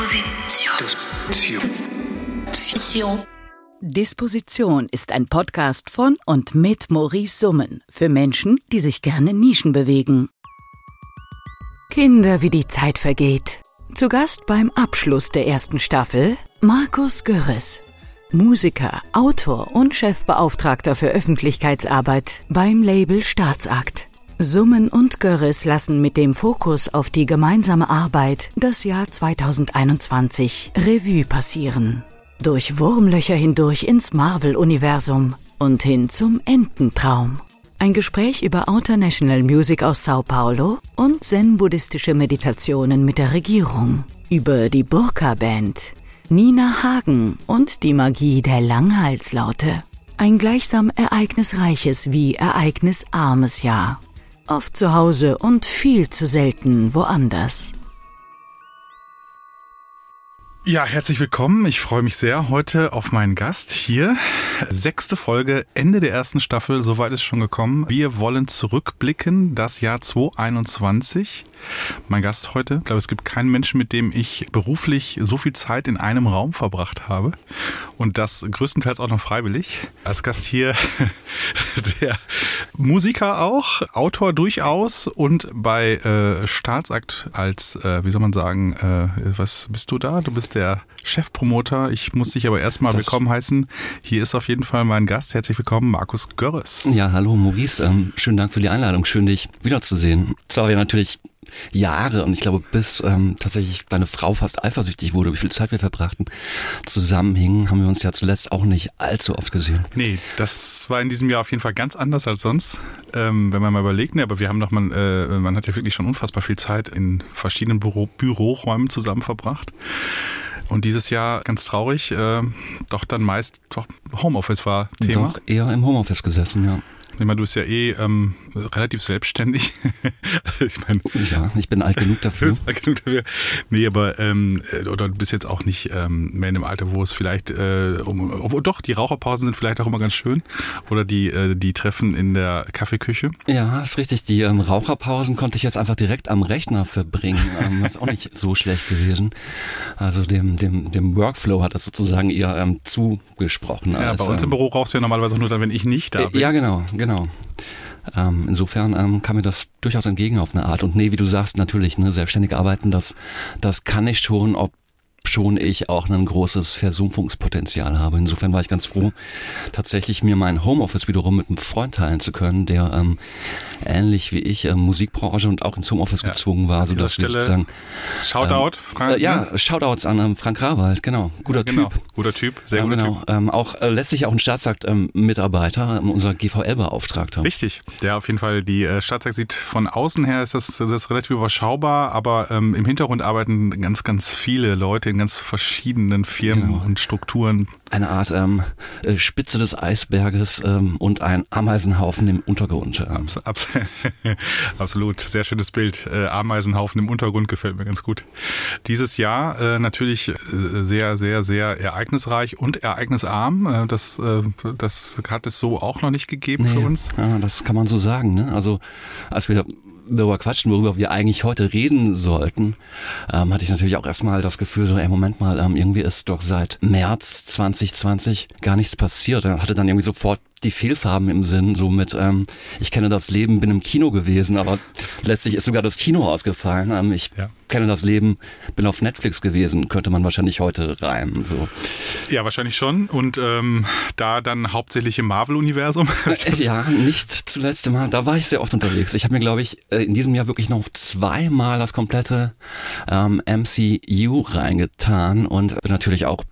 Disposition. Disposition. Disposition ist ein Podcast von und mit Maurice Summen für Menschen, die sich gerne Nischen bewegen. Kinder, wie die Zeit vergeht. Zu Gast beim Abschluss der ersten Staffel Markus Görres. Musiker, Autor und Chefbeauftragter für Öffentlichkeitsarbeit beim Label Staatsakt. Summen und Görres lassen mit dem Fokus auf die gemeinsame Arbeit das Jahr 2021 Revue passieren. Durch Wurmlöcher hindurch ins Marvel-Universum und hin zum Ententraum. Ein Gespräch über Outer National Music aus Sao Paulo und zen-buddhistische Meditationen mit der Regierung. Über die Burka-Band, Nina Hagen und die Magie der Langhalslaute. Ein gleichsam ereignisreiches wie ereignisarmes Jahr oft zu Hause und viel zu selten woanders. Ja, herzlich willkommen. Ich freue mich sehr heute auf meinen Gast hier. Sechste Folge, Ende der ersten Staffel, soweit ist schon gekommen. Wir wollen zurückblicken, das Jahr 2021 mein Gast heute. Ich glaube, es gibt keinen Menschen, mit dem ich beruflich so viel Zeit in einem Raum verbracht habe. Und das größtenteils auch noch freiwillig. Als Gast hier der Musiker auch, Autor durchaus und bei äh, Staatsakt als, äh, wie soll man sagen, äh, was bist du da? Du bist der Chefpromoter. Ich muss dich aber erstmal willkommen heißen. Hier ist auf jeden Fall mein Gast. Herzlich willkommen, Markus Görres. Ja, hallo Maurice. Ähm, schönen Dank für die Einladung. Schön, dich wiederzusehen. Zwar wir natürlich Jahre und ich glaube, bis ähm, tatsächlich deine Frau fast eifersüchtig wurde, wie viel Zeit wir verbrachten, zusammenhingen, haben wir uns ja zuletzt auch nicht allzu oft gesehen. Nee, das war in diesem Jahr auf jeden Fall ganz anders als sonst, ähm, wenn man mal überlegt. Nee, aber wir haben doch mal, äh, man hat ja wirklich schon unfassbar viel Zeit in verschiedenen Büro Büroräumen zusammen verbracht. Und dieses Jahr, ganz traurig, äh, doch dann meist doch Homeoffice war Thema. Doch eher im Homeoffice gesessen, ja. Ich meine, du bist ja eh ähm, relativ selbstständig. ich meine, ja, ich bin alt genug dafür. bist alt genug dafür. Nee, aber ähm, oder du bist jetzt auch nicht ähm, mehr in dem Alter, wo es vielleicht, äh, um, obwohl doch, die Raucherpausen sind vielleicht auch immer ganz schön. Oder die, äh, die Treffen in der Kaffeeküche. Ja, ist richtig. Die ähm, Raucherpausen konnte ich jetzt einfach direkt am Rechner verbringen. Ähm, ist auch nicht so schlecht gewesen. Also dem, dem, dem Workflow hat das sozusagen eher ähm, zugesprochen. Ja, als, bei uns im ähm, Büro rauchst du ja normalerweise auch nur dann, wenn ich nicht da bin. Ja, genau, genau genau. Ähm, insofern ähm, kam mir das durchaus entgegen auf eine Art. Und nee, wie du sagst, natürlich, ne, selbstständig arbeiten, das, das kann ich schon, ob schon ich auch ein großes Versumpfungspotenzial habe. Insofern war ich ganz froh, tatsächlich mir mein Homeoffice wiederum mit einem Freund teilen zu können, der ähm, ähnlich wie ich äh, Musikbranche und auch ins Homeoffice ja. gezwungen war, so dass wir sozusagen Shoutout, ähm, Frank. Äh, ja, Shoutouts an ähm, Frank Rawald, genau, guter genau. Typ, guter Typ, sehr guter genau. Typ. Ähm, auch äh, letztlich auch ein Staatsakt ähm, ähm, unser GVL-Beauftragter. Richtig, der auf jeden Fall die äh, Staatsakt sieht von außen her ist das, das ist relativ überschaubar, aber ähm, im Hintergrund arbeiten ganz ganz viele Leute in ganz verschiedenen Firmen genau. und Strukturen. Eine Art ähm, äh, Spitze des Eisberges ähm, und ein Ameisenhaufen im Untergrund. Abs abs absolut, sehr schönes Bild. Äh, Ameisenhaufen im Untergrund gefällt mir ganz gut. Dieses Jahr äh, natürlich äh, sehr, sehr, sehr ereignisreich und ereignisarm. Äh, das, das hat es so auch noch nicht gegeben nee, für uns. Ja, das kann man so sagen. Ne? Also als wir darüber quatschen, worüber wir eigentlich heute reden sollten, ähm, hatte ich natürlich auch erstmal das Gefühl, so, ey, Moment mal, ähm, irgendwie ist doch seit März 2020 gar nichts passiert. Er hatte dann irgendwie sofort die Fehlfarben im Sinn, so mit, ähm, ich kenne das Leben, bin im Kino gewesen, aber letztlich ist sogar das Kino ausgefallen. Ähm, ich ja. kenne das Leben, bin auf Netflix gewesen, könnte man wahrscheinlich heute reimen. So. Ja, wahrscheinlich schon. Und ähm, da dann hauptsächlich im Marvel-Universum. ja, nicht zuletzt immer. Da war ich sehr oft unterwegs. Ich habe mir, glaube ich, äh, in diesem Jahr wirklich noch zweimal das komplette ähm, MCU reingetan und bin natürlich auch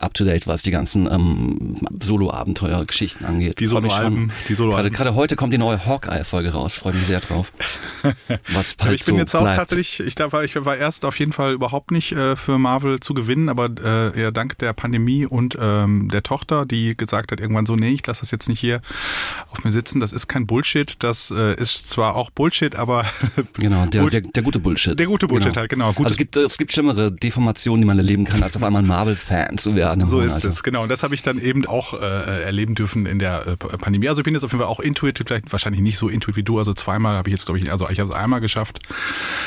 up to date, was die ganzen ähm, Solo-Abenteuer-Geschichten angeht. Die Solo-Alben. Solo gerade, gerade heute kommt die neue Hawkeye-Folge raus. Freue mich sehr drauf. was halt ich bin so jetzt auch bleibt. tatsächlich, ich, war, ich war erst auf jeden Fall überhaupt nicht äh, für Marvel zu gewinnen, aber äh, ja, dank der Pandemie und ähm, der Tochter, die gesagt hat irgendwann so, nee, ich lasse das jetzt nicht hier auf mir sitzen. Das ist kein Bullshit. Das äh, ist zwar auch Bullshit, aber genau, der, der, der, gute Bullshit. Der gute Bullshit genau. halt, genau. Gutes also es gibt, es gibt schlimmere Deformationen, die man erleben kann, als auf einmal ein Marvel-Fan Fan zu werden. So ist es, genau. Und das habe ich dann eben auch äh, erleben dürfen in der äh, Pandemie. Also ich bin jetzt auf jeden Fall auch intuitiv, vielleicht wahrscheinlich nicht so intuitiv wie du. Also zweimal habe ich jetzt, glaube ich, also ich habe es einmal geschafft.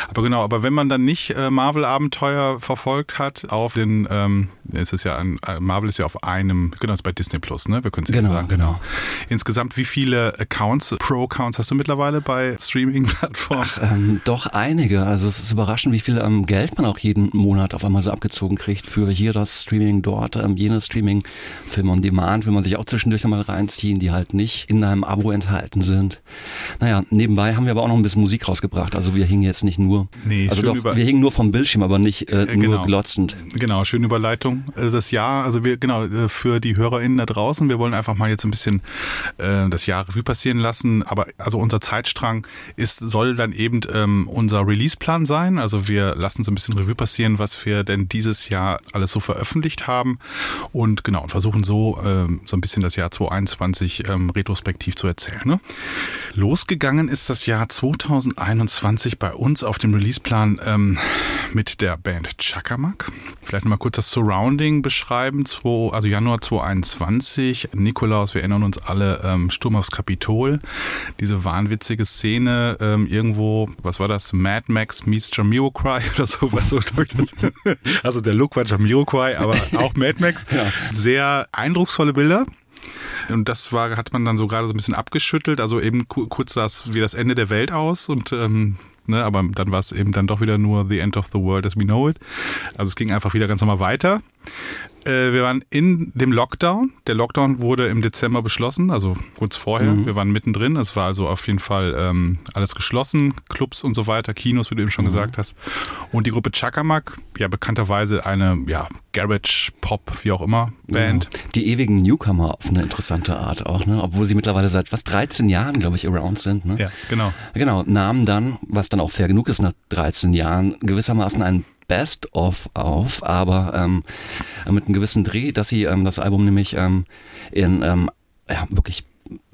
Aber genau, aber wenn man dann nicht äh, Marvel-Abenteuer verfolgt hat, auf den, ähm, es ist ja ein, äh, Marvel ist ja auf einem, genau, ist bei Disney Plus, ne? Wir können es Genau, sagen. genau. Insgesamt, wie viele Accounts, Pro-Accounts hast du mittlerweile bei Streaming-Plattformen? Ähm, doch einige. Also es ist überraschend, wie viel ähm, Geld man auch jeden Monat auf einmal so abgezogen kriegt für hier das Streaming, dort ähm, jenes Streaming, Film on Demand, will man sich auch zwischendurch einmal reinziehen, die halt nicht in einem Abo enthalten sind. Naja, nebenbei haben wir aber auch noch ein bisschen Musik rausgebracht. Also wir hingen jetzt nicht nur, Nee, also doch, wir hingen nur vom Bildschirm, aber nicht äh, Äh, nur genau. glotzend. Genau, schöne Überleitung. Äh, Das Jahr, also wir, genau, äh, für die HörerInnen da draußen, wir wollen einfach mal jetzt ein bisschen äh, das Jahr Revue passieren lassen. Aber also unser Zeitstrang ist, soll dann eben ähm, unser Releaseplan sein. Also wir lassen so ein bisschen Revue passieren, was wir denn dieses Jahr alles so veröffentlicht haben. Und genau, und versuchen so, ähm, so ein bisschen das Jahr 2021 ähm, retrospektiv zu erzählen. Ne? Losgegangen ist das Jahr 2021 bei uns auf dem Releaseplan ähm, mit der Band Chakamak. Vielleicht mal kurz das Surrounding beschreiben. Zwei, also Januar 2021. Nikolaus, wir erinnern uns alle, ähm, Sturm aufs Kapitol. Diese wahnwitzige Szene ähm, irgendwo, was war das? Mad Max meets Jamiroquai oder so. Was so drückt das? Also der Look war Jamiroquai, aber auch Mad Max. Sehr eindrucksvolle Bilder. Und das war, hat man dann so gerade so ein bisschen abgeschüttelt. Also eben ku- kurz sah es wie das Ende der Welt aus und ähm, ne, aber dann war es eben dann doch wieder nur The End of the World as we know it. Also es ging einfach wieder ganz normal weiter. Äh, wir waren in dem Lockdown. Der Lockdown wurde im Dezember beschlossen, also kurz vorher. Wir waren mittendrin. Es war also auf jeden Fall ähm, alles geschlossen, Clubs und so weiter, Kinos, wie du eben schon gesagt hast. Und die Gruppe Chakamak, ja bekannterweise eine ja, Garage, Pop, wie auch immer, Band. Genau. Die ewigen Newcomer auf eine interessante Art auch, ne? Obwohl sie mittlerweile seit was 13 Jahren, glaube ich, around sind, ne? Ja, genau. Genau, nahmen dann, was dann auch fair genug ist nach 13 Jahren, gewissermaßen ein Best-of auf, aber ähm, mit einem gewissen Dreh, dass sie ähm, das Album nämlich ähm, in ähm, ja, wirklich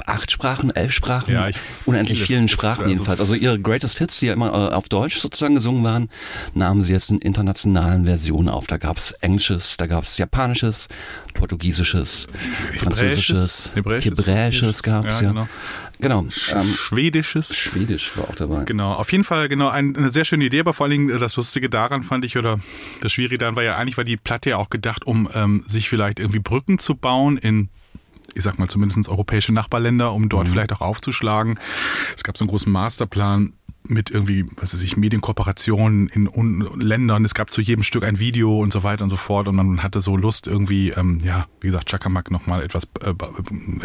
acht Sprachen, elf Sprachen, Ja, ich- unendlich viele- vielen Sprachen also- jedenfalls. Also ihre Greatest Hits, die ja immer äh, auf Deutsch sozusagen gesungen waren, nahmen sie jetzt in internationalen Versionen auf. Da gab's Englisches, da gab's Japanisches, Portugiesisches, Französisches, Hebräisches, Hebräisches gab's ja, ja. Genau. Genau. Ähm, Schwedisches. Schwedisch war auch dabei. Genau, auf jeden Fall genau ein, eine sehr schöne Idee, aber vor allen Dingen äh, das Lustige daran fand ich oder das Schwierige daran war ja eigentlich war die Platte ja auch gedacht, um ähm, sich vielleicht irgendwie Brücken zu bauen in ich sag mal zumindest europäische Nachbarländer, um dort vielleicht auch aufzuschlagen. Es gab so einen großen Masterplan mit irgendwie, was weiß ich, Medienkooperationen in Un Ländern. Es gab zu jedem Stück ein Video und so weiter und so fort. Und man hatte so Lust irgendwie, ähm, ja, wie gesagt, Chakamak nochmal etwas äh,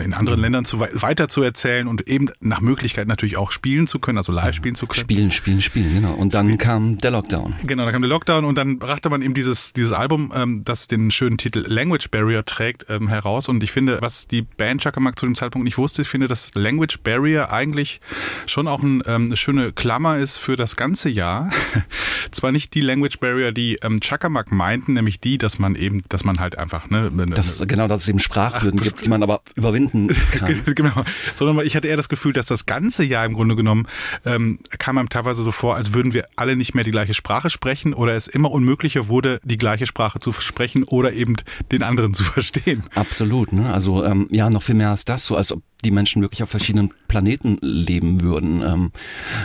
in anderen Ländern zu, wei- weiter zu erzählen und eben nach Möglichkeit natürlich auch spielen zu können, also live spielen zu können. Spielen, spielen, spielen, genau. Und dann kam der Lockdown. Genau, dann kam der Lockdown und dann brachte man eben dieses, dieses Album, ähm, das den schönen Titel Language Barrier trägt, ähm, heraus. Und ich finde, was die Band Chakamak zu dem Zeitpunkt nicht wusste, ich finde, dass Language Barrier eigentlich schon auch ein, ähm, eine schöne Klammer ist für das ganze Jahr. Zwar nicht die Language Barrier, die ähm, Chakamak meinten, nämlich die, dass man eben, dass man halt einfach, ne, ne- Das, genau, dass es eben Sprachhürden gibt, die man aber überwinden kann. genau. Sondern ich hatte eher das Gefühl, dass das ganze Jahr im Grunde genommen ähm, kam einem teilweise so vor, als würden wir alle nicht mehr die gleiche Sprache sprechen oder es immer unmöglicher wurde, die gleiche Sprache zu sprechen oder eben den anderen zu verstehen. Absolut, ne? Also ähm, ja, noch viel mehr als das, so als ob die Menschen wirklich auf verschiedenen Planeten leben würden, ähm,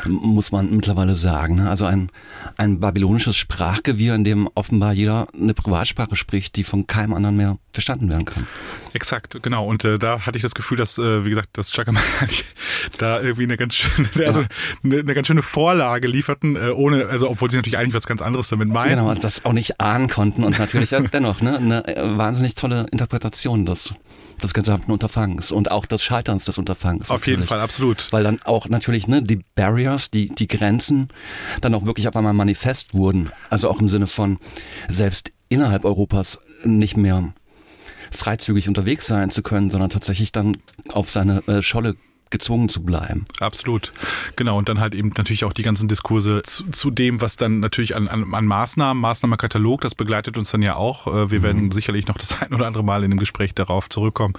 muss man mittlerweile sagen. Ne? Also ein, ein babylonisches Sprachgewirr, in dem offenbar jeder eine Privatsprache spricht, die von keinem anderen mehr verstanden werden kann. Exakt, genau. Und äh, da hatte ich das Gefühl, dass, äh, wie gesagt, dass Chakaman da irgendwie eine ganz schöne, also eine, eine ganz schöne Vorlage lieferten, äh, ohne, also obwohl sie natürlich eigentlich was ganz anderes damit meinen. Genau, und das auch nicht ahnen konnten und natürlich ja dennoch ne, eine äh, wahnsinnig tolle Interpretation des, des gesamten Unterfangs und auch des Scheiterns des Unterfangs. Auf jeden natürlich. Fall, absolut. Weil dann auch natürlich ne, die Barriers, die, die Grenzen dann auch wirklich auf einmal manifest wurden. Also auch im Sinne von selbst innerhalb Europas nicht mehr freizügig unterwegs sein zu können, sondern tatsächlich dann auf seine äh, Scholle gezwungen zu bleiben. Absolut. Genau. Und dann halt eben natürlich auch die ganzen Diskurse zu, zu dem, was dann natürlich an, an, an Maßnahmen, Maßnahmenkatalog, das begleitet uns dann ja auch. Äh, wir werden mhm. sicherlich noch das ein oder andere Mal in dem Gespräch darauf zurückkommen.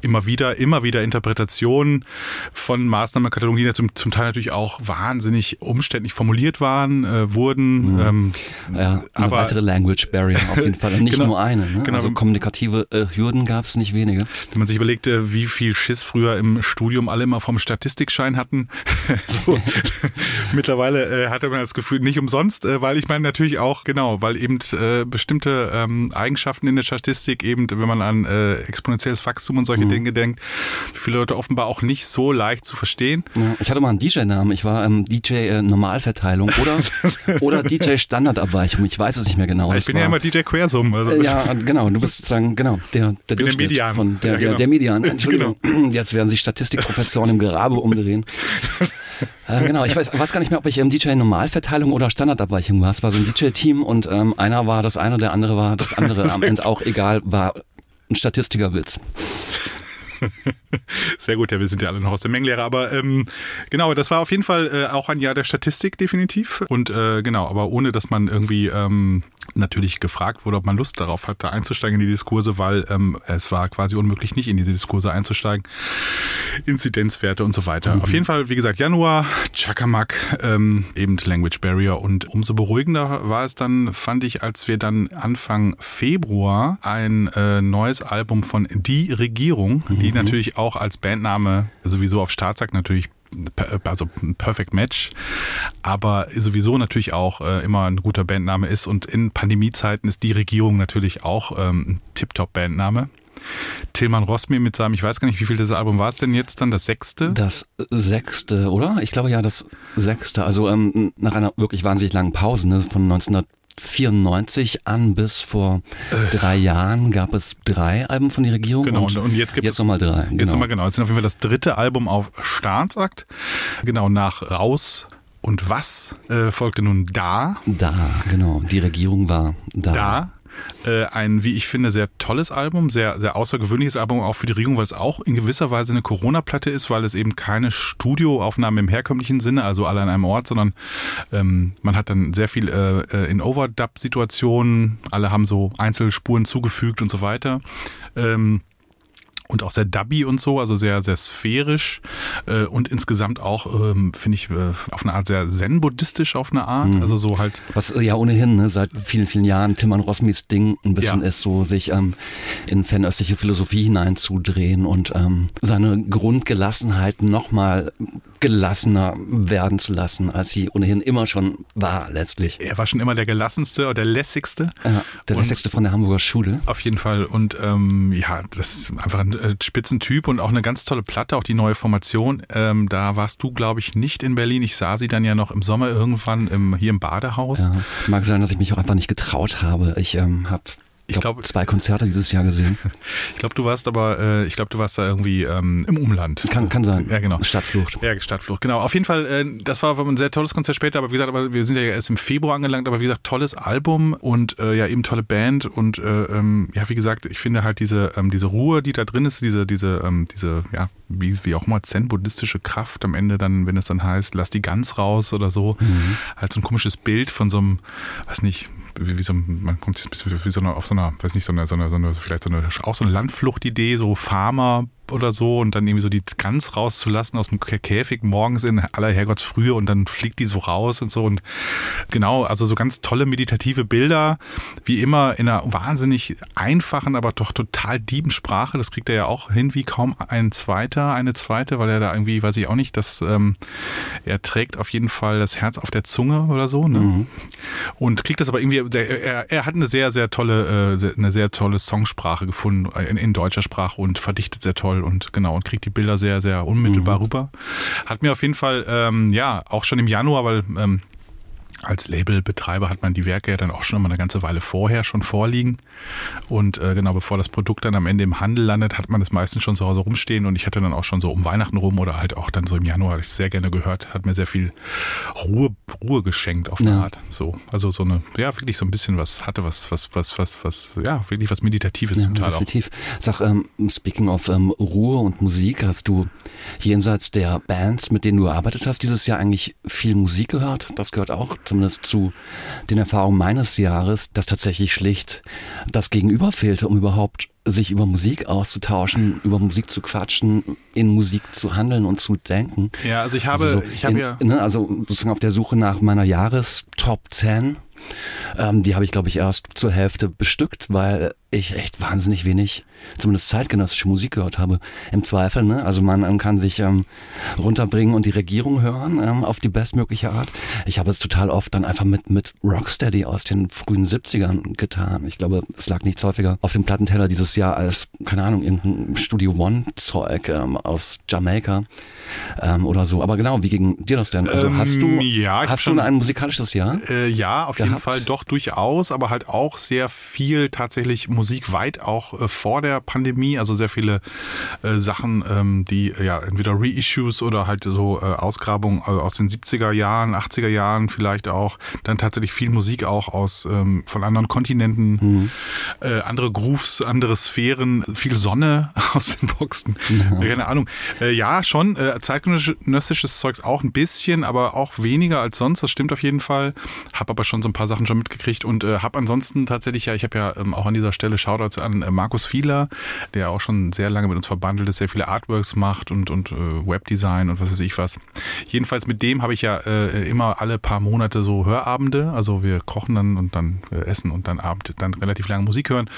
Immer wieder, immer wieder Interpretationen von Maßnahmenkatalogen, die ja zum, zum Teil natürlich auch wahnsinnig umständlich formuliert waren, äh, wurden. Mhm. Ähm, ja, eine aber, weitere Language Barrier auf jeden Fall. Und nicht genau, nur eine. Ne? Genau. Also kommunikative äh, Hürden gab es nicht wenige. Wenn man sich überlegte, wie viel Schiss früher im Studium alle immer vom Statistikschein hatten. so. Mittlerweile äh, hatte man das Gefühl, nicht umsonst, äh, weil ich meine natürlich auch, genau, weil eben äh, bestimmte ähm, Eigenschaften in der Statistik eben, wenn man an äh, exponentielles Wachstum und solche mhm. Dinge denkt, viele Leute offenbar auch nicht so leicht zu verstehen. Ja, ich hatte mal einen DJ-Namen, ich war ähm, DJ äh, Normalverteilung oder, oder DJ Standardabweichung, ich weiß es nicht mehr genau. Ich bin war, ja immer DJ Quersum. Also äh, ja, genau, du bist sozusagen, genau, der, der Durchschnitt der Median. von der, ja, genau. der, der Median. Entschuldigung, genau. jetzt werden sich Statistikprofessoren im Gerabe umdrehen. äh, genau, ich weiß, weiß gar nicht mehr, ob ich im DJ Normalverteilung oder Standardabweichung war. Es war so ein DJ-Team und ähm, einer war das eine, der andere war das andere. Am Ende auch egal, war ein Statistikerwitz. Sehr gut, ja, wir sind ja alle noch aus der Mengenlehre, aber ähm, genau, das war auf jeden Fall äh, auch ein Jahr der Statistik definitiv und äh, genau, aber ohne, dass man irgendwie ähm, natürlich gefragt wurde, ob man Lust darauf hat, da einzusteigen in die Diskurse, weil ähm, es war quasi unmöglich, nicht in diese Diskurse einzusteigen. Inzidenzwerte und so weiter. Mhm. Auf jeden Fall, wie gesagt, Januar, Chakamak, ähm, eben Language Barrier und umso beruhigender war es dann, fand ich, als wir dann Anfang Februar ein äh, neues Album von Die Regierung, mhm. die natürlich auch als Bandname sowieso auf Startsack natürlich also ein Perfect Match, aber sowieso natürlich auch äh, immer ein guter Bandname ist und in Pandemiezeiten ist die Regierung natürlich auch ähm, ein Tip-Top-Bandname. Tilman Rosmi mit seinem, ich weiß gar nicht, wie viel das Album war es denn jetzt dann, das sechste? Das sechste, oder? Ich glaube ja, das sechste. Also ähm, nach einer wirklich wahnsinnig langen Pause ne, von 1900 94 an bis vor äh. drei Jahren gab es drei Alben von der Regierung. Genau, und, und jetzt gibt jetzt nochmal drei. Genau. Jetzt nochmal genau. Jetzt sind auf jeden Fall das dritte Album auf Staatsakt. Genau, nach Raus und Was äh, folgte nun Da. Da, genau. Die Regierung war da. Da. Äh, ein, wie ich finde, sehr tolles Album, sehr, sehr außergewöhnliches Album auch für die Regierung, weil es auch in gewisser Weise eine Corona-Platte ist, weil es eben keine Studioaufnahme im herkömmlichen Sinne, also alle an einem Ort, sondern ähm, man hat dann sehr viel äh, äh in Overdub-Situationen, alle haben so Einzelspuren zugefügt und so weiter. Ähm, und auch sehr dubby und so, also sehr, sehr sphärisch äh, und insgesamt auch, ähm, finde ich, äh, auf eine Art sehr zen-buddhistisch auf eine Art. Mhm. Also so halt. Was ja ohnehin ne, seit vielen, vielen Jahren Tilman Rosmis Ding ein bisschen ja. ist, so sich ähm, in fernöstliche Philosophie hineinzudrehen und ähm, seine Grundgelassenheit nochmal gelassener werden zu lassen, als sie ohnehin immer schon war, letztlich. Er war schon immer der gelassenste oder der lässigste. Ja, der und lässigste von der Hamburger Schule. Auf jeden Fall. Und ähm, ja, das ist einfach ein äh, Spitzentyp und auch eine ganz tolle Platte, auch die neue Formation. Ähm, da warst du, glaube ich, nicht in Berlin. Ich sah sie dann ja noch im Sommer irgendwann im, hier im Badehaus. Ja, mag sein, dass ich mich auch einfach nicht getraut habe. Ich ähm, habe ich glaube zwei Konzerte dieses Jahr gesehen. ich glaube, du warst aber, äh, ich glaube, du warst da irgendwie ähm, im Umland. Kann, kann sein. Ja, genau. Stadtflucht. Ja, Stadtflucht. Genau. Auf jeden Fall, äh, das war ein sehr tolles Konzert später, aber wie gesagt, aber wir sind ja erst im Februar angelangt, aber wie gesagt, tolles Album und äh, ja eben tolle Band und äh, ähm, ja, wie gesagt, ich finde halt diese ähm, diese Ruhe, die da drin ist, diese diese ähm, diese ja wie, wie auch immer zen-buddhistische Kraft am Ende dann, wenn es dann heißt, lass die Gans raus oder so, mhm. halt so ein komisches Bild von so einem, weiß nicht, wie, wie so, man kommt jetzt wie so eine, auf so einer, weiß nicht, so eine, so eine, so eine vielleicht so eine, auch so eine Landfluchtidee, so Farmer, oder so und dann irgendwie so die Gans rauszulassen aus dem Käfig morgens in aller Herrgottsfrühe und dann fliegt die so raus und so und genau, also so ganz tolle meditative Bilder, wie immer in einer wahnsinnig einfachen, aber doch total dieben Sprache. Das kriegt er ja auch hin wie kaum ein zweiter, eine zweite, weil er da irgendwie, weiß ich auch nicht, dass ähm, er trägt auf jeden Fall das Herz auf der Zunge oder so ne? Mhm. und kriegt das aber irgendwie, der, er, er hat eine sehr, sehr tolle, äh, eine sehr tolle Songsprache gefunden in, in deutscher Sprache und verdichtet sehr toll und genau und kriegt die Bilder sehr, sehr unmittelbar mhm. rüber. Hat mir auf jeden Fall, ähm, ja, auch schon im Januar, weil ähm, als Labelbetreiber hat man die Werke ja dann auch schon immer eine ganze Weile vorher schon vorliegen. Und äh, genau bevor das Produkt dann am Ende im Handel landet, hat man es meistens schon zu Hause rumstehen. Und ich hatte dann auch schon so um Weihnachten rum oder halt auch dann so im Januar, habe ich sehr gerne gehört, hat mir sehr viel Ruhe, Ruhe geschenkt auf eine Ja. Art. So, also so eine, ja, wirklich so ein bisschen was hatte, was, was, was, was, was, ja, wirklich was Meditatives Ja, zum Teil auch. definitiv. Sag, ähm, speaking of ähm, Ruhe und Musik, hast du jenseits der Bands, mit denen du gearbeitet hast, dieses Jahr eigentlich viel Musik gehört? Das gehört auch zumindest zu den Erfahrungen meines Jahres, dass tatsächlich schlicht das Gegenüber fehlte, um überhaupt sich über Musik auszutauschen, über Musik zu quatschen, in Musik zu handeln und zu denken. Ja, also ich habe, Also, so ich habe in, ja. ne, also sozusagen auf der Suche nach meiner Jahres-Top 10. Ähm, die habe ich, glaube ich, erst zur Hälfte bestückt, weil ich echt wahnsinnig wenig, zumindest zeitgenössische Musik gehört habe. Im Zweifel, ne? Also man ähm, kann sich ähm, runterbringen und die Regierung hören ähm, auf die bestmögliche Art. Ich habe es total oft dann einfach mit, mit Rocksteady aus den frühen 70ern getan. Ich glaube, es lag nichts häufiger auf dem Plattenteller dieses Jahr als, keine Ahnung, irgendein Studio One-Zeug ähm, aus Jamaika ähm, oder so. Aber genau, wie ging dir das denn? Also Ähm, hast du, ja, hast du schon- ein musikalisches Jahr? Äh, ja, auf jeden gehabt? Fall doch durchaus, aber halt auch sehr viel tatsächlich Musik weit auch äh, vor der Pandemie, also sehr viele äh, Sachen, ähm, die äh, ja entweder Reissues oder halt so Ausgrabungen äh, aus den 70er Jahren, 80er Jahren vielleicht auch, dann tatsächlich viel Musik auch aus ähm, von anderen Kontinenten, Mhm. andere Grooves, andere Sphären, viel Sonne aus den Boxen, äh, keine Ahnung. Ja, schon zeitgenössisches Zeugs auch ein bisschen, aber auch weniger als sonst, das stimmt auf jeden Fall. Hab aber schon so ein paar Sachen schon mitgekriegt und äh, habe ansonsten tatsächlich ja, ich habe ja ähm, auch an dieser Stelle Shoutouts an äh, Markus Fieler, der auch schon sehr lange mit uns verbandelt ist, sehr viele Artworks macht und, und äh, Webdesign und was weiß ich was. Jedenfalls mit dem habe ich ja äh, immer alle paar Monate so Hörabende, also wir kochen dann und dann äh, essen und dann Abend dann relativ lange Musik hören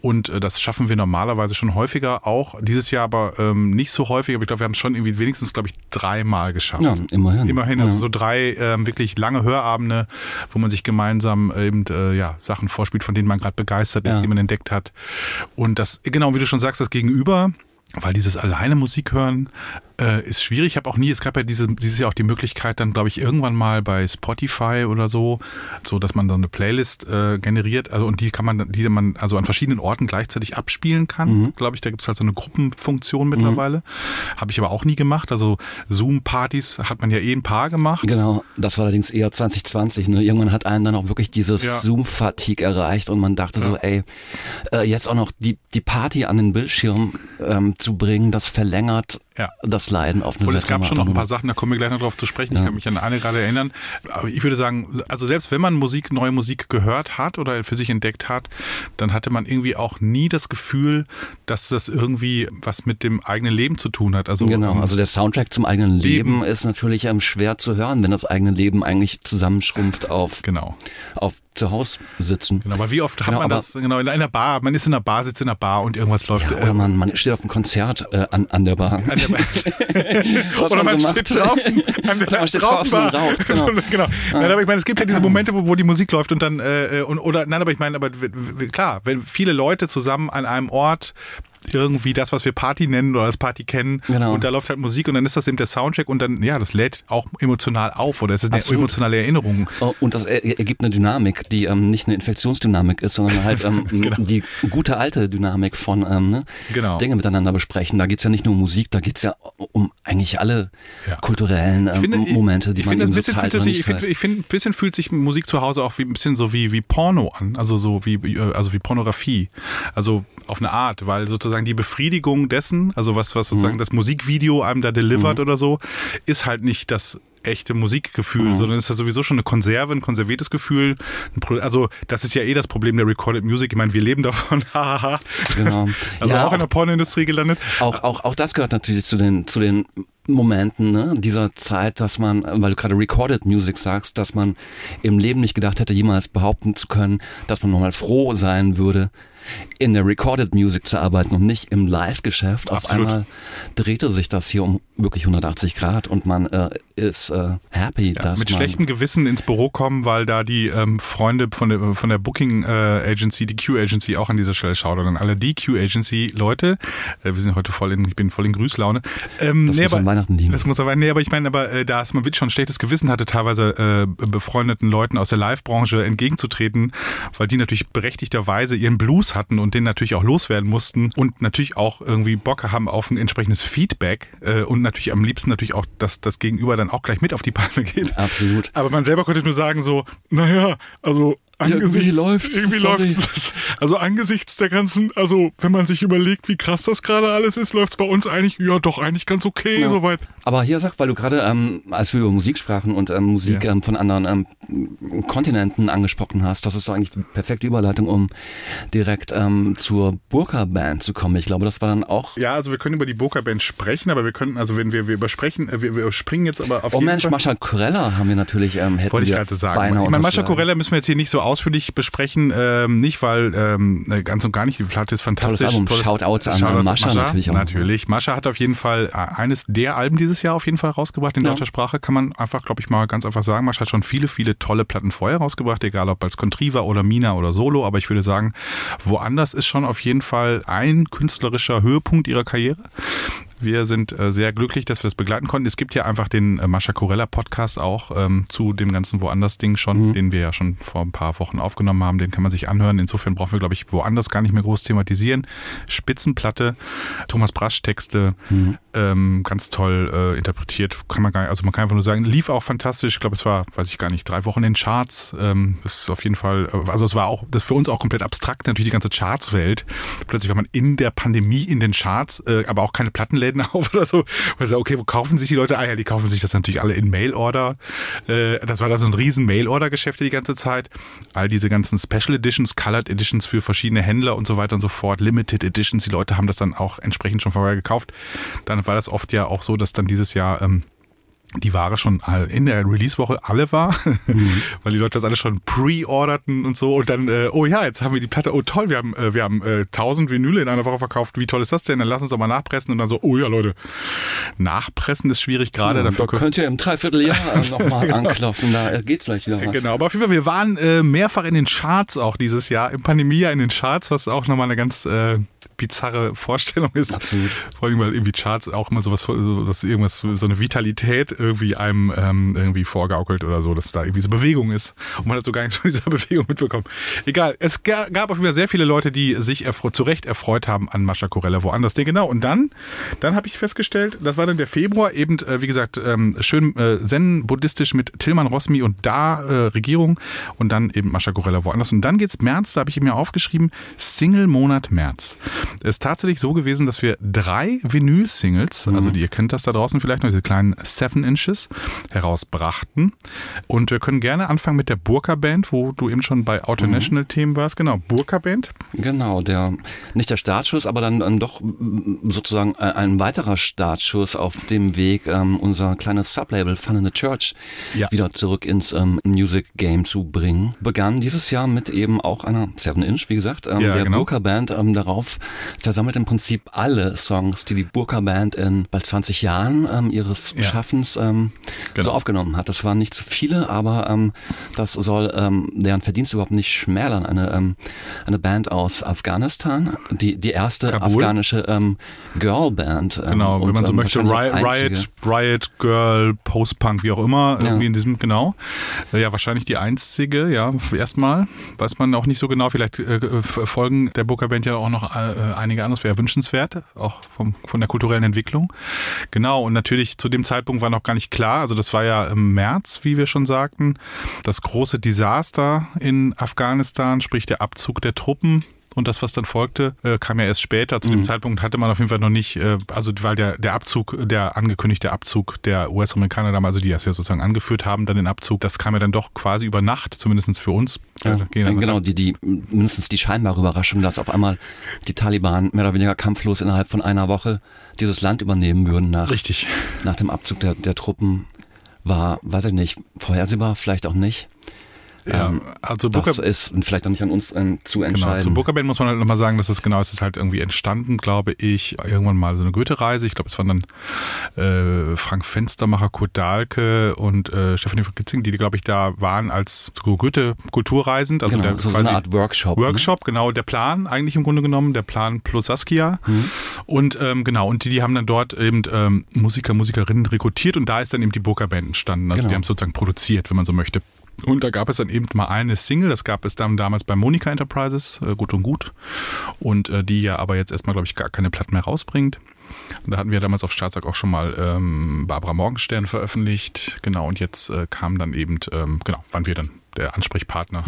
und das schaffen wir normalerweise schon häufiger, auch dieses Jahr aber ähm, nicht so häufig, aber ich glaube, wir haben es schon irgendwie wenigstens, glaube ich, dreimal geschafft. Ja, immerhin. Immerhin, also Ja. so drei ähm, wirklich lange Hörabende, wo man sich gemeinsam eben ja, Sachen vorspielt, von denen man gerade begeistert ist, Ja. die man entdeckt hat. Und das, genau wie du schon sagst, das Gegenüber, weil dieses alleine Musik hören äh, ist schwierig. Ich habe auch nie, es gab ja diese, dieses Jahr auch die Möglichkeit, dann glaube ich irgendwann mal bei Spotify oder so, so dass man dann eine Playlist äh, generiert, also und die kann man, die man also an verschiedenen Orten gleichzeitig abspielen kann. Mhm. Glaube ich, da gibt es halt so eine Gruppenfunktion mittlerweile. Habe ich aber auch nie gemacht. Also Zoom-Partys hat man ja eh ein paar gemacht. Genau, das war allerdings eher 2020. Ne? Irgendwann hat einen dann auch wirklich dieses Ja. Zoom-Fatigue erreicht und man dachte so, ey, äh, jetzt auch noch die, die Party an den Bildschirm ähm, zu bringen, das verlängert Ja. das Leiden auf eine Und es gab schon noch ein paar. Sachen, da kommen wir gleich noch drauf zu sprechen. Ich kann mich an eine gerade erinnern. Aber ich würde sagen, also selbst wenn man Musik, neue Musik gehört hat oder für sich entdeckt hat, dann hatte man irgendwie auch nie das Gefühl, dass das irgendwie was mit dem eigenen Leben zu tun hat. Also Genau, also der Soundtrack zum eigenen Leben, Leben. ist natürlich ähm, schwer zu hören, wenn das eigene Leben eigentlich zusammenschrumpft auf, genau. auf zu Hause sitzen. Genau, aber wie oft hat Genau, man aber- das, genau, in einer Bar, man ist in einer Bar, sitzt in einer Bar und irgendwas läuft. Ja, oder man, man steht auf einem Konzert äh, an, an der Bar. an der Bar. Oder man so steht draußen an der Oder man steht draußen Bar. raucht, genau. genau. Nein, aber ich meine, es gibt ja diese Momente, wo, wo die Musik läuft und dann äh, und, oder nein, aber ich meine, aber klar, wenn viele Leute zusammen an einem Ort irgendwie das, was wir Party nennen oder das Party kennen Genau. und da läuft halt Musik und dann ist das eben der Soundcheck und dann, ja, das lädt auch emotional auf oder es ist eine Absolut. emotionale Erinnerung. Oh, Und das er- ergibt eine Dynamik, die ähm, nicht eine Infektionsdynamik ist, sondern halt ähm, die gute alte Dynamik von ähm, ne, Genau. Dinge miteinander besprechen. Da geht's ja nicht nur um Musik, da geht's ja um eigentlich alle Ja. kulturellen ähm, finde, Momente, die ich man finde, eben ein so teilt es sich, ich finde, ich finde, ein bisschen fühlt sich Musik zu Hause auch wie ein bisschen so wie, wie Porno an, also so wie, äh, also wie Pornografie. Also auf eine Art, weil sozusagen die Befriedigung dessen, also was, was sozusagen Mhm. das Musikvideo einem da delivert oder so, ist halt nicht das echte Musikgefühl, Mhm. sondern ist ja sowieso schon eine Konserve, ein konserviertes Gefühl. Also das ist ja eh das Problem der Recorded Music. Ich meine, wir leben davon. Genau. Also Ja, auch in der Pornoindustrie gelandet. Auch, auch, auch das gehört natürlich zu den, zu den Momenten ne, dieser Zeit, dass man, weil du gerade Recorded Music sagst, dass man im Leben nicht gedacht hätte, jemals behaupten zu können, dass man nochmal froh sein würde, in der Recorded Music zu arbeiten und nicht im Live-Geschäft. Auf einmal drehte sich das hier um wirklich 180 Grad und man äh, ist äh, happy, Ja, dass mit man schlechtem Gewissen ins Büro kommen, weil da die ähm, Freunde von der, von der Booking äh, Agency, die Q Agency auch an dieser Stelle schaut. Und alle die Q Agency Leute, äh, wir sind heute voll in, ich bin voll in Grüßlaune. Ähm, Das muss an Weihnachten liegen. Das muss aber, nee, aber ich meine, aber äh, da es man wirklich schon ein schlechtes Gewissen hatte, teilweise befreundeten Leuten aus der Live-Branche entgegenzutreten, weil die natürlich berechtigterweise ihren Blues hatten und den natürlich auch loswerden mussten und natürlich auch irgendwie Bock haben auf ein entsprechendes Feedback äh, und natürlich am liebsten natürlich auch, dass das Gegenüber dann auch gleich mit auf die Palme geht. Absolut. Aber man selber konnte nur sagen so, naja, also angesichts, Irgendwie läuft's, irgendwie läuft's. Also angesichts der ganzen, also wenn man sich überlegt, wie krass das gerade alles ist, läuft's bei uns eigentlich, ja doch, eigentlich ganz okay Ja. soweit. Aber hier sagt, weil du gerade, ähm, als wir über Musik sprachen und ähm, Musik Ja. ähm, von anderen ähm, Kontinenten angesprochen hast, das ist so eigentlich die perfekte Überleitung, um direkt ähm, zur Burka-Band zu kommen. Ich glaube, das war dann auch Ja, also wir können über die Boca Band sprechen, aber wir könnten, also wenn wir, wir übersprechen, äh, wir, wir springen jetzt aber auf Oh Mensch, Fall. Mascha Corella haben wir natürlich, ähm, hätten Wollte ich gerade sagen. beinahe Ich meine, Mascha. Corella müssen wir jetzt hier nicht so ausführlich besprechen, ähm, nicht weil ähm, ganz und gar nicht, die Platte ist fantastisch. Album. Shoutouts an Mascha natürlich auch. Natürlich. Mascha hat auf jeden Fall äh, eines der Alben dieses Jahr auf jeden Fall rausgebracht in Ja. deutscher Sprache, kann man einfach, glaube ich mal ganz einfach sagen. Mascha hat schon viele, viele tolle Platten vorher rausgebracht, egal ob als Contriva oder Mina oder Solo, aber ich würde sagen, woanders ist schon auf jeden Fall ein künstlerischer Höhepunkt ihrer Karriere. Wir sind äh, sehr glücklich, dass wir das begleiten konnten. Es gibt ja einfach den äh, Mascha Corella Podcast auch ähm, zu dem ganzen Woanders-Ding schon, den wir ja schon vor ein paar Wochen aufgenommen haben. Den kann man sich anhören. Insofern brauchen wir, glaube ich, woanders gar nicht mehr groß thematisieren. Spitzenplatte, Thomas Brasch Texte, ähm, ganz toll äh, interpretiert. Kann man gar nicht, also man kann einfach nur sagen, lief auch fantastisch. Ich glaube, es war, weiß ich gar nicht, drei Wochen in Charts. Ähm, ist auf jeden Fall, äh, also es war auch, das für uns auch komplett abstrakt, natürlich die ganze Chartswelt. Plötzlich war man in der Pandemie in den Charts, äh, aber auch keine Plattenläden auf oder so. Also, okay, wo kaufen sich die Leute? Ah ja, die kaufen sich das natürlich alle in Mail-Order. Äh, das war da so ein riesen Mail-Order-Geschäft die ganze Zeit. All diese ganzen Special Editions, Colored Editions für verschiedene Händler und so weiter und so fort, Limited Editions, die Leute haben das dann auch entsprechend schon vorher gekauft. Dann war das oft ja auch so, dass dann dieses Jahr ähm, die Ware schon in der Release-Woche alle war, weil die Leute das alles schon pre-orderten und so und dann, äh, oh ja, jetzt haben wir die Platte, oh toll, wir haben, äh, wir haben äh, 1000 Vinyle in einer Woche verkauft, wie toll ist das denn? Dann lass uns doch mal nachpressen und dann so, oh ja Leute, nachpressen ist schwierig gerade, Ja, dafür da könnt ihr im Dreivierteljahr nochmal anklopfen, da geht vielleicht wieder was. Genau, aber auf jeden Fall, wir waren äh, mehrfach in den Charts auch dieses Jahr, im Pandemiejahr in den Charts, was auch nochmal eine ganz äh, bizarre Vorstellung ist. Absolut. Vor allem, weil irgendwie Charts auch immer sowas, so, dass irgendwas, so eine Vitalität irgendwie einem ähm, irgendwie vorgaukelt oder so, dass da irgendwie so Bewegung ist und man hat so gar nichts von dieser Bewegung mitbekommen. Egal, es ga- gab auf jeden Fall sehr viele Leute, die sich zu Recht erfreut haben an Mascha Corella woanders. Nee, genau, und dann, dann habe ich festgestellt, das war dann der Februar, eben, äh, wie gesagt, ähm, schön äh, zen-buddhistisch mit Tilman Rosmi und da äh, Regierung und dann eben Mascha Corella woanders. Und dann geht's März, da habe ich mir aufgeschrieben, Single-Monat März. Es ist tatsächlich so gewesen, dass wir drei Vinyl-Singles, also die, ihr kennt das da draußen vielleicht noch, diese kleinen Seven Inches, herausbrachten. Und wir können gerne anfangen mit der Burka-Band, wo du eben schon bei Auto National-Themen warst. Genau, Burka-Band. Genau, der nicht der Startschuss, aber dann, dann doch mm, sozusagen äh, ein weiterer Startschuss auf dem Weg, ähm, unser kleines Sublabel Fun in the Church Ja. wieder zurück ins ähm, Music Game zu bringen. Begann dieses Jahr mit eben auch einer 7 Inch, wie gesagt, ähm, Ja, der genau. Burka Band ähm, darauf versammelt im Prinzip alle Songs, die die Burka Band in bald 20 Jahren ähm, ihres Ja. Schaffens ähm, Genau. so aufgenommen hat. Das waren nicht zu viele, aber ähm, das soll ähm, deren Verdienst überhaupt nicht schmälern. Eine, ähm, eine Band aus Afghanistan, die, die erste Kabul. afghanische ähm, Girlband. Ähm, Genau, wenn und, man so ähm, möchte, Riot. Riot, Riot, Girl, Post-Punk, wie auch immer, Ja. irgendwie in diesem, genau. Äh, Ja, wahrscheinlich die einzige, ja, erstmal. Weiß man auch nicht so genau, vielleicht äh, folgen der Booker Band ja auch noch äh, einige anderes, wäre wünschenswert, auch vom, von der kulturellen Entwicklung. Genau, und natürlich zu dem Zeitpunkt war noch gar nicht klar, also das war ja im März, wie wir schon sagten, das große Desaster in Afghanistan, sprich der Abzug der Truppen und das, was dann folgte, äh, kam ja erst später. Zu dem Zeitpunkt hatte man auf jeden Fall noch nicht, äh, also weil der, der Abzug, der angekündigte Abzug der US-Amerikaner damals, also die das ja sozusagen angeführt haben, dann den Abzug, das kam ja dann doch quasi über Nacht, zumindest für uns. Ja, Äh, gehen dann- genau, die, die, mindestens die scheinbare Überraschung, dass auf einmal die Taliban mehr oder weniger kampflos innerhalb von einer Woche dieses Land übernehmen würden nach, Richtig. nach dem Abzug der, der Truppen, war, weiß ich nicht, vorhersehbar, vielleicht auch nicht. Ja, ähm, also das Booker, ist vielleicht auch nicht an uns ähm, zu genau, entscheiden. zu Booker Band muss man halt nochmal sagen, dass es genau, es ist halt irgendwie entstanden, glaube ich, irgendwann mal so eine Goethe-Reise. Ich glaube, es waren dann äh, Frank Fenstermacher, Kurt Dahlke und äh, Stefanie von Kitzing, die, glaube ich, da waren als so Goethe-Kulturreisend. Also genau, der so, eine Art Workshop. ne? Workshop, genau, der Plan eigentlich im Grunde genommen, der Plan plus Saskia. Mhm. Und ähm, genau, und die, die haben dann dort eben ähm, Musiker, Musikerinnen rekrutiert und da ist dann eben die Booker Band entstanden. Also Genau. die haben es sozusagen produziert, wenn man so möchte. Und da gab es dann eben mal eine Single, das gab es dann damals bei Monika Enterprises, äh, gut und gut. Und äh, die ja aber jetzt erstmal, glaube ich, gar keine Platten mehr rausbringt. Und da hatten wir damals auf Startsack auch schon mal ähm, Barbara Morgenstern veröffentlicht. Genau, und jetzt äh, kam dann eben, ähm, genau, waren wir dann der Ansprechpartner.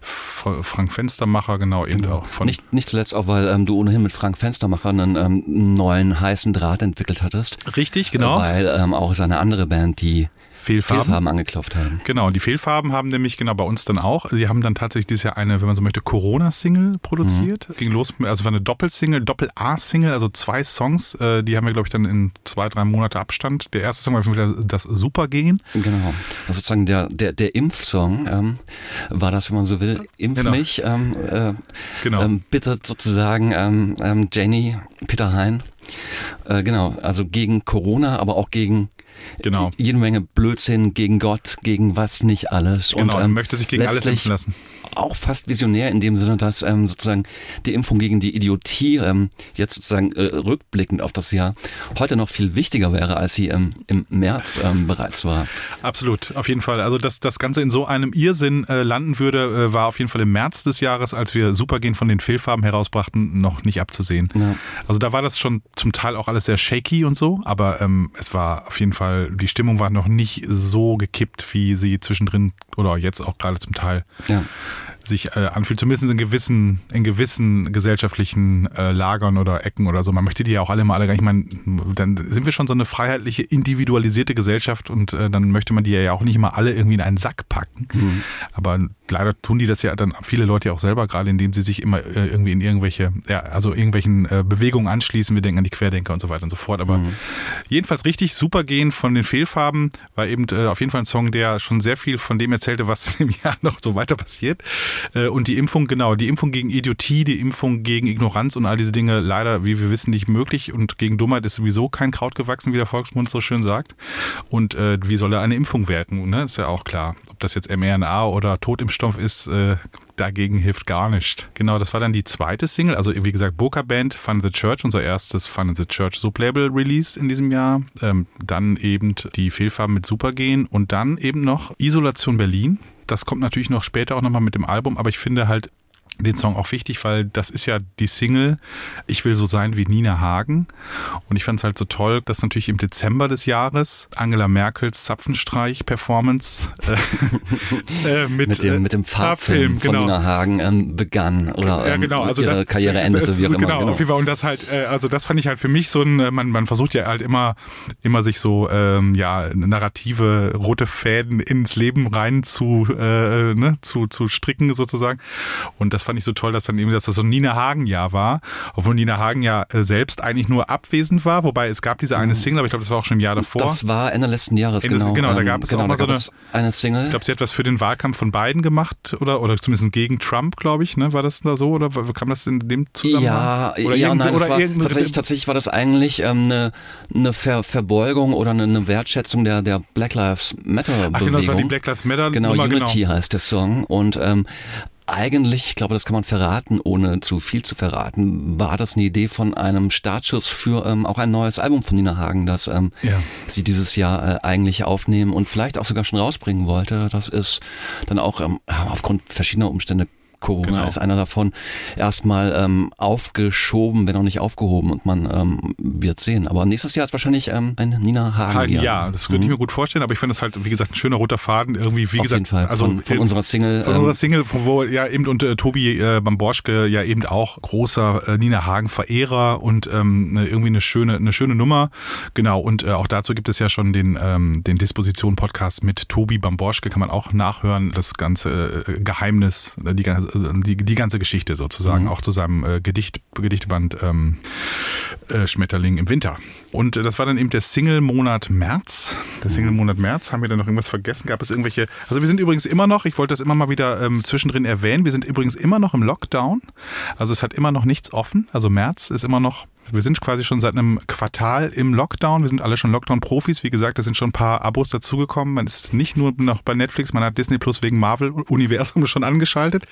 F- Frank Fenstermacher, genau, eben auch von Nicht, nicht zuletzt auch, weil ähm, du ohnehin mit Frank Fenstermacher einen ähm, neuen heißen Draht entwickelt hattest. Richtig, genau. Weil ähm, auch seine andere Band, die Fehlfarben. Fehlfarben angeklopft haben. Genau, und die Fehlfarben haben nämlich genau bei uns dann auch. Die haben dann tatsächlich dieses Jahr eine, wenn man so möchte, Corona-Single produziert. Ging los, also war eine Doppelsingle, Doppel-A-Single, also zwei Songs. Äh, die haben wir, glaube ich, dann in zwei, drei Monate Abstand. Der erste Song war wieder das Supergehen. Genau. Also sozusagen der, der, der Impfsong ähm, war das, wenn man so will, Impf Genau. mich, ähm, äh, Genau. ähm, bittet sozusagen ähm, ähm, Janie, Peter Hein, äh, genau, also gegen Corona, aber auch gegen Genau. jede Menge Blödsinn, gegen Gott, gegen was nicht alles. Genau, und, ähm, möchte sich gegen alles impfen lassen. Auch fast visionär in dem Sinne, dass ähm, sozusagen die Impfung gegen die Idiotie ähm, jetzt sozusagen äh, rückblickend auf das Jahr heute noch viel wichtiger wäre, als sie ähm, im März ähm, bereits war. Absolut, auf jeden Fall. Also, dass das Ganze in so einem Irrsinn äh, landen würde, äh, war auf jeden Fall im März des Jahres, als wir Supergehen von den Fehlfarben herausbrachten, noch nicht abzusehen. Ja. Also da war das schon zum Teil auch alles sehr shaky und so, aber ähm, es war auf jeden Fall, die Stimmung war noch nicht so gekippt, wie sie zwischendrin oder jetzt auch gerade zum Teil Ja. Sich äh, anfühlt, zumindest in gewissen, in gewissen gesellschaftlichen äh, Lagern oder Ecken oder so. Man möchte die ja auch alle mal alle gar nicht, ich meine, dann sind wir schon so eine freiheitliche, individualisierte Gesellschaft und äh, dann möchte man die ja auch nicht mal alle irgendwie in einen Sack packen. Aber leider tun die das ja dann viele Leute ja auch selber, gerade indem sie sich immer äh, irgendwie in irgendwelche, ja, also irgendwelchen äh, Bewegungen anschließen. Wir denken an die Querdenker und so weiter und so fort. Aber jedenfalls richtig super gehen von den Fehlfarben war eben äh, auf jeden Fall ein Song, der schon sehr viel von dem erzählte, was im Jahr noch so weiter passiert. Äh, und die Impfung, genau, die Impfung gegen Idiotie, die Impfung gegen Ignoranz und all diese Dinge leider, wie wir wissen, nicht möglich. Und gegen Dummheit ist sowieso kein Kraut gewachsen, wie der Volksmund so schön sagt. Und äh, wie soll da eine Impfung wirken? Ne? Ist ja auch klar. Ob das jetzt mRNA oder Totimpfstoff ist, äh, dagegen hilft gar nicht. Genau, das war dann die zweite Single. Also wie gesagt, Boca Band, Fun in the Church, unser erstes Fun in the Church Sublabel Release in diesem Jahr. Ähm, dann eben die Fehlfarben mit Supergehen und dann eben noch Isolation Berlin. Das kommt natürlich noch später auch nochmal mit dem Album, aber ich finde halt den Song auch wichtig, weil das ist ja die Single Ich will so sein wie Nina Hagen. Und ich fand es halt so toll, dass natürlich im Dezember des Jahres Angela Merkels Zapfenstreich-Performance äh, äh, mit, Mit dem, äh, mit dem Farbfilm von genau. Nina Hagen ähm, begann oder Ja, ähm, genau. Also ihre das, Karriere endete, das, wie auch immer. Genau, auf jeden Fall. Und das halt, äh, also das fand ich halt für mich so ein, äh, man, man versucht ja halt immer, immer sich so, ähm, ja, narrative rote Fäden ins Leben rein zu, äh, ne, zu, zu stricken sozusagen. Und das fand ich so toll, dass dann eben, dass das so ein Nina Hagen-Jahr war, obwohl Nina Hagen ja äh, selbst eigentlich nur abwesend war, wobei es gab diese eine Single, aber ich glaube, das war auch schon im Jahr davor. Mhm. Das war Ende letzten Jahres, Ende- genau. genau, da Ähm, gab es genau, auch mal so es eine Single. ich glaube, sie hat was für den Wahlkampf von Biden gemacht oder oder zumindest gegen Trump, glaube ich. Ne? War das da so oder kam das in dem Zusammenhang? Ja, oder ja, nein, oder war, tatsächlich, tatsächlich war das eigentlich ähm, eine, eine Ver Verbeugung oder eine, eine Wertschätzung der, der Black Lives Matter Bewegung. Ach genau, das war die Black Lives Matter Genau, Nummer, Unity heißt der Song und ähm, eigentlich, ich glaube, das kann man verraten, ohne zu viel zu verraten, war das eine Idee von einem Startschuss für ähm, auch ein neues Album von Nina Hagen, das ähm, Ja. sie dieses Jahr äh, eigentlich aufnehmen und vielleicht auch sogar schon rausbringen wollte. Das ist dann auch ähm, aufgrund verschiedener Umstände Corona Genau. ist einer davon erstmal ähm, aufgeschoben, wenn auch nicht aufgehoben und man ähm, wird sehen. Aber nächstes Jahr ist wahrscheinlich ähm, ein Nina Hagen. Hagen, Jahr. ja, das könnte ich mir gut vorstellen, aber ich finde es halt, wie gesagt, ein schöner roter Faden irgendwie, wie Auf gesagt, jeden Fall. also von, von äh, unserer Single. von ähm, unserer Single, von wo ja eben und äh, Tobi äh, Bamborschke ja eben auch großer äh, Nina Hagen Verehrer und ähm, ne, irgendwie eine schöne eine schöne Nummer. Genau und äh, auch dazu gibt es ja schon den ähm, den Disposition Podcast mit Tobi Bamborschke kann man auch nachhören, das ganze äh, Geheimnis, äh, die ganze die, die ganze Geschichte sozusagen, Mhm. auch zu seinem äh, Gedicht, Gedichteband ähm, äh, Schmetterling im Winter. Und äh, das war dann eben der Single-Monat März. Der Single-Monat März. Haben wir dann noch irgendwas vergessen? Gab es irgendwelche. Also, wir sind übrigens immer noch, ich wollte das immer mal wieder ähm, zwischendrin erwähnen, wir sind übrigens immer noch im Lockdown. Also, es hat immer noch nichts offen. Also, März ist immer noch. Wir sind quasi schon seit einem Quartal im Lockdown. Wir sind alle schon Lockdown-Profis. Wie gesagt, da sind schon ein paar Abos dazugekommen. Man ist nicht nur noch bei Netflix, man hat Disney Plus wegen Marvel-Universum schon angeschaltet.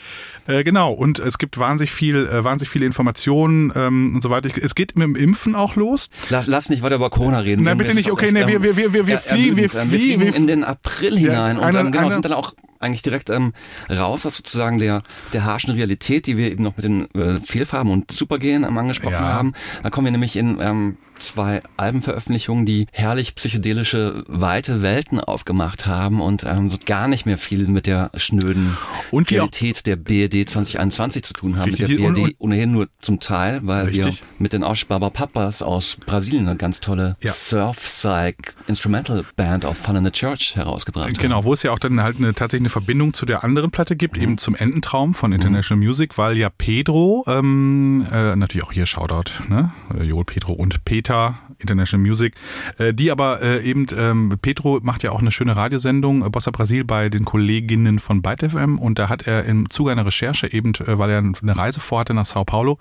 Äh, genau. Und es gibt wahnsinnig viel, äh, wahnsinnig viele Informationen ähm, und so weiter. Es geht mit dem Impfen auch los. Lass, lass nicht weiter über Corona reden. Nein, bitte nicht. Okay, nee, wir- wir- wir- wir- wir fliegen- wir fliegen- fliegen wir- in den April Ja, hinein und eine- ähm, genau, eine- sind dann auch eigentlich direkt ähm, raus aus sozusagen der, der harschen Realität, die wir eben noch mit den äh, Fehlfarben und Supergen ähm, angesprochen Ja. haben. Dann kommen wir nämlich in ähm, zwei Albenveröffentlichungen, die herrlich psychedelische, weite Welten aufgemacht haben und ähm, so gar nicht mehr viel mit der schnöden Und die auch- Realität der BRD 2021 zu tun haben. Mit der BRD und- ohnehin nur zum Teil, weil wir Richtig. mit den Aussparbber Papas aus Brasilien eine ganz tolle Ja. Surf-Psych Instrumental Band auf Fun in the Church herausgebracht haben. Genau, wo es ja auch dann halt eine, tatsächlich eine Verbindung zu der anderen Platte gibt, eben zum Ententraum von International Music, weil ja Pedro, ähm, äh, natürlich auch hier Shoutout, ne? Äh, Joel Pedro und Peter, International Music, äh, die aber äh, eben, ähm, Pedro macht ja auch eine schöne Radiosendung, äh, Bossa Brasil, bei den Kolleginnen von Byte FM und da hat er im Zuge einer Recherche eben, weil er eine Reise vorhatte nach Sao Paulo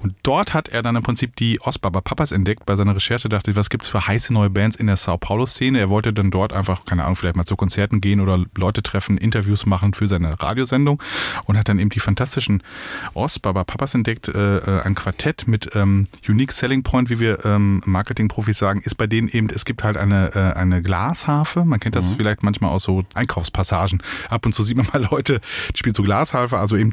und dort hat er dann im Prinzip die Osbaba Papas entdeckt. Bei seiner Recherche dachte ich, was gibt's für heiße neue Bands in der Sao Paulo-Szene? Er wollte dann dort einfach, keine Ahnung, vielleicht mal zu Konzerten gehen oder Leute treffen, Interviews machen für seine Radiosendung und hat dann eben die fantastischen Osbaba Papas entdeckt. Ein Quartett mit ähm, Unique Selling Point, wie wir ähm, Marketingprofis sagen, ist bei denen eben, es gibt halt eine, äh, eine Glasharfe. Man kennt das vielleicht manchmal aus so Einkaufspassagen. Ab und zu sieht man mal Leute, die spielen so Glasharfe, also eben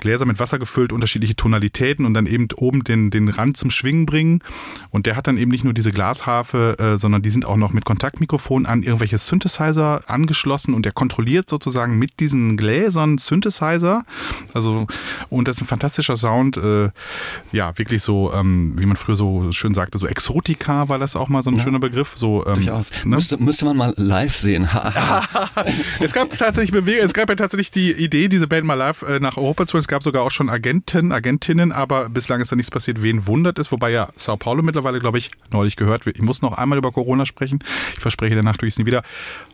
Gläser mit Wasser gefüllt, unterschiedliche Tonalitäten und dann eben oben den, den Rand zum Schwingen bringen. Und der hat dann eben nicht nur diese Glasharfe, äh, sondern die sind auch noch mit Kontaktmikrofon an irgendwelche Synthesizer angeschlossen und der kontrolliert sozusagen mit diesen Gläsern Synthesizer. Also, und das ist ein fantastischer Sound. Äh, ja, wirklich so, ähm, wie man früher so schön sagte, so Exotika war das auch mal so ein schöner Begriff. So, ähm, Durchaus. ne? Müsste, müsste man mal live sehen. Es gab tatsächlich Bewegung, es gab ja tatsächlich die Idee, diese Band mal live äh, nach Europa zu holen. Es gab sogar auch schon Agenten, Agentinnen, aber bislang ist da nichts passiert. Wen wundert es? Wobei ja Sao Paulo mittlerweile, glaube ich, neulich gehört wird. Ich muss noch einmal über Corona sprechen. Ich verspreche, danach tue ich es nie wieder.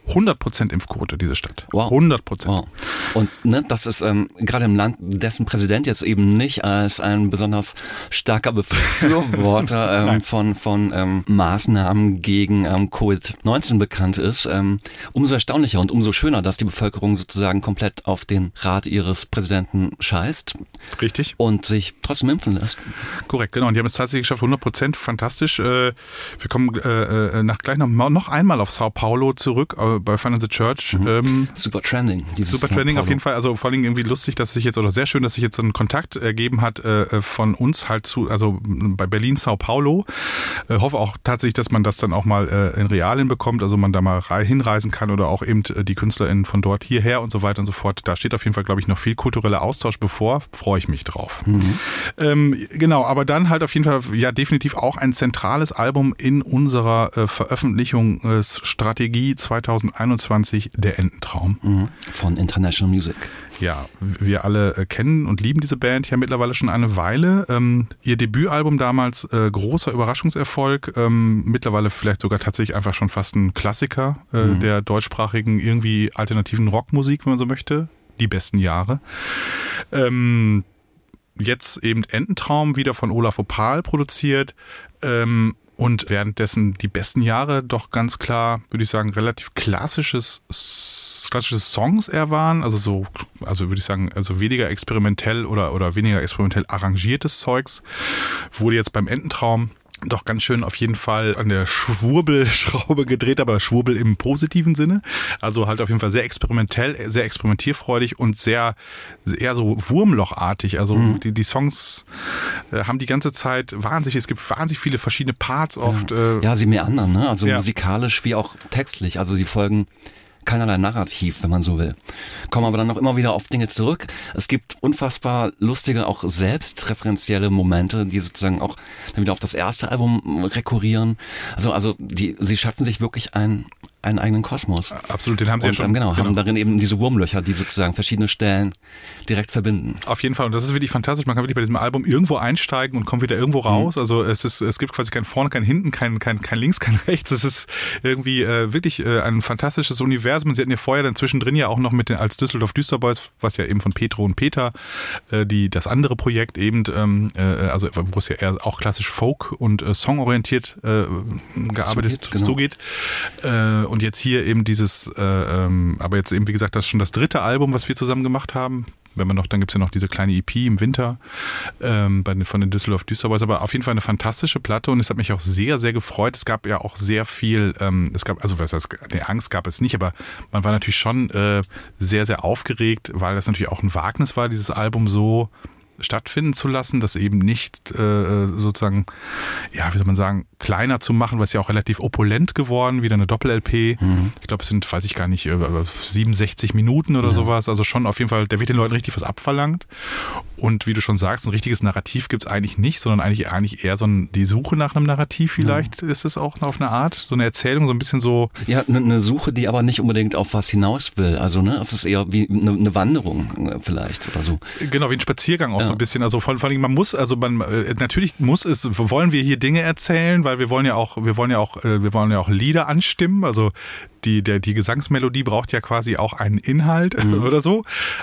100% Impfquote, diese Stadt. Wow. 100%. Wow. Und ne, das ist ähm, gerade im Land, dessen Präsident jetzt eben nicht als ein besonders starker Befürworter ähm, von, von ähm, Maßnahmen gegen ähm, Covid-19 bekannt ist, ähm, umso erstaunlicher und umso schöner, dass die Bevölkerung sozusagen komplett auf den Rat ihres Präsidenten scheißt Richtig. und sich trotzdem impfen lässt. Korrekt, genau. Und die haben es tatsächlich geschafft, 100 Prozent, fantastisch. Äh, Wir kommen äh, äh, nach gleich noch, noch einmal auf Sao Paulo zurück, äh, bei Fun in the Church. Ähm, Super trending. Super Training auf jeden Fall. Also vor allem irgendwie lustig, dass sich jetzt, oder sehr schön, dass sich jetzt so ein Kontakt ergeben hat äh, von uns halt zu, also bei Berlin, Sao Paulo. Äh, hoffe auch tatsächlich, dass man das dann auch mal äh, in Real hinbekommt, also man da mal rei- hinreisen kann oder auch eben äh, die KünstlerInnen von dort hierher und so weiter und so fort. Da steht auf jeden Fall, glaube ich, noch viel kultureller Austausch bevor. Freue ich mich drauf. Ähm, genau, aber dann halt auf jeden Fall ja definitiv auch ein zentrales Album in unserer äh, Veröffentlichungsstrategie 2021, der Ententraum. Mhm. Von International Music. Ja, wir alle äh, kennen und lieben diese Band ja mittlerweile schon eine Weile. Ähm, ihr Debütalbum damals äh, großer Überraschungserfolg, ähm, mittlerweile vielleicht sogar tatsächlich einfach schon fast ein Klassiker äh, der deutschsprachigen irgendwie alternativen Rockmusik, wenn man so möchte. Die besten Jahre. Ähm, jetzt eben Ententraum wieder von Olaf Opal produziert. Ähm, und währenddessen die besten Jahre doch ganz klar, würde ich sagen, relativ klassisches, klassische Songs eher waren. Also so, also würde ich sagen, also weniger experimentell oder, oder weniger experimentell arrangiertes Zeugs. Wurde jetzt beim Ententraum doch ganz schön auf jeden Fall an der Schwurbelschraube gedreht, aber Schwurbel im positiven Sinne. Also halt auf jeden Fall sehr experimentell, sehr experimentierfreudig und sehr, eher so Wurmlochartig. Also die, die Songs äh, haben die ganze Zeit wahnsinnig, es gibt wahnsinnig viele verschiedene Parts oft. Äh, Ja, sie meandern, ne? Also Ja. musikalisch wie auch textlich. Also sie folgen keinerlei Narrativ, wenn man so will. Kommen aber dann noch immer wieder auf Dinge zurück. Es gibt unfassbar lustige, auch selbstreferenzielle Momente, die sozusagen auch dann wieder auf das erste Album rekurrieren. Also, also die, sie schaffen sich wirklich ein einen eigenen Kosmos. Absolut, den haben sie Und, ja schon. ähm, genau, haben darin eben diese Wurmlöcher, die sozusagen verschiedene Stellen direkt verbinden. Auf jeden Fall. Und das ist wirklich fantastisch. Man kann wirklich bei diesem Album irgendwo einsteigen und kommt wieder irgendwo raus. Also es ist, es gibt quasi kein vorne, kein hinten, kein, kein, kein links, kein rechts. Es ist irgendwie äh, wirklich äh, ein fantastisches Universum. Und sie hatten ja vorher dann zwischendrin ja auch noch mit den als Düsseldorf Düsterboys, was ja eben von Petro und Peter, äh, die das andere Projekt eben, ähm, äh, also wo es ja eher auch klassisch Folk und äh, Songorientiert äh, gearbeitet Zugeht, genau. zugeht. Äh, und jetzt hier eben dieses, äh, ähm, aber jetzt eben, wie gesagt, das ist schon das dritte Album, was wir zusammen gemacht haben. Wenn man noch, dann gibt's ja noch diese kleine EP im Winter ähm, bei, von den Düsseldorf Düsterboys. Aber auf jeden Fall eine fantastische Platte und es hat mich auch sehr, sehr gefreut. Es gab ja auch sehr viel, ähm, es gab, also was heißt, nee, Angst gab es nicht, aber man war natürlich schon äh, sehr, sehr aufgeregt, weil das natürlich auch ein Wagnis war, dieses Album so stattfinden zu lassen, das eben nicht äh, sozusagen, ja, wie soll man sagen, kleiner zu machen, weil es ja auch relativ opulent geworden, wieder eine Doppel-LP. Ich glaube, es sind, weiß ich gar nicht, äh, 67 Minuten oder sowas. Also schon auf jeden Fall, der wird den Leuten richtig was abverlangt. Und wie du schon sagst, ein richtiges Narrativ gibt's eigentlich nicht, sondern eigentlich, eigentlich eher so ein, die Suche nach einem Narrativ vielleicht ist es auch auf eine Art, so eine Erzählung, so ein bisschen so, Ja, eine ne Suche, die aber nicht unbedingt auf was hinaus will. Also, ne, es ist eher wie eine ne Wanderung äh, vielleicht oder so. Genau, wie ein Spaziergang auch Ja. So ein bisschen. Also vor, vor allem, man muss, also man äh, natürlich muss es, wollen wir hier Dinge erzählen, weil wir wollen ja auch, wir wollen ja auch, äh, wir wollen ja auch Lieder anstimmen. Also die, der, die Gesangsmelodie braucht ja quasi auch einen Inhalt oder so.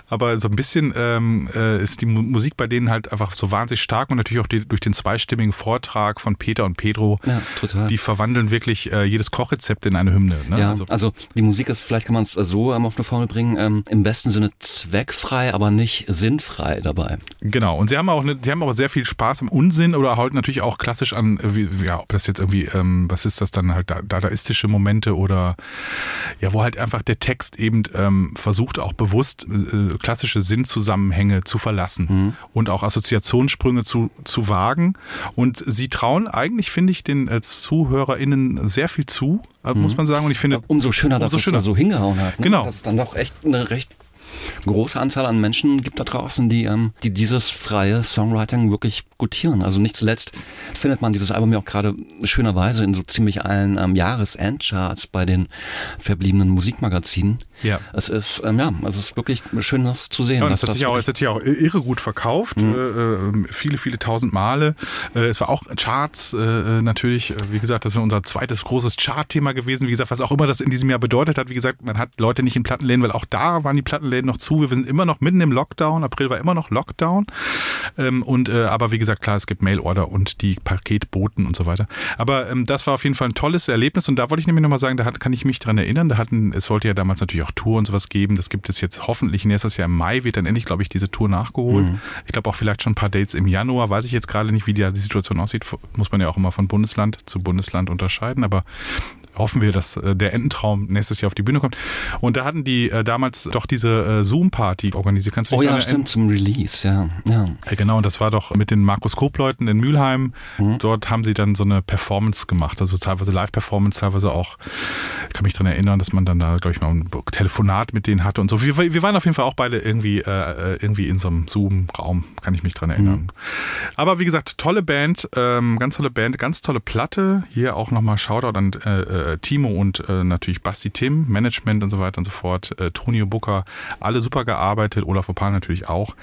Aber so ein bisschen ähm, äh, ist die Mu- Musik bei denen halt einfach so wahnsinnig stark und natürlich auch die, durch den zweistimmigen Vortrag von Peter und Pedro. Ja, total. Die verwandeln wirklich äh, jedes Kochrezept in eine Hymne. Ne? Ja, also, also, die Musik ist, vielleicht kann man es so ähm, auf eine Formel bringen, ähm, im besten Sinne zweckfrei, aber nicht sinnfrei dabei. Genau, und sie haben auch, eine, sie haben aber sehr viel Spaß am Unsinn oder halt natürlich auch klassisch an, äh, wie, ja, ob das jetzt irgendwie, ähm, was ist das dann halt, da- dadaistische Momente oder ja, wo halt einfach der Text eben ähm, versucht auch bewusst äh, klassische Sinnzusammenhänge zu verlassen und auch Assoziationssprünge zu, zu wagen. Und sie trauen eigentlich, finde ich, den äh, ZuhörerInnen sehr viel zu, äh, muss man sagen. Und ich finde, Umso schöner, dass Umso es schöner. da so hingehauen hat. Ne? Genau. Dass es dann doch echt eine recht große Anzahl an Menschen gibt da draußen, die, ähm, die dieses freie Songwriting wirklich gutieren. Also nicht zuletzt findet man dieses Album ja auch gerade schönerweise in so ziemlich allen ähm, Jahresendcharts bei den verbliebenen Musikmagazinen. Ja. Es ist, ähm, ja, es ist wirklich schön, das zu sehen. Ja, und es hat, sich auch, es hat sich auch irre gut verkauft, äh, äh, viele, viele tausend Male. Äh, es war auch Charts äh, natürlich, äh, wie gesagt, das ist unser zweites großes Chartthema gewesen. Wie gesagt, was auch immer das in diesem Jahr bedeutet hat. Wie gesagt, man hat Leute nicht in Plattenläden, weil auch da waren die Plattenläden noch zu. Wir sind immer noch mitten im Lockdown. April war immer noch Lockdown. Ähm, und äh, aber wie gesagt, klar, es gibt Mailorder und die Paketboten und so weiter. Aber ähm, das war auf jeden Fall ein tolles Erlebnis und da wollte ich nämlich nochmal sagen, da hat, kann ich mich dran erinnern. Da hatten, es sollte ja damals natürlich auch Tour und sowas geben. Das gibt es jetzt hoffentlich nächstes Jahr im Mai wird dann endlich, glaube ich, diese Tour nachgeholt. Ich glaube auch vielleicht schon ein paar Dates im Januar. Weiß ich jetzt gerade nicht, wie die, die Situation aussieht. Muss man ja auch immer von Bundesland zu Bundesland unterscheiden. Aber hoffen wir, dass äh, der Ententraum nächstes Jahr auf die Bühne kommt. Und da hatten die äh, damals doch diese äh, Zoom-Party organisiert. Kannst du Oh ja, daran stimmt, zum Release, ja. ja. ja, genau, und das war doch mit den Markus Koop-Leuten in Mülheim. Dort haben sie dann so eine Performance gemacht, also teilweise Live-Performance, teilweise auch, ich kann mich dran erinnern, dass man dann da, glaube ich, mal ein Telefonat mit denen hatte und so. Wir, wir waren auf jeden Fall auch beide irgendwie, äh, irgendwie in so einem Zoom-Raum, kann ich mich dran erinnern. Aber wie gesagt, tolle Band, ähm, ganz tolle Band, ganz tolle Platte. Hier auch nochmal Shoutout an äh, äh, Timo und äh, natürlich Basti Tim, Management und so weiter und so fort. Äh, Tonio Booker, alle super gearbeitet. Olaf Opal natürlich auch.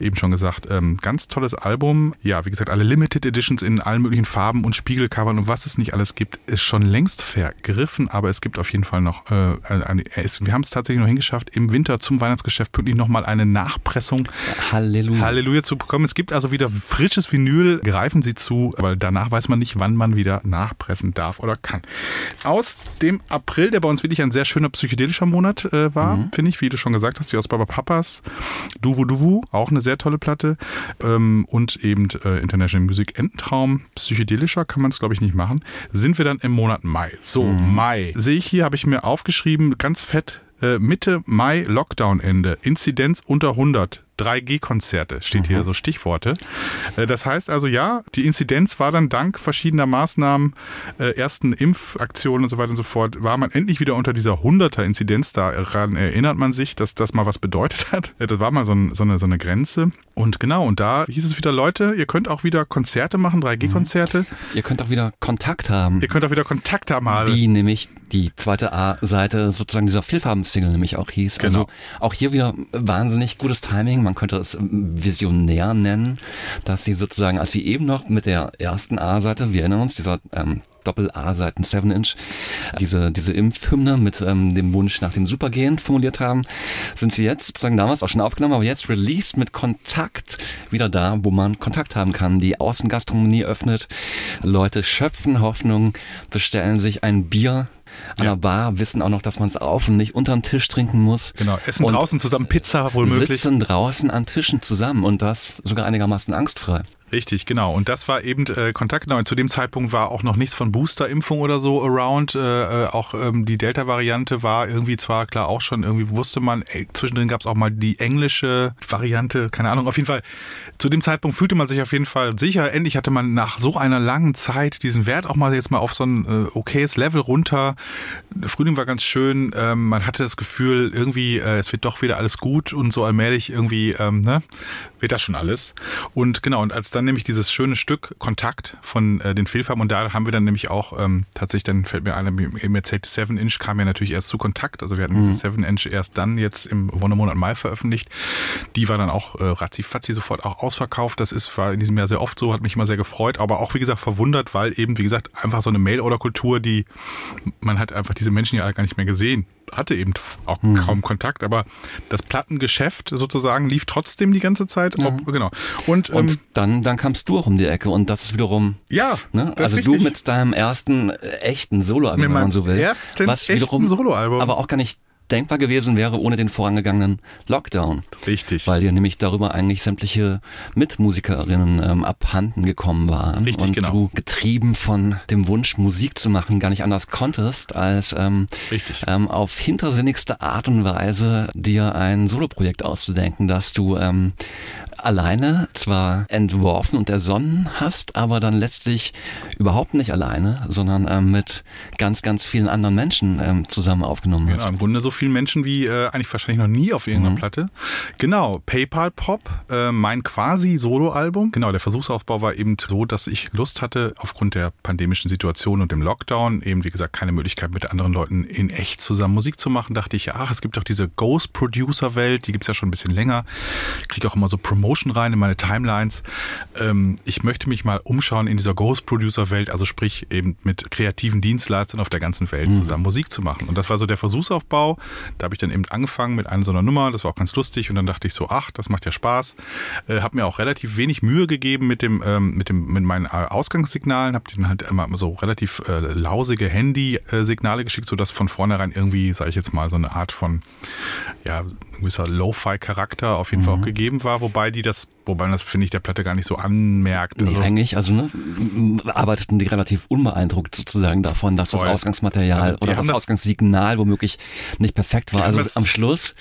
Eben schon gesagt, ähm, ganz tolles Album. Ja, wie gesagt, alle Limited Editions in allen möglichen Farben und Spiegelcovern und was es nicht alles gibt, ist schon längst vergriffen. Aber es gibt auf jeden Fall noch, äh, eine, ist, wir haben es tatsächlich noch hingeschafft, im Winter zum Weihnachtsgeschäft pünktlich nochmal eine Nachpressung Halleluja. Halleluja zu bekommen. Es gibt also wieder frisches Vinyl. Greifen Sie zu, weil danach weiß man nicht, wann man wieder nachpressen darf oder kann. Aus dem April, der bei uns wirklich ein sehr schöner psychedelischer Monat äh, war, finde ich, wie du schon gesagt hast, die aus Baba Papas, Duvu Duvu, auch eine sehr tolle Platte. Ähm, und eben äh, International Music Ententraum, psychedelischer kann man es, glaube ich, nicht machen. Sind wir dann im Monat Mai. So, Mai. Sehe ich hier, habe ich mir aufgeschrieben, ganz fett, Mitte Mai Lockdown-Ende. Inzidenz unter 100. 3G-Konzerte, steht hier so Stichworte. Äh, Das heißt also, ja, die Inzidenz war dann dank verschiedener Maßnahmen, äh, ersten Impfaktionen und so weiter und so fort, war man endlich wieder unter dieser 100er-Inzidenz. Daran erinnert man sich, dass das mal was bedeutet hat. Äh, Das war mal so, ein, so, eine, so eine Grenze. Und genau, und da hieß es wieder, Leute, ihr könnt auch wieder Konzerte machen, 3G-Konzerte. Ihr könnt auch wieder Kontakt haben. Ihr könnt auch wieder Kontakt haben. mal. Wie nämlich die zweite A-Seite sozusagen dieser Vielfarben-Single nämlich auch hieß. Genau. Also auch hier wieder wahnsinnig gutes Timing. Man könnte es ähm, visionär nennen, dass sie sozusagen, als sie eben noch mit der ersten A-Seite, wir erinnern uns, dieser ähm, Doppel-A-Seiten 7-Inch, diese, diese Impfhymne mit ähm, dem Wunsch nach dem Supergen formuliert haben, sind sie jetzt sozusagen damals auch schon aufgenommen, aber jetzt released mit Kontakt wieder da, wo man Kontakt haben kann. Die Außengastronomie öffnet, Leute schöpfen Hoffnung, bestellen sich ein Bier an Ja. der Bar, wissen auch noch, dass man es auf und nicht unterm Tisch trinken muss. Genau, essen Und draußen zusammen Pizza, wohl möglich. Sitzen draußen an Tischen zusammen und das sogar einigermaßen angstfrei. Richtig, genau. Und das war eben äh, Kontakt. Genau. Zu dem Zeitpunkt war auch noch nichts von Boosterimpfung oder so around. Äh, äh, auch ähm, die Delta-Variante war irgendwie zwar klar auch schon, irgendwie wusste man, ey, zwischendrin gab es auch mal die englische Variante, keine Ahnung. Auf jeden Fall, zu dem Zeitpunkt fühlte man sich auf jeden Fall sicher. Endlich hatte man nach so einer langen Zeit diesen Wert auch mal jetzt mal auf so ein äh, okayes Level runter. Der Frühling war ganz schön. Ähm, man hatte das Gefühl, irgendwie, äh, es wird doch wieder alles gut und so allmählich irgendwie, ähm, ne, wird das schon alles. Und genau, und als dann nämlich dieses schöne Stück Kontakt von äh, den Fehlfarben und da haben wir dann nämlich auch ähm, tatsächlich, dann fällt mir ein, eben erzählt, 7 Inch kam ja natürlich erst zu Kontakt. Also wir hatten diese 7 Inch erst dann jetzt im Wondermonat Mai veröffentlicht. Die war dann auch äh, ratzi sofort auch ausverkauft. Das ist, war in diesem Jahr sehr oft so, hat mich immer sehr gefreut, aber auch wie gesagt verwundert, weil eben, wie gesagt, einfach so eine Mail-Order-Kultur, die man hat einfach diese Menschen ja alle gar nicht mehr gesehen hatte eben auch kaum Kontakt, aber das Plattengeschäft sozusagen lief trotzdem die ganze Zeit. Ob, genau. Und, Und ähm, dann, dann kamst du auch um die Ecke und das ist wiederum, ja, ne? also du mit deinem ersten äh, echten Soloalbum, wenn man so will. ersten was echten wiederum Soloalbum. aber auch gar nicht denkbar gewesen wäre ohne den vorangegangenen Lockdown. Richtig. Weil dir nämlich darüber eigentlich sämtliche Mitmusikerinnen ähm, abhanden gekommen waren. Richtig, und genau. du getrieben von dem Wunsch, Musik zu machen, gar nicht anders konntest, als ähm, Richtig. ähm, auf hintersinnigste Art und Weise dir ein Soloprojekt auszudenken, das du ähm, alleine zwar entworfen und ersonnen hast, aber dann letztlich überhaupt nicht alleine, sondern ähm, mit ganz, ganz vielen anderen Menschen ähm, zusammen aufgenommen hast. Genau, im Grunde so vielen Menschen wie äh, eigentlich wahrscheinlich noch nie auf Mhm. irgendeiner Platte. Genau, PayPal Pop, äh, mein quasi Soloalbum. Genau, der Versuchsaufbau war eben so, dass ich Lust hatte, aufgrund der pandemischen Situation und dem Lockdown, eben wie gesagt, keine Möglichkeit mit anderen Leuten in echt zusammen Musik zu machen, dachte ich, ach, es gibt doch diese Ghost Producer Welt, die gibt's ja schon ein bisschen länger. Kriege auch immer so Promotion rein in meine Timelines. Ähm, ich möchte mich mal umschauen in dieser Ghost Producer Welt, also sprich eben mit kreativen Dienstleistern auf der ganzen Welt zusammen Musik zu machen. Und das war so der Versuchsaufbau. Da habe ich dann eben angefangen mit einer so einer Nummer, das war auch ganz lustig und dann dachte ich so, ach, das macht ja Spaß. Äh, habe mir auch relativ wenig Mühe gegeben mit dem ähm, mit dem mit meinen äh, Ausgangssignalen, habe denen halt immer so relativ äh, lausige Handy-Signale geschickt, sodass von vornherein irgendwie, sage ich jetzt mal, so eine Art von ja, ein gewisser Lo-Fi-Charakter auf jeden Fall auch gegeben war, wobei die das, wobei man das finde ich der Platte gar nicht so anmerkt. Nee, Also, eigentlich, also ne, arbeiteten die relativ unbeeindruckt sozusagen davon, dass das Voll. Ausgangsmaterial Also oder das, das- Ausgangssignal womöglich nicht perfekt war. Also das- am Schluss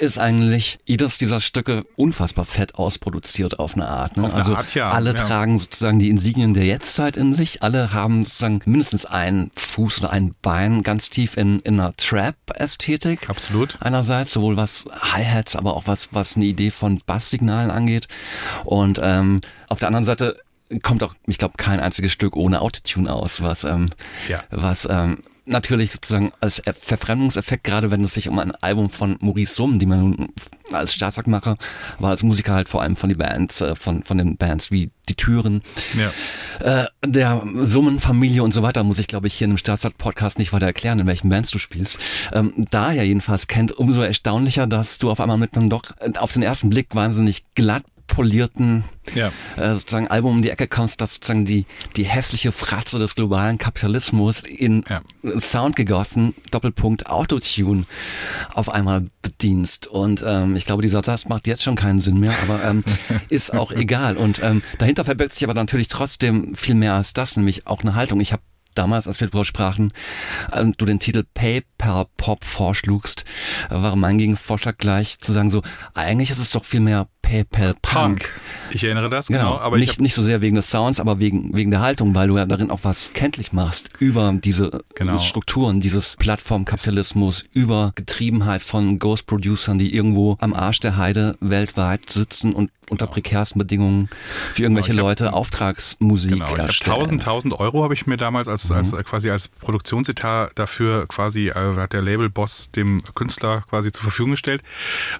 ist eigentlich jedes dieser Stücke unfassbar fett ausproduziert auf eine Art. Ne? Auf also Art, ja, alle ja. tragen sozusagen die Insignien der Jetztzeit in sich. Alle haben sozusagen mindestens einen Fuß oder ein Bein ganz tief in, in einer Trap-Ästhetik. Absolut. Einerseits sowohl was Hi-Hats, aber auch was, was eine Idee von Basssignalen angeht. Und ähm, auf der anderen Seite kommt auch, ich glaube, kein einziges Stück ohne Autotune aus, was, ähm, Ja. was ähm, natürlich sozusagen als Ver- Verfremdungseffekt, gerade wenn es sich um ein Album von Maurice Summ, die man nun als Staatssackmacher, aber als Musiker halt vor allem von die Bands, äh, von, von den Bands wie Die Türen, Ja. äh, der Summenfamilie und so weiter, muss ich glaube ich hier in einem Staatsrat-Podcast nicht weiter erklären, in welchen Bands du spielst. Ähm, da ja jedenfalls kennt, umso erstaunlicher, dass du auf einmal mit einem doch äh, auf den ersten Blick wahnsinnig glatt polierten Ja. äh, sozusagen Album um die Ecke kommst, das sozusagen die, die hässliche Fratze des globalen Kapitalismus in Ja. Sound gegossen, Doppelpunkt Autotune auf einmal bedienst. Und ähm, ich glaube, dieser Satz macht jetzt schon keinen Sinn mehr, aber ähm, ist auch egal. Und ähm, dahinter verbirgt sich aber natürlich trotzdem viel mehr als das, nämlich auch eine Haltung. Ich habe damals, als wir darüber sprachen, äh, du den Titel PayPal Pop vorschlugst, äh, war mein Gegenvorschlag gleich zu sagen so, eigentlich ist es doch viel mehr PayPal Punk. Ich erinnere das, genau. genau aber nicht, nicht so sehr wegen des Sounds, aber wegen, wegen der Haltung, weil du ja darin auch was kenntlich machst über diese genau. Strukturen, dieses Plattformkapitalismus, über Getriebenheit von Ghost-Producern, die irgendwo am Arsch der Heide weltweit sitzen und unter genau. prekärsten Bedingungen für irgendwelche genau, Leute hab, Auftragsmusik genau, ich erstellen. 1000, 1000 Euro habe ich mir damals als, mhm. als quasi als Produktionsetat dafür quasi äh, hat der Labelboss dem Künstler quasi zur Verfügung gestellt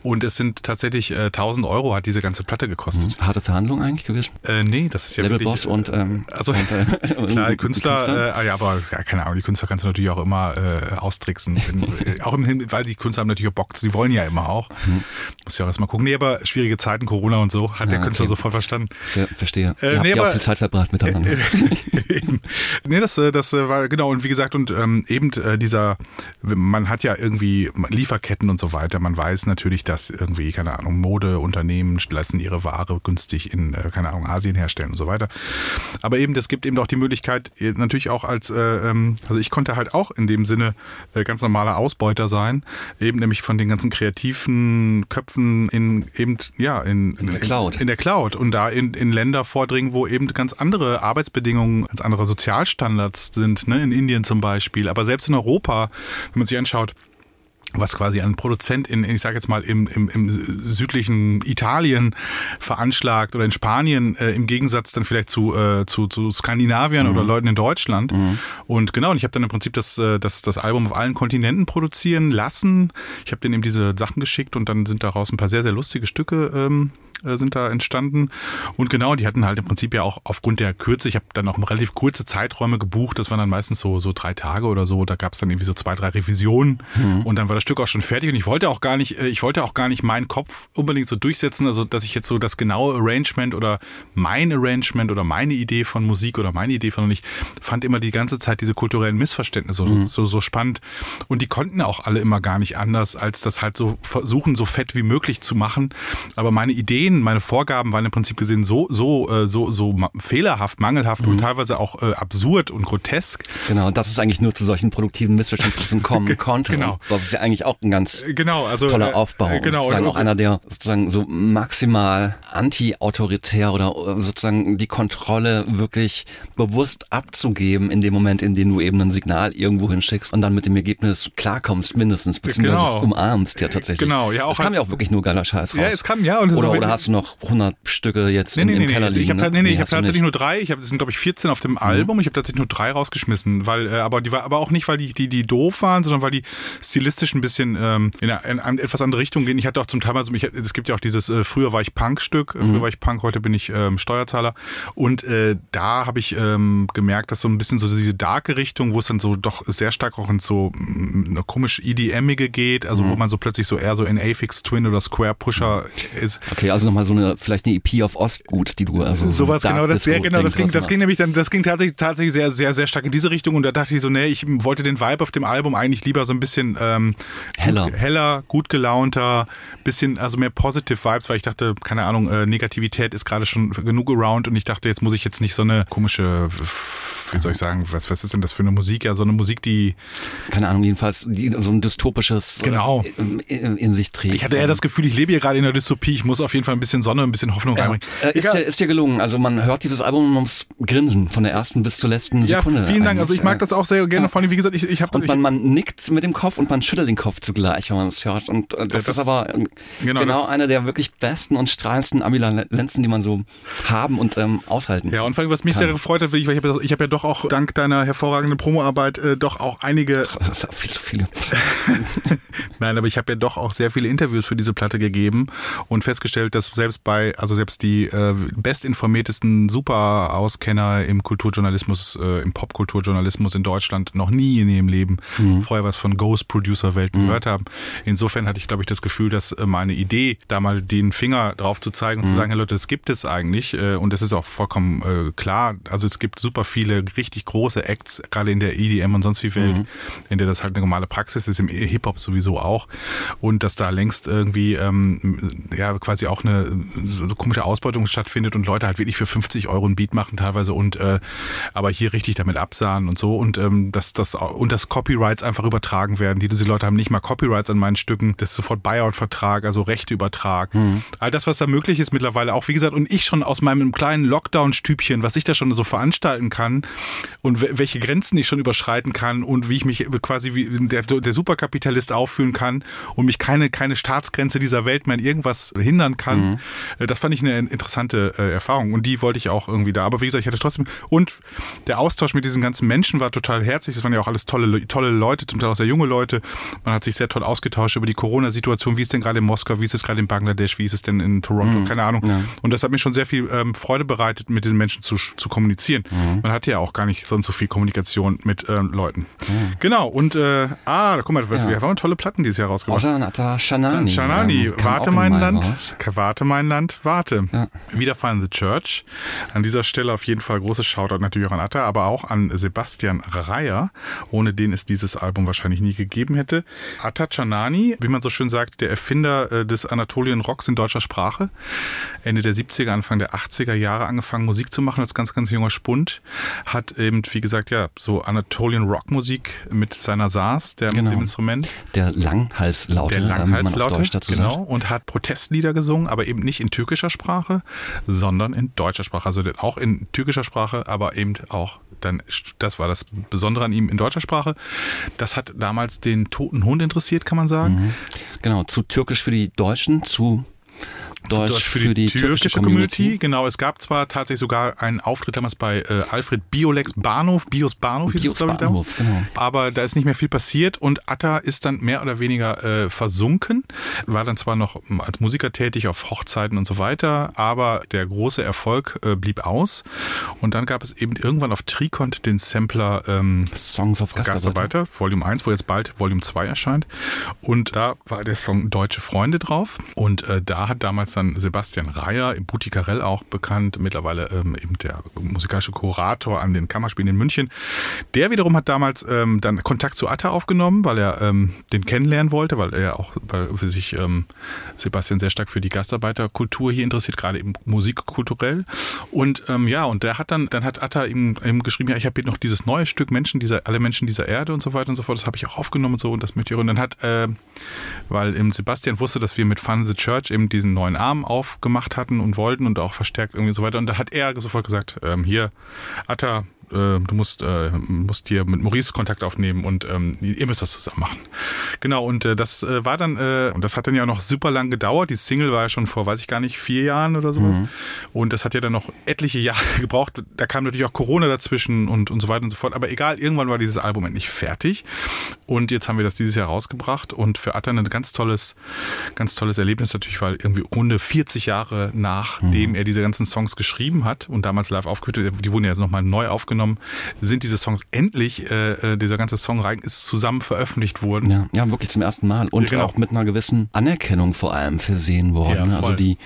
und es sind tatsächlich äh, 1000 Euro hat diese ganze Platte gekostet. Mhm. Harte Verhandlung eigentlich gewesen? Äh, nee, das ist ja Labelboss wirklich, und ähm, also und, äh, klar, Künstler, Künstler? Äh, ja, aber ja, keine Ahnung, die Künstler kannst du natürlich auch immer äh, austricksen, äh, auch im, weil die Künstler haben natürlich auch Bock, sie wollen ja immer auch. Mhm. Muss ja auch erstmal gucken. Nee, aber schwierige Zeiten, Corona und so, hat ja, der Künstler okay. sofort verstanden. Ver verstehe. Äh, Ihr nee, habt ja auch viel Zeit verbracht miteinander. Äh, nee, das, äh, das äh, war genau und wie gesagt und ähm, eben äh, dieser, man hat ja irgendwie Lieferketten und so weiter. Man weiß natürlich, dass irgendwie keine Ahnung Modeunternehmen lassen ihre Ware günstig in äh, keine Ahnung Asien herstellen und so weiter. Aber eben, es gibt eben auch die Möglichkeit natürlich auch als, äh, ähm, also ich konnte halt auch in dem Sinne äh, ganz normaler Ausbeuter sein, eben nämlich von den ganzen kreativen Köpfen in eben ja in, in, in der Cloud in der Cloud und da in, in Länder vordringen, wo eben ganz andere Arbeitsbedingungen, ganz andere Sozialstandards sind, ne? in Indien zum Beispiel. Aber selbst in Europa, wenn man sich anschaut, was quasi ein Produzent in, ich sage jetzt mal, im, im, im südlichen Italien veranschlagt oder in Spanien äh, im Gegensatz dann vielleicht zu, äh, zu, zu Skandinaviern mhm. oder Leuten in Deutschland. Mhm. Und genau, und ich habe dann im Prinzip das, äh, das, das Album auf allen Kontinenten produzieren lassen. Ich habe denen eben diese Sachen geschickt und dann sind daraus ein paar sehr, sehr lustige Stücke ähm, äh, sind da entstanden. Und genau, die hatten halt im Prinzip ja auch aufgrund der Kürze, ich habe dann auch relativ kurze Zeiträume gebucht, das waren dann meistens so, so drei Tage oder so, da gab es dann irgendwie so zwei, drei Revisionen mhm. und dann war das Stück auch schon fertig und ich wollte auch gar nicht, äh, ich wollte auch gar nicht meinen Kopf unbedingt so durchsetzen, also dass ich jetzt so das genaue Arrangement oder mein Arrangement oder meine Idee von Musik oder meine Idee von und ich fand immer die ganze Zeit diese kulturellen Missverständnisse mhm. so, so spannend und die konnten auch alle immer gar nicht anders, als das halt so versuchen, so fett wie möglich zu machen. Aber meine Ideen, meine Vorgaben waren im Prinzip gesehen so, so, äh, so, so fehlerhaft, mangelhaft mhm. und teilweise auch äh, absurd und grotesk. Genau, und dass es eigentlich nur zu solchen produktiven Missverständnissen kommen konnte. genau. Das ist ja eigentlich auch ein ganz äh, genau, also, toller Aufbau. Äh, genau. Sozusagen auch einer, der sozusagen so maximal anti-autoritär oder sozusagen die Kontrolle wirklich bewusst abzugeben in dem Moment, in dem du eben ein Signal irgendwo hinschickst und dann mit dem Ergebnis klarkommst mindestens, beziehungsweise genau. es umarmst ja tatsächlich. Genau, ja auch. Es kam ja auch wirklich nur geiler Scheiß raus. Ja, es kam ja. Und oder, oder hast du noch 100 Stücke jetzt nee, im, im nee, Keller nee, liegen? Ich habe ne? nee, nee, ich hab tatsächlich nur drei. Ich habe, das sind glaube ich 14 auf dem mhm. Album. Ich habe tatsächlich nur drei rausgeschmissen, weil, äh, aber die war, aber auch nicht, weil die, die, die doof waren, sondern weil die stilistisch ein bisschen ähm, in, eine, in eine etwas andere Richtung gehen. Ich hatte auch zum Teil mal so, ich, es gibt ja auch dieses äh, früher war ich Punk-Stück, mhm. früher war ich Punk, heute bin ich ähm, Steuerzahler und äh, da habe ich ähm, gemerkt, dass so ein bisschen so diese darke Richtung, wo es dann so doch sehr stark auch in so mm, eine komisch EDM-ige geht, also mhm. wo man so plötzlich so eher so in Afix Twin oder Square Pusher ist. Okay, also nochmal so eine vielleicht eine EP auf Ostgut, die du also sowas so genau, das sehr genau, das ging, das ging nämlich dann, das ging tatsächlich tatsächlich sehr sehr sehr stark in diese Richtung und da dachte ich so, nee, ich wollte den Vibe auf dem Album eigentlich lieber so ein bisschen ähm, heller, gut, heller, gut gelaunter, bisschen also mehr positive Vibes, weil ich dachte, keine Ahnung, äh, Negativität ist gerade schon genug around und ich dachte, jetzt muss ich jetzt nicht so eine komische wie soll ich sagen, was, was ist denn das für eine Musik? Ja, so eine Musik, die. Keine Ahnung, jedenfalls die, so ein dystopisches genau. in, in, sich trägt. Ich hatte eher das Gefühl, ich lebe hier gerade in der Dystopie. Ich muss auf jeden Fall ein bisschen Sonne, ein bisschen Hoffnung ja. reinbringen. Äh, ist, dir, ist dir gelungen. Also man hört dieses Album ums Grinsen von der ersten bis zur letzten Sekunde. Ja, vielen Dank. Also ich mag das auch sehr gerne. Ja. Vor allem, wie gesagt, ich, ich habe. Und man, man nickt mit dem Kopf und man schüttelt den Kopf zugleich, wenn man es hört. Und äh, das, das, ist aber genau, genau eine der wirklich besten und strahlendsten Ambivalenzen, die man so haben und ähm, aushalten Ja, und vor allem, was mich kann. sehr gefreut hat, ich, ich habe ich hab ja doch auch dank deiner hervorragenden Promoarbeit äh, doch auch einige. Das ist auch viel zu viele. Nein, aber ich habe ja doch auch sehr viele Interviews für diese Platte gegeben und festgestellt, dass selbst bei, also selbst die äh, bestinformiertesten Superauskenner im Kulturjournalismus, äh, im Popkulturjournalismus in Deutschland noch nie in ihrem Leben mhm. vorher was von Ghost Producer Welt mhm. gehört haben. Insofern hatte ich, glaube ich, das Gefühl, dass äh, meine Idee, da mal den Finger drauf zu zeigen und mhm. zu sagen, hey Leute, das gibt es eigentlich äh, und das ist auch vollkommen äh, klar. Also es gibt super viele richtig große Acts, gerade in der EDM und sonst wie Welt, Mhm. in der das halt eine normale Praxis ist, im Hip-Hop sowieso auch. Und dass da längst irgendwie ähm, ja quasi auch eine so komische Ausbeutung stattfindet und Leute halt wirklich für 50 Euro ein Beat machen teilweise und äh, aber hier richtig damit absahen und so und ähm, dass das und dass Copyrights einfach übertragen werden. Die, diese Leute haben nicht mal Copyrights an meinen Stücken, das ist sofort Buyout-Vertrag, also Rechteübertrag. All das, was da möglich ist mittlerweile, auch wie gesagt, und ich schon aus meinem kleinen Lockdown-Stübchen, was ich da schon so veranstalten kann und we- welche Grenzen ich schon überschreiten kann und wie ich mich quasi wie der, der Superkapitalist aufführen kann und mich keine, keine Staatsgrenze dieser Welt mehr in irgendwas hindern kann. Äh, Das fand ich eine interessante äh, Erfahrung und die wollte ich auch irgendwie da. Aber wie gesagt, ich hatte trotzdem und der Austausch mit diesen ganzen Menschen war total herzlich. Das waren ja auch alles tolle, Le- tolle Leute, zum Teil auch sehr junge Leute. Man hat sich sehr toll ausgetauscht über die Corona-Situation. Wie ist denn gerade in Moskau? Wie ist es gerade in Bangladesch? Wie ist es denn in Toronto? Keine Ahnung. Und das hat mir schon sehr viel ähm, Freude bereitet, mit diesen Menschen zu, zu kommunizieren. Man hatte ja auch gar nicht sonst so viel Kommunikation mit ähm, Leuten. Genau. Und äh, ah, da guck mal, wir Ja. haben tolle Platten dieses Jahr rausgebracht. Ojan Atta Shanani. Shanani, kam warte auch mein Land, raus. warte mein Land, warte. Ja. Wiederfallen The Church. An dieser Stelle auf jeden Fall großes Shoutout natürlich auch an Atta, aber auch an Sebastian Reier, ohne den es dieses Album wahrscheinlich nie gegeben hätte. Atta Chanani, wie man so schön sagt, der Erfinder äh, des Anatolien Rocks in deutscher Sprache. Ende der 70er, Anfang der 80er Jahre angefangen Musik zu machen als ganz, ganz junger Spund. Hat eben, wie gesagt, ja, so Anatolian Rockmusik mit seiner Saas, der Genau. dem Instrument. Der Langhalslaute, Der ähm, Langhalslaute, Deutsch dazu genau, sagt. und hat Protestlieder gesungen, aber eben nicht in türkischer Sprache, sondern in deutscher Sprache. Also auch in türkischer Sprache, aber eben auch dann, das war das Besondere an ihm in deutscher Sprache. Das hat damals den toten Hund interessiert, kann man sagen. Genau, zu türkisch für die Deutschen, zu Deutsch, für, die, türkische Community. Genau, es gab zwar tatsächlich sogar einen Auftritt damals bei äh, Alfred Biolex Bahnhof, Bios Bahnhof hieß es, Bios glaube ich. Bahnhof, genau. Aber da ist nicht mehr viel passiert und Atta ist dann mehr oder weniger äh, versunken, war dann zwar noch ähm, als Musiker tätig auf Hochzeiten und so weiter, aber der große Erfolg äh, blieb aus und dann gab es eben irgendwann auf Tricont den Sampler ähm, Songs of Gastarbeiter. Gastarbeiter, Volume 1, wo jetzt bald Volume 2 erscheint. Und da war der Song Deutsche Freunde drauf. Und äh, da hat damals dann Sebastian Reier, im Butikarell auch bekannt, mittlerweile ähm, eben der musikalische Kurator an den Kammerspielen in München. Der wiederum hat damals ähm, dann Kontakt zu Atta aufgenommen, weil er ähm, den kennenlernen wollte, weil er auch, weil sich ähm, Sebastian sehr stark für die Gastarbeiterkultur hier interessiert, gerade eben musikkulturell. Und ähm, ja, und der hat dann, dann hat Atta ihm, ihm geschrieben, ja, ich habe hier noch dieses neue Stück Menschen dieser, alle Menschen dieser Erde und so weiter und so fort. Das habe ich auch aufgenommen und so und das möchte ich. Und dann hat, äh, weil Sebastian wusste, dass wir mit Fun the Church eben diesen neuen Arm aufgemacht hatten und wollten und auch verstärkt irgendwie so weiter. Und da hat er sofort gesagt, ähm, hier, Atta, äh, du musst, äh, musst hier mit Maurice Kontakt aufnehmen und ähm, ihr müsst das zusammen machen. Genau, und äh, das äh, war dann, äh, und das hat dann ja noch super lang gedauert. Die Single war ja schon vor, weiß ich gar nicht, vier Jahren oder sowas. Und das hat ja dann noch etliche Jahre gebraucht. Da kam natürlich auch Corona dazwischen und, und so weiter und so fort. Aber egal, irgendwann war dieses Album endlich fertig. Und jetzt haben wir das dieses Jahr rausgebracht und für Atta ein ganz tolles, ganz tolles Erlebnis natürlich, weil irgendwie runde 40 Jahre nachdem er diese ganzen Songs geschrieben hat und damals live aufgeführt, die wurden ja jetzt nochmal neu aufgenommen, sind diese Songs endlich, äh, äh, dieser ganze Songreihen ist zusammen veröffentlicht worden. Ja, ja, wirklich zum ersten Mal. Und genau. auch mit einer gewissen Anerkennung vor allem versehen worden. Ja, also die,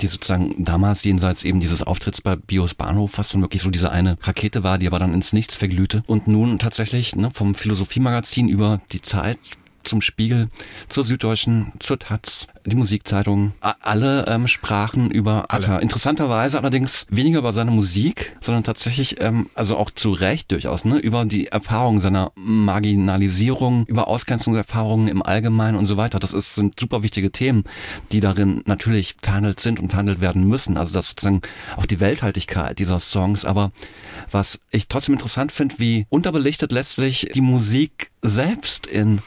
die sozusagen damals jenseits eben dieses Auftritts bei Bios Bahnhof, was dann wirklich so diese eine Rakete war, die aber dann ins Nichts verglühte. Und nun tatsächlich ne, vom Philosophiemagazin über die Zeit zum Spiegel, zur Süddeutschen, zur Taz, die Musikzeitung, a- alle ähm, sprachen über Atta. Interessanterweise allerdings weniger über seine Musik, sondern tatsächlich, ähm, also auch zu Recht durchaus, ne, über die Erfahrung seiner Marginalisierung, über Ausgrenzungserfahrungen im Allgemeinen und so weiter. Das ist, sind super wichtige Themen, die darin natürlich verhandelt sind und verhandelt werden müssen. Also das sozusagen auch die Welthaltigkeit dieser Songs. Aber was ich trotzdem interessant finde, wie unterbelichtet letztlich die Musik selbst in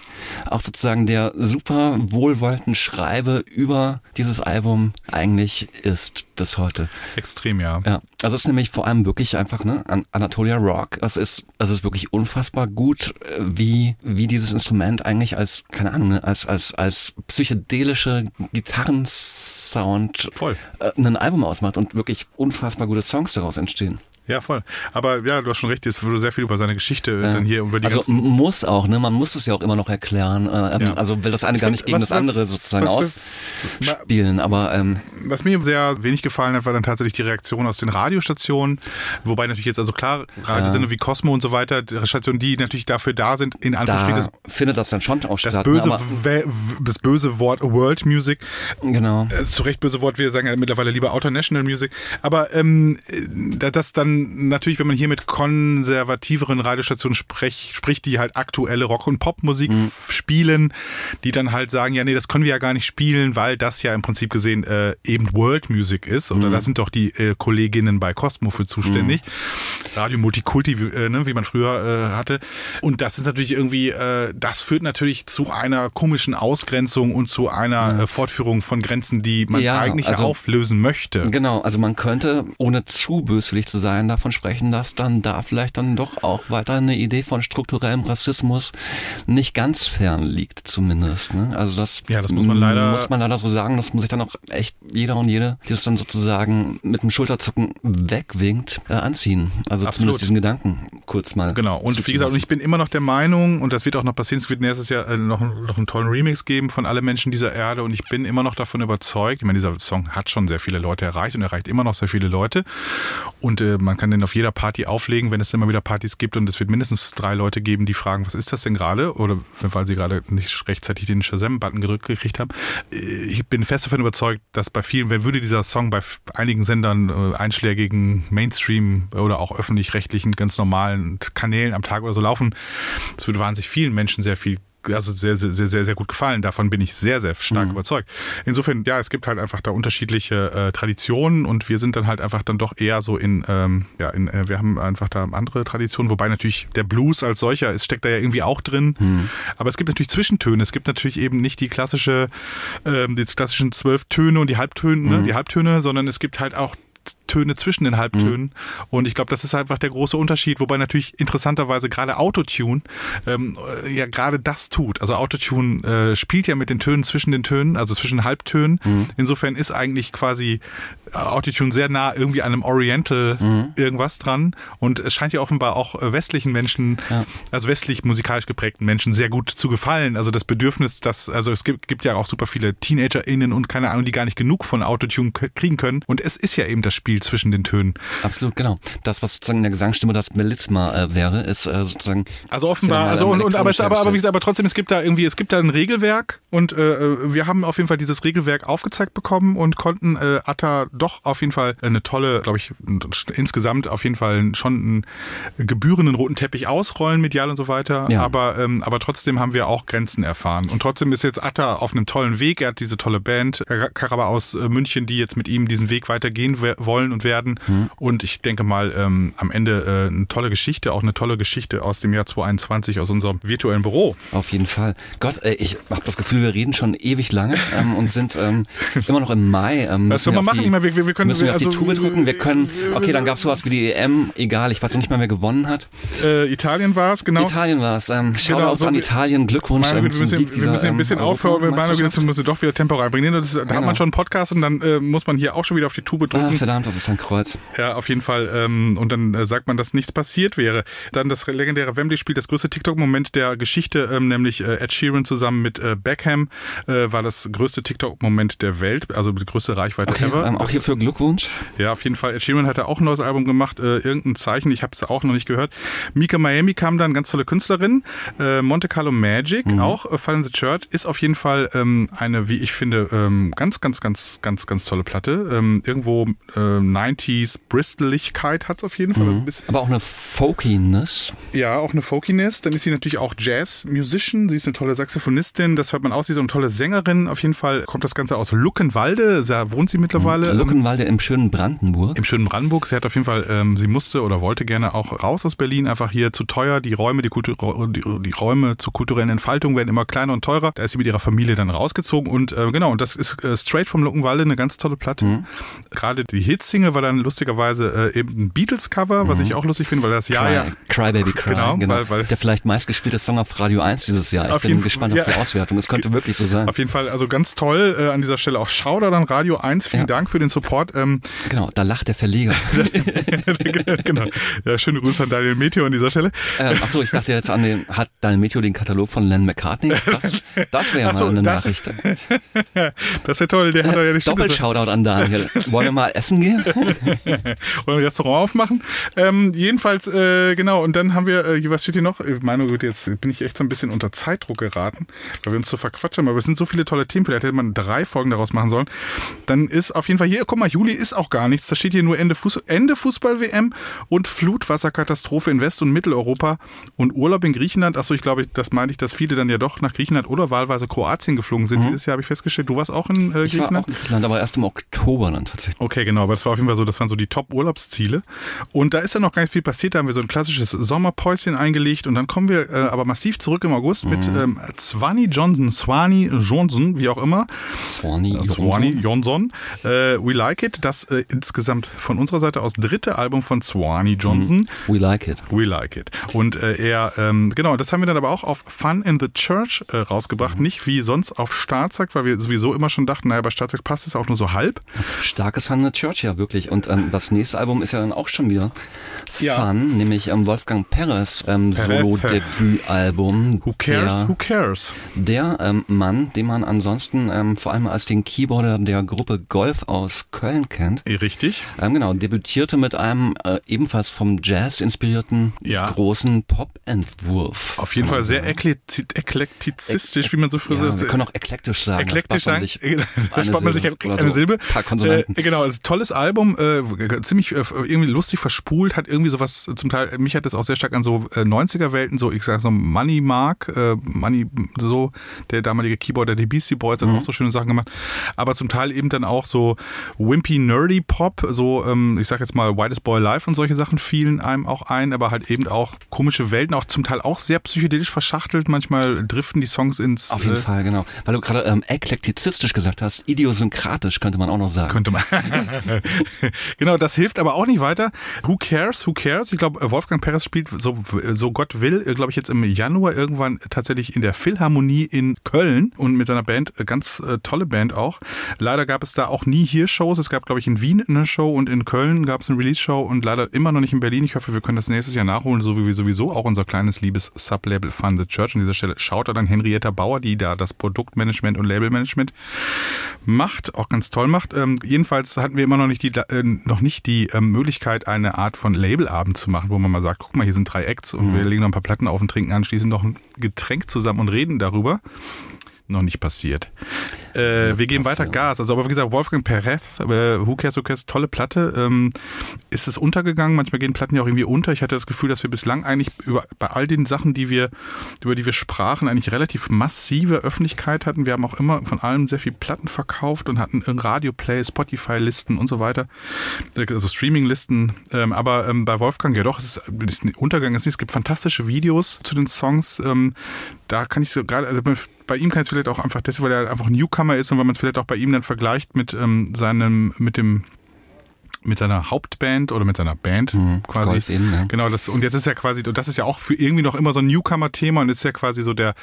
auch sozusagen der super wohlwollenden Schreibe über dieses Album eigentlich ist bis heute. Extrem, ja. Ja, also es ist nämlich vor allem wirklich einfach ne An Anatolia Rock. Es ist es ist wirklich unfassbar gut, äh, wie wie dieses Instrument eigentlich als keine Ahnung ne, als als als psychedelische Gitarrensound Voll. äh, ein Album ausmacht und wirklich unfassbar gute Songs daraus entstehen. Ja, voll. Aber ja, du hast schon recht, jetzt wurde sehr viel über seine Geschichte äh, dann hier über die also muss auch, ne? Man muss es ja auch immer noch erklären. Äh, ähm, Ja. Also will das eine Ich gar nicht gegen was- das andere was- sozusagen was- ausspielen. Aber ähm, Was mir sehr wenig gefallen hat, war dann tatsächlich die Reaktion aus den Radiostationen. Wobei natürlich jetzt, also klar, Radiosender wie Cosmo und so weiter, Stationen, die natürlich dafür da sind, in Anführungsstrichen, da findet das dann schon auch das statt. böse, ne? Aber- We- das böse Wort World Music. genau. Äh, zu Recht böse Wort, wir sagen ja mittlerweile lieber Outer National Music. Aber ähm, äh, da- das dann natürlich, wenn man hier mit konservativeren Radiostationen sprech, spricht, die halt aktuelle Rock- und Popmusik Mhm. spielen, die dann halt sagen, ja, nee, das können wir ja gar nicht spielen, weil das ja im Prinzip gesehen äh, eben World Music ist. Oder Mhm. da sind doch die äh, Kolleginnen bei Cosmo für zuständig. Radio Multikulti, wie, äh, ne, wie man früher äh, hatte. Und das ist natürlich irgendwie, äh, das führt natürlich zu einer komischen Ausgrenzung und zu einer äh, Fortführung von Grenzen, die man Ja, eigentlich also- auflösen möchte. Genau, also man könnte, ohne zu böswillig zu sein, davon sprechen, dass dann da vielleicht dann doch auch weiter eine Idee von strukturellem Rassismus nicht ganz fern liegt, zumindest. Ne? Also das, Ja, das muss man leider- muss man leider so sagen, das muss sich dann auch echt jeder und jede, die das dann sozusagen mit dem Schulterzucken wegwinkt, äh, anziehen. Also Absolut. zumindest diesen Gedanken kurz mal. Genau, und wie gesagt, ich bin immer noch der Meinung, und das wird auch noch passieren, es wird nächstes Jahr äh, noch, noch einen tollen Remix geben von Alle Menschen dieser Erde und ich bin immer noch davon überzeugt, ich meine, dieser Song hat schon sehr viele Leute erreicht und erreicht immer noch sehr viele Leute und äh, man kann den auf jeder Party auflegen, wenn es immer wieder Partys gibt und es wird mindestens drei Leute geben, die fragen, was ist das denn gerade? Oder weil sie gerade nicht rechtzeitig den Shazam-Button gedrückt gekriegt haben. Äh, Ich bin fest davon überzeugt, dass bei vielen, wer würde dieser Song bei einigen Sendern äh, einschlägigen Mainstream oder auch öffentlich-rechtlichen, ganz normalen Kanälen am Tag oder so laufen, das würde wahnsinnig vielen Menschen sehr viel also sehr, sehr, sehr, sehr, sehr gut gefallen. Davon bin ich sehr, sehr stark überzeugt. Insofern, ja, es gibt halt einfach da unterschiedliche äh, Traditionen und wir sind dann halt einfach dann doch eher so in, ähm, ja, in, äh, wir haben einfach da andere Traditionen, wobei natürlich der Blues als solcher, es steckt da ja irgendwie auch drin. Aber es gibt natürlich Zwischentöne. Es gibt natürlich eben nicht die klassische, ähm, die klassischen zwölf Töne und die Halbtöne, ne, die Halbtöne, sondern es gibt halt auch Töne zwischen den Halbtönen. Und ich glaube, das ist einfach der große Unterschied, wobei natürlich interessanterweise gerade Autotune ähm, äh, ja gerade das tut. Also Autotune äh, spielt ja mit den Tönen zwischen den Tönen, also zwischen Halbtönen. Insofern ist eigentlich quasi äh, Autotune sehr nah irgendwie an einem Oriental irgendwas dran. Und es scheint ja offenbar auch äh, westlichen Menschen, Ja. also westlich musikalisch geprägten Menschen sehr gut zu gefallen. Also das Bedürfnis, dass, also es gibt, gibt ja auch super viele TeenagerInnen und keine Ahnung, die gar nicht genug von Autotune kriegen können. Und es ist ja eben das Spiel zwischen den Tönen. Absolut, genau. Das, was sozusagen in der Gesangsstimme das Melisma äh, wäre, ist äh, sozusagen. Also offenbar, also und, und aber, es, aber, aber wie gesagt, aber trotzdem, es gibt da irgendwie, es gibt da ein Regelwerk und äh, wir haben auf jeden Fall dieses Regelwerk aufgezeigt bekommen und konnten äh, Atta doch auf jeden Fall eine tolle, glaube ich, insgesamt auf jeden Fall schon einen gebührenden roten Teppich ausrollen, medial und so weiter. Ja. Aber, ähm, aber trotzdem haben wir auch Grenzen erfahren. Und trotzdem ist jetzt Atta auf einem tollen Weg. Er hat diese tolle Band, äh, Karaba aus äh, München, die jetzt mit ihm diesen Weg weitergehen we- wollen und werden. Und ich denke mal, ähm, am Ende äh, eine tolle Geschichte, auch eine tolle Geschichte aus dem Jahr 2021 aus unserem virtuellen Büro. Auf jeden Fall. Gott, ey, ich habe das Gefühl, wir reden schon ewig lange ähm, und sind ähm, immer noch im Mai. Ähm, Was soll man auf machen? die- Ich meine, wir- wir- wir können- müssen wir auf also, die Tube drücken. Wir können. äh, Okay, dann gab's sowas wie die EM. Egal, ich weiß noch nicht mal, wer gewonnen hat. Äh, Italien war es, genau. Italien war es. Ähm, Shoutouts Genau, so an Italien. Glückwunsch Meine ähm, wir zum müssen, Sieg wir dieser müssen ein bisschen ähm, aufhören, wir müssen doch wieder Tempo reinbringen. Das, da hat Genau. man schon einen Podcast und dann äh, muss man hier auch schon wieder auf die Tube Ah, drücken. verdammt, das ist ein Kreuz. Ja, auf jeden Fall. Ähm, und dann äh, sagt man, dass nichts passiert wäre. Dann das legendäre Wembley-Spiel, das größte TikTok-Moment der Geschichte, ähm, nämlich äh, Ed Sheeran zusammen mit äh, Beckham, war das größte TikTok-Moment der Welt, also die größte Reichweite Okay, ever. ähm, auch hierfür Glückwunsch. Ja, auf jeden Fall. Ed Sheeran hatte auch ein neues Album gemacht, irgendein Zeichen, ich habe es auch noch nicht gehört. Mika Miami kam dann, ganz tolle Künstlerin. Monte Carlo Magic, auch äh, Fall in the Church, ist auf jeden Fall eine, wie ich finde, ganz, ganz, ganz, ganz, ganz tolle Platte. Irgendwo 90s Bristoligkeit hat es auf jeden Fall. Also ein bisschen, Aber auch eine Folkiness. ja, auch eine Folkiness. Dann ist sie natürlich auch Jazz-Musician. Sie ist eine tolle Saxophonistin. Das hört man aus. Sie ist eine tolle Sängerin. Auf jeden Fall kommt das Ganze aus Luckenwalde. Da wohnt sie mittlerweile. Luckenwalde im schönen Brandenburg. Im schönen Brandenburg. Sie hat auf jeden Fall, ähm, sie musste oder wollte gerne auch raus aus Berlin. Einfach hier zu teuer. Die Räume, die, Kultur, die, die Räume zur kulturellen Entfaltung werden immer kleiner und teurer. Da ist sie mit ihrer Familie dann rausgezogen. Und äh, genau, und das ist äh, Straight from Luckenwalde eine ganz tolle Platte. Gerade die Hitsingle war dann lustigerweise äh, eben ein Beatles-Cover, was ich auch lustig finde, weil das Jahr Cry, ja. Cry Baby Cry, Genau, genau. weil- weil- der vielleicht meistgespielte Song auf Radio 1 dieses Jahr. Ich bin gespannt Fall, auf die ja. Auswertung. Es könnte wirklich so sein. Auf jeden Fall, also ganz toll äh, an dieser Stelle auch Shoutout an Radio 1. Vielen Ja. Dank für den Support. Ähm, Genau, da lacht der Verleger. genau. Ja, schöne Grüße an Daniel Meteor an dieser Stelle. ähm, achso, ich dachte jetzt an den, hat Daniel Meteo den Katalog von Len McCartney? Das, das wäre Ach so, mal eine das- Nachricht. Das wäre toll, der hat doch ja die Stimme. Doppel-Shoutout an Daniel. Wollen wir mal essen gehen? Oder ein Restaurant aufmachen. Ähm, jedenfalls, äh, genau, und dann haben wir, äh, was steht hier noch? Äh, Meine Güte, jetzt bin ich echt so ein bisschen unter Zeitdruck geraten, weil wir uns so verquatschen, aber es sind so viele tolle Themen, vielleicht hätte man drei Folgen daraus machen sollen. Dann ist auf jeden Fall hier, guck mal, Juli ist auch gar nichts, da steht hier nur Ende, Fuß, Ende Fußball-WM und Flutwasserkatastrophe in West- und Mitteleuropa und Urlaub in Griechenland. Achso, ich glaube, das meine ich, dass viele dann ja doch nach Griechenland oder wahlweise Kroatien geflogen sind. Dieses Jahr habe ich festgestellt, du warst auch in äh, Ich war Griechenland? auch in Griechenland, aber erst im Oktober dann tatsächlich. Okay, genau, aber das war auf jeden Fall so, das waren so die Top-Urlaubsziele. Und da ist dann noch gar nicht viel passiert, da haben wir so ein klassisches Sommerpäuschen eingelegt und dann kommen wir äh, aber massiv zurück im August mit ähm, Swanee Johnson, Swanee Johnson, wie auch immer. Swanee, Äh, Swanee Johnson, äh, We Like It, das äh, insgesamt von unserer Seite aus dritte Album von Swanee Johnson. We like it. We Like It. Und äh, er, ähm, genau, das haben wir dann aber auch auf Fun in the Church äh, rausgebracht, nicht wie sonst auf Staatsakt, weil wir sowieso immer schon dachten, naja, bei Staatsakt passt es auch nur so halb. Starkes Fun in the Church, ja wirklich. Und ähm, das nächste Album ist ja dann auch schon wieder Ja. Fun, nämlich ähm, Wolfgang Perez ähm. Solo-Debütalbum. Who cares? Der, Who cares? der ähm, Mann, den man ansonsten ähm, vor allem als den Keyboarder der Gruppe Golf aus Köln kennt. Eh, Richtig. Ähm, genau, debütierte mit einem äh, ebenfalls vom Jazz inspirierten Ja. großen Pop-Entwurf. Auf jeden Fall sehr eklekti- eklektizistisch, wie man so früher Ja, wir sagt. können auch eklektisch sagen. Eklektisch sagen, da spart man sich eine so. Silbe. Paar Konsonanten. Äh, genau, es ist ein tolles Album, äh, ziemlich äh, irgendwie lustig verspult, hat irgendwie sowas, zum Teil, mich hat das auch sehr stark an so äh, 90er-Welten, so ich sag so Money Mark, äh, Money, so der damalige Keyboarder der Beastie Boys hat Mhm. auch so schöne Sachen gemacht, aber zum Teil eben dann auch so wimpy, nerdy Pop, so ähm, ich sag jetzt mal Whitest Boy Live und solche Sachen fielen einem auch ein, aber halt eben auch komische Welten, auch zum Teil auch sehr psychedelisch verschachtelt, manchmal driften die Songs ins Auf jeden äh, Fall, genau. Weil du gerade ähm, eklektizistisch gesagt hast, idiosynkratisch könnte man auch noch sagen. Könnte man. genau, das hilft aber auch nicht weiter. Who cares? Who cares? Ich glaube, Wolfgang Perez spielt, so, so Gott will, glaube ich, jetzt im Januar irgendwann tatsächlich in der Philharmonie in Köln und mit seiner Band, äh, ganz äh, tolle Band auch. Leider gab es da auch nie hier Shows. Es gab, glaube ich, in Wien eine Show und in Köln gab es eine Release-Show und leider immer noch nicht in Berlin. Ich hoffe, wir können das nächstes Jahr nachholen, so wie wir sowieso auch unser kleines liebes Sublabel Fun the Church. An dieser Stelle schaut er dann Henrietta Bauer, die da das Produktmanagement und Labelmanagement macht, auch ganz toll macht. Ähm, jedenfalls hatten wir immer noch nicht die, äh, noch nicht die ähm, Möglichkeit, eine Art von Labelabend zu machen, wo man mal sagt, guck mal, hier sind drei Acts und wir legen noch ein paar Platten auf und trinken anschließend noch ein Getränk zusammen und reden darüber. Noch nicht passiert. Äh, wir geben weiter Gas. Also, aber wie gesagt, Wolfgang Perez, äh, Who Cares, Who Cares, tolle Platte. Ähm, ist es untergegangen? Manchmal gehen Platten ja auch irgendwie unter. Ich hatte das Gefühl, dass wir bislang eigentlich über, bei all den Sachen, die wir, über die wir sprachen, eigentlich relativ massive Öffentlichkeit hatten. Wir haben auch immer von allem sehr viel Platten verkauft und hatten Radio-Play, Spotify-Listen und so weiter. Also Streaming-Listen. Ähm, aber ähm, bei Wolfgang, ja doch, es ist, es ist ein Untergang. Es, gibt fantastische Videos zu den Songs. Ähm, da kann ich so gerade, also bei- ihm kann ich es vielleicht auch einfach deswegen, weil er einfach Newcomer ist und weil man es vielleicht auch bei ihm dann vergleicht mit ähm, seinem, mit dem mit seiner Hauptband oder mit seiner Band quasi. Golf eben, ja. Genau, das und jetzt ist ja quasi, und das ist ja auch für irgendwie noch immer so ein Newcomer-Thema und ist ja quasi so der,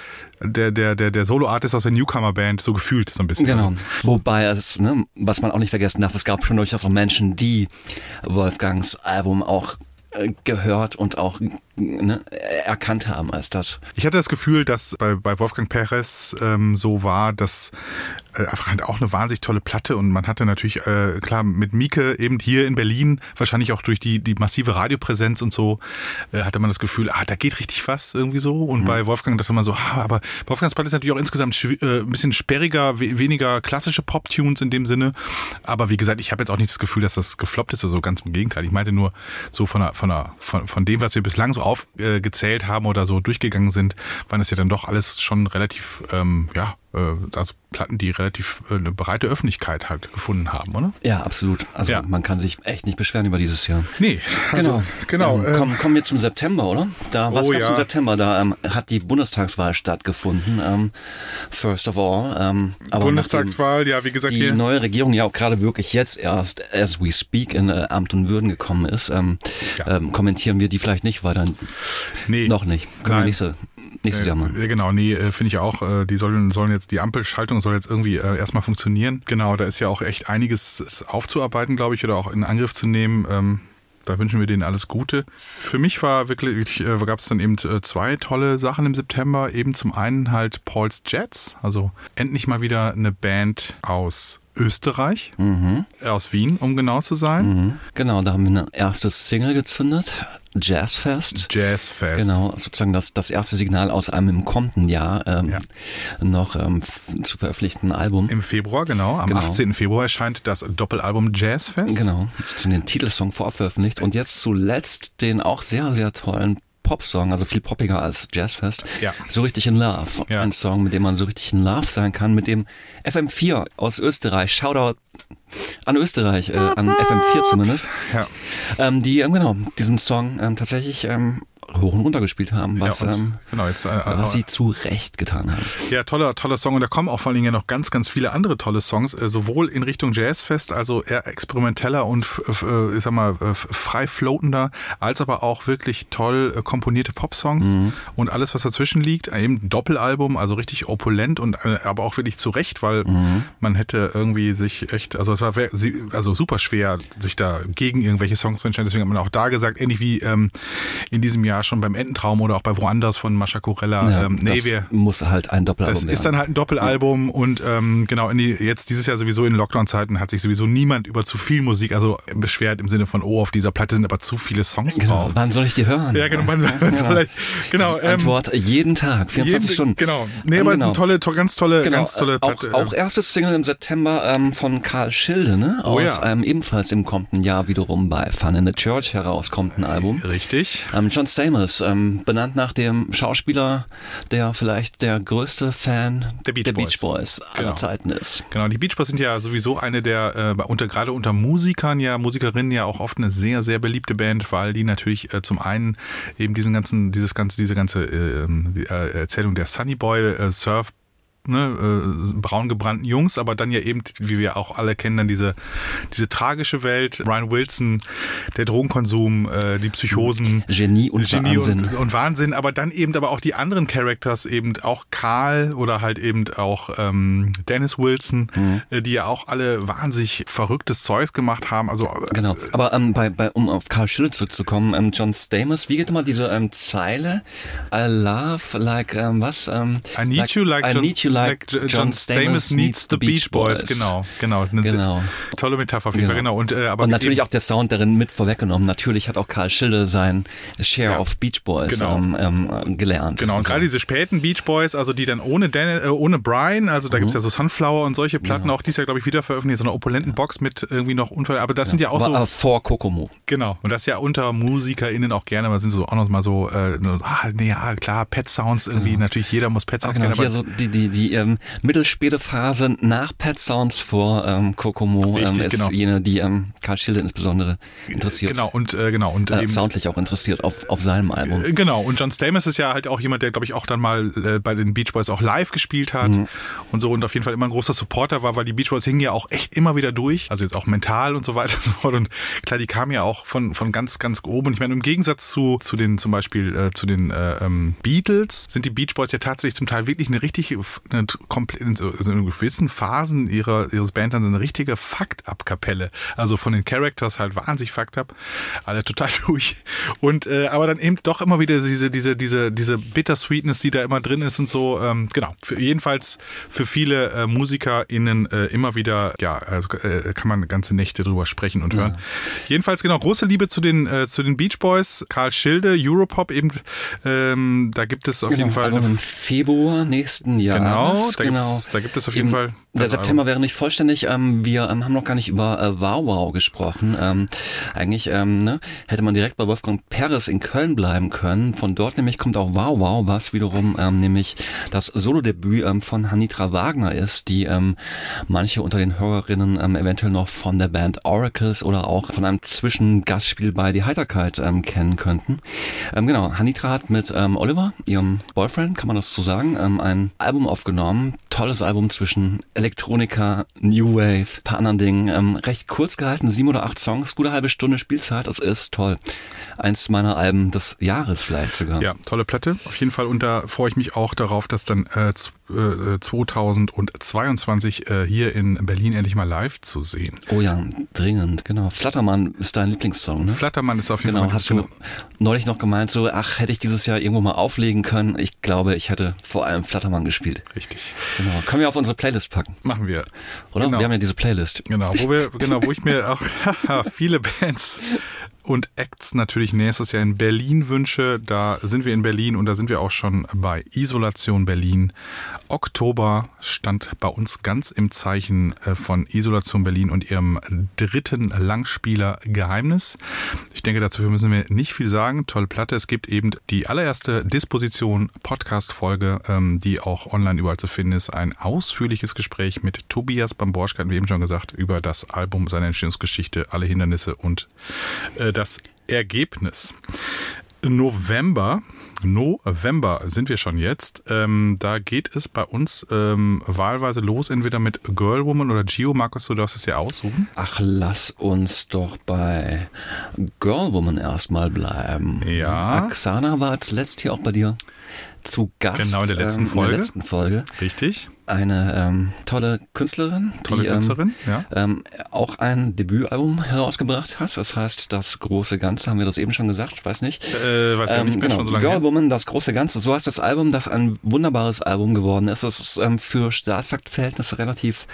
der, der, der, der Solo-Artist aus der Newcomer-Band, so gefühlt so ein bisschen. Genau. Also, Wobei es, ne, was man auch nicht vergessen darf, es gab schon durchaus auch Menschen, die Wolfgangs Album auch äh, gehört und auch ne, erkannt haben als das. Ich hatte das Gefühl, dass bei, bei Wolfgang Perez ähm, so war, dass äh, einfach halt auch eine wahnsinnig tolle Platte und man hatte natürlich, äh, klar, mit Mieke eben hier in Berlin, wahrscheinlich auch durch die, die massive Radiopräsenz und so, äh, hatte man das Gefühl, ah, da geht richtig was irgendwie so. Und bei Wolfgang dachte man so, ah, aber Wolfgangs Platte ist natürlich auch insgesamt äh, ein bisschen sperriger, we weniger klassische Pop-Tunes in dem Sinne. Aber wie gesagt, ich habe jetzt auch nicht das Gefühl, dass das gefloppt ist oder so, ganz im Gegenteil. Ich meinte nur so von, der, von, der, von, von dem, was wir bislang so aufgezählt haben oder so durchgegangen sind, waren das ja dann doch alles schon relativ, ähm, ja, also Platten, die relativ äh, eine breite Öffentlichkeit halt gefunden haben, oder? Ja, absolut. Also Ja. man kann sich echt nicht beschweren über dieses Jahr. Nee, also, genau. Ähm, ähm, kommen, kommen wir zum September, oder? Da, was Oh, gab's ja. im September? Da ähm, hat die Bundestagswahl stattgefunden. Ähm, first of all. Ähm, aber Bundestagswahl, ja, wie gesagt, die hier. neue Regierung ja auch gerade wirklich jetzt erst, as we speak, in äh, Amt und Würden gekommen ist, ähm, Ja. ähm, kommentieren wir die vielleicht nicht weiter. Nee. Noch nicht. Können wir Nein. nächste, Nächstes Jahr mal. Genau, nee, äh, finde ich auch. Äh, die sollen, sollen jetzt, die Ampelschaltung soll jetzt irgendwie äh, erstmal funktionieren. Genau, da ist ja auch echt einiges aufzuarbeiten, glaube ich, oder auch in Angriff zu nehmen. Ähm, da wünschen wir denen alles Gute. Für mich war wirklich, äh, gab es dann eben zwei tolle Sachen im September. Eben zum einen halt Paul's Jets, also endlich mal wieder eine Band aus Österreich, Mhm. aus Wien, um genau zu sein. Mhm. Genau, da haben wir eine erste Single gezündet. Jazzfest. Jazzfest. Genau, sozusagen das, das erste Signal aus einem im kommenden Jahr ähm, Ja. noch ähm, zu veröffentlichten Album. Im Februar, genau. Am Genau. 18. Februar erscheint das Doppelalbum Jazzfest. Genau, den Titelsong vorab veröffentlicht und jetzt zuletzt den auch sehr, sehr tollen Popsong, also viel poppiger als Jazzfest. Ja. So richtig in Love. Ja. Ein Song, mit dem man so richtig in Love sein kann, mit dem FM4 aus Österreich, Shoutout an Österreich, äh, an FM4 zumindest, Ja. ähm, die, ähm, genau, diesen Song ähm, tatsächlich ähm, hoch und runter gespielt haben, was, ja, und, ähm, genau, jetzt, äh, was äh, sie zu Recht getan haben. Ja, toller, toller Song. Und da kommen auch vor allen Dingen ja noch ganz, ganz viele andere tolle Songs, äh, sowohl in Richtung Jazzfest, also eher experimenteller und, äh, ich sag mal, frei floatender, als aber auch wirklich toll komponierte Popsongs und alles, was dazwischen liegt. Eben Doppelalbum, also richtig opulent und aber auch wirklich zu Recht, weil man hätte irgendwie sich echt, also es war also super schwer, sich da gegen irgendwelche Songs zu entscheiden. Deswegen hat man auch da gesagt, ähnlich wie ähm, in diesem Jahr schon beim Ententraum oder auch bei Woanders von Mascha Corella. Ja, ähm, nee, das wir, muss halt ein Doppelalbum das ist dann halt ein Doppelalbum und ähm, genau, in die, jetzt dieses Jahr sowieso in Lockdown-Zeiten hat sich sowieso niemand über zu viel Musik, also beschwert im Sinne von, oh, auf dieser Platte sind aber zu viele Songs Genau, drauf. wann soll ich die hören? Ja, genau, man, man soll, genau, ähm, Antwort jeden Tag, 24 jeden- Stunden. Genau. Nee, Ähm, aber genau. eine tolle, to, ganz tolle, Genau, ganz tolle äh, auch, Platte. auch erstes Single im September ähm, von Karl Schilde, ne? Oh Aus ja. einem ebenfalls im kommenden Jahr wiederum bei Fun in the Church herauskommenden Album. Richtig. Ähm, John Stamos, ähm, benannt nach dem Schauspieler, der vielleicht der größte Fan Der Beach Boys. Boys aller Genau. Zeiten ist. Genau, die Beach Boys sind ja sowieso eine der, äh, unter, gerade unter Musikern ja, Musikerinnen ja auch oft eine sehr, sehr beliebte Band, weil die natürlich äh, zum einen eben diesen ganzen, dieses ganze, diese ganze äh, die, äh, Erzählung der Sunny Boy äh, Surf Ne, äh, braun gebrannten Jungs, aber dann ja eben, wie wir auch alle kennen, dann diese, diese tragische Welt, Ryan Wilson, der Drogenkonsum, äh, die Psychosen, Genie und Genie Wahnsinn. Und, und Wahnsinn, aber dann eben aber auch die anderen Characters, eben auch Karl oder halt eben auch ähm, Dennis Wilson, Mhm. äh, die ja auch alle wahnsinnig verrücktes Zeugs gemacht haben. Also äh, Genau, aber ähm, bei, bei, um auf Karl Schilde zurückzukommen, ähm, John Stamos, wie geht immer diese ähm, Zeile? I love like, ähm, was? Ähm, I need you like, I John, need you like, John, Stamos needs the Beach Boys. Genau, genau. Eine Genau. Tolle Metapher auf jeden Fall, genau. Und, äh, aber und natürlich auch der Sound darin mit vorweggenommen. Natürlich hat auch Karl Schilde sein Share Ja. of Beach Boys Genau. ähm, ähm, gelernt. Genau, und Also, gerade diese späten Beach Boys, also die dann ohne Dan, äh, ohne Brian, also da gibt's ja so Sunflower und solche Platten, auch die ist ja, glaube ich, wieder veröffentlicht, so einer opulenten Box mit irgendwie noch Unfall. Aber das sind ja auch aber, so. aber vor Kokomo. Genau, und das ja unter MusikerInnen auch gerne, weil sind so auch noch mal so, äh, ah, nee, ja, klar, Pet Sounds irgendwie, natürlich jeder muss Pet Sounds genau, kennen, aber so die, die, die ähm, mittelspäte Phase nach Pet Sounds vor ähm, Kokomo ähm, Richtig, ist genau. jene, die ähm, Karl Schilde insbesondere interessiert. genau, und äh, genau, und Äh, eben, soundlich auch interessiert auf, auf seinem Album. Äh, Genau, und John Stamos ist ja halt auch jemand, der, glaube ich, auch dann mal äh, bei den Beach Boys auch live gespielt hat Mhm. und so und auf jeden Fall immer ein großer Supporter war, weil die Beach Boys hingen ja auch echt immer wieder durch, also jetzt auch mental und so weiter und so fort. Und klar, die kamen ja auch von, von ganz, ganz oben. Und ich meine, im Gegensatz zu, zu den zum Beispiel äh, zu den äh, ähm, Beatles sind die Beach Boys ja tatsächlich zum Teil wirklich eine richtige, eine, komplett, in so also in gewissen Phasen ihrer, ihres Band dann so eine richtige Fakt-Up-Kapelle. Also von den Characters halt wahnsinnig Fakt-Up. Alle total durch. Und äh, aber dann eben doch immer wieder diese, diese, diese, diese Bittersweetness, die da immer drin ist und so. Ähm, genau. Für, jedenfalls für viele äh, MusikerInnen äh, immer wieder, ja, also äh, kann man ganze Nächte drüber sprechen und hören. Jedenfalls, genau, große Liebe zu den, äh, zu den Beach Boys, Karl Schilde, Europop eben, ähm, da gibt es auf jeden Fall. Album im Februar nächsten Jahres. Genau, da gibt's- da gibt es auf jeden Eben, Fall Der September wäre nicht vollständig. Ähm, wir ähm, haben noch gar nicht über äh, Wow Wow gesprochen. Ähm, eigentlich ähm, ne, hätte man direkt bei Wolfgang Peres in Köln bleiben können. Von dort nämlich kommt auch Wow Wow, was wiederum ähm, nämlich das Solodebüt ähm, von Hanitra Wagner ist, die ähm, manche unter den Hörerinnen ähm, eventuell noch von der Band Oracles oder auch von einem Zwischengastspiel bei Die Heiterkeit ähm, kennen könnten. Ähm, genau, Hanitra hat mit ähm, Oliver, ihrem Boyfriend, kann man das so sagen, ähm, ein Album auf aufgenommen. Tolles Album zwischen Elektronika, New Wave, paar anderen Dingen. Ähm, recht kurz gehalten, sieben oder acht Songs, gute halbe Stunde Spielzeit. Das ist toll. Eins meiner Alben des Jahres vielleicht sogar. Ja, tolle Platte. Auf jeden Fall. Und da freue ich mich auch darauf, dass dann äh, 2022 äh, hier in Berlin endlich mal live zu sehen. Oh ja, dringend, genau. Flattermann ist dein Lieblingssong, ne? Flattermann ist auf jeden genau, Fall. Hast du neulich noch gemeint, so, ach, hätte ich dieses Jahr irgendwo mal auflegen können. Ich glaube, ich hätte vor allem Flattermann gespielt. Richtig. Genau. Können wir auf unsere Playlist packen? Machen wir. Oder? Genau. Wir haben ja diese Playlist. Genau, wo wir, genau, wo ich mir auch viele Bands und Acts natürlich nächstes Jahr in Berlin wünsche. Da sind wir in Berlin und da sind wir auch schon bei Isolation Berlin. Oktober stand bei uns ganz im Zeichen äh, von Isolation Berlin und ihrem dritten Langspieler Geheimnis. Ich denke, dazu müssen wir nicht viel sagen. Tolle Platte. Es gibt eben die allererste Disposition Podcast-Folge, ähm, die auch online überall zu finden ist. Ein ausführliches Gespräch mit Tobias Bamborschka, wie eben schon gesagt, über das Album, seine Entstehungsgeschichte, alle Hindernisse und äh, das Ergebnis. November, November sind wir schon jetzt. Ähm, da geht es bei uns ähm, wahlweise los, entweder mit Girl Woman oder Geo. Markus, du darfst es dir aussuchen. Ach, lass uns doch bei Girl Woman erstmal bleiben. Ja. Axana war zuletzt hier auch bei dir zu Gast. Genau, in der letzten ähm, Folge. In der letzten Folge. Richtig. Eine ähm, tolle Künstlerin, Tolle die Künstlerin, ähm, ja. ähm, auch ein Debütalbum herausgebracht hat. Das heißt, das große Ganze, haben wir das eben schon gesagt, ich weiß nicht. Äh, weiß ja Ähm, nicht mehr genau, schon so lange Girl her. Woman, das große Ganze. So heißt das Album, das ein wunderbares Album geworden ist. Es ist ähm, für Staatsakt-Verhältnisse relativ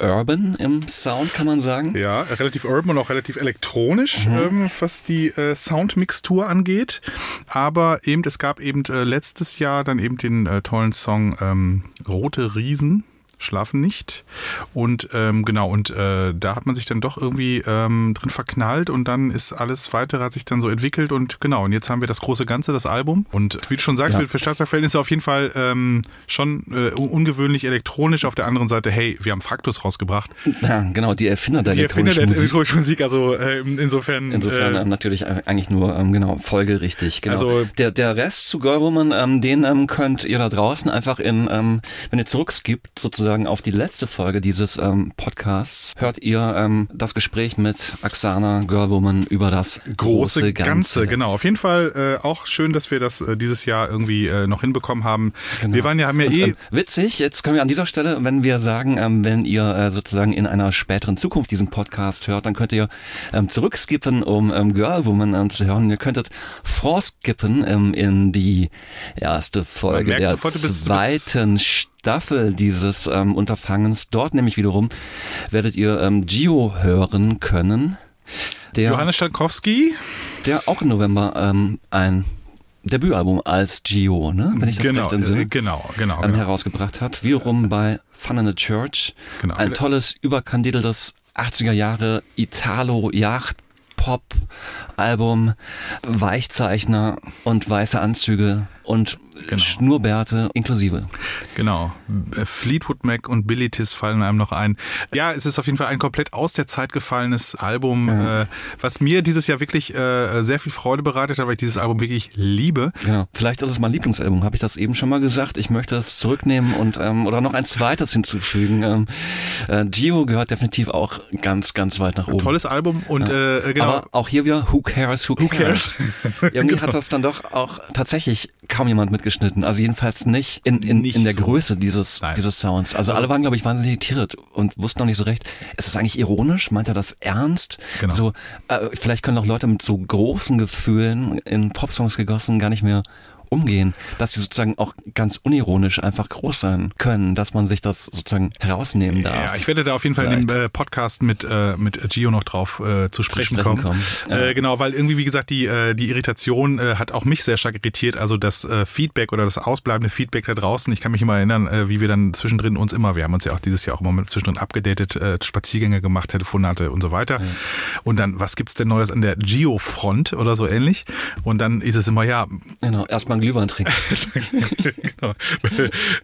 urban im Sound, kann man sagen. Ja, relativ urban und auch relativ elektronisch, Mhm. ähm, was die äh, Soundmixtur angeht. Aber eben, es gab eben äh, letztes Jahr dann eben den äh, tollen Song ähm, Rote Riesen. Schlafen nicht. Und ähm, genau, und äh, da hat man sich dann doch irgendwie ähm, drin verknallt und dann ist alles weitere hat sich dann so entwickelt und genau, und jetzt haben wir das große Ganze, das Album. Und wie du schon sagst, Ja. für, für Staatsverhältnisse auf jeden Fall ähm, schon äh, un- ungewöhnlich elektronisch. Auf der anderen Seite, hey, wir haben Fraktus rausgebracht. Ja, genau, die Erfinder der Die Erfinder der elektronischen Musik. elektronischen Musik, also äh, insofern. Insofern äh, ähm, natürlich eigentlich nur ähm, genau folgerichtig. Genau. Also- der der Rest zu Girlwoman, ähm, den könnt ihr da draußen einfach in, ähm, wenn ihr zurückskippt sozusagen auf die letzte Folge dieses ähm, Podcasts, hört ihr ähm, das Gespräch mit Axana Girlwoman über das große, große Ganze. Ganze. Genau, auf jeden Fall äh, auch schön, dass wir das äh, dieses Jahr irgendwie äh, noch hinbekommen haben. Genau. Wir waren ja, haben ja Und, eh. ähm, witzig, jetzt können wir an dieser Stelle, wenn wir sagen, ähm, wenn ihr äh, sozusagen in einer späteren Zukunft diesen Podcast hört, dann könnt ihr ähm, zurückskippen, um ähm, Girl Woman ähm, zu hören. Ihr könntet vorskippen in die erste Folge der sofort, bist- bist- zweiten Staffel dieses ähm, Unterfangens. Dort nämlich wiederum werdet ihr ähm, Gio hören können. Der, Johannes Stankowski. der auch im November ähm, ein Debütalbum als Gio, ne? wenn ich das genau, recht entsinne äh, genau, genau. ähm, genau. herausgebracht hat. Wiederum bei Fun in the Church. Genau. Ein tolles, überkandideltes 80er Jahre Italo-Yacht-Pop-Album. Weichzeichner und weiße Anzüge und Genau. Schnurrbärte inklusive. Genau. Fleetwood Mac und Billy Tiss fallen einem noch ein. Ja, es ist auf jeden Fall ein komplett aus der Zeit gefallenes Album, äh, was mir dieses Jahr wirklich äh, sehr viel Freude bereitet hat, weil ich dieses Album wirklich liebe. Genau. Vielleicht ist es mein Lieblingsalbum, habe ich das eben schon mal gesagt. Ich möchte es zurücknehmen und ähm, oder noch ein zweites hinzufügen. Ähm, äh, Gio gehört definitiv auch ganz, ganz weit nach oben. Tolles Album und äh, genau. Aber auch hier wieder, who cares, who cares. cares? Irgendwie Genau. hat das dann doch auch tatsächlich kaum jemand mitgeschnitten. Also jedenfalls nicht in, in, Nicht in der so. Größe dieses, Nein. dieses Sounds. Also alle waren, glaube ich, wahnsinnig irritiert und wussten noch nicht so recht. Ist das eigentlich ironisch? Meint er das ernst? Genau. So, äh, vielleicht können auch Leute mit so großen Gefühlen in Popsongs gegossen gar nicht mehr umgehen, dass sie sozusagen auch ganz unironisch einfach groß sein können, dass man sich das sozusagen herausnehmen darf. Ja, ich werde da auf jeden Fall in dem äh, Podcast mit, äh, mit Gio noch drauf äh, zu sprechen, sprechen kommen. kommen, ja. Äh, genau, weil irgendwie, wie gesagt, die, äh, die Irritation äh, hat auch mich sehr stark irritiert. Also das äh, Feedback oder das ausbleibende Feedback da draußen. Ich kann mich immer erinnern, äh, wie wir dann zwischendrin uns immer, wir haben uns ja auch dieses Jahr auch immer zwischendrin abgedatet, äh, Spaziergänge gemacht, Telefonate und so weiter. Und dann, was gibt's denn Neues an der Geo-Front oder so ähnlich? Und dann ist es immer, ja, Genau, erstmal Glühwein trinken. genau.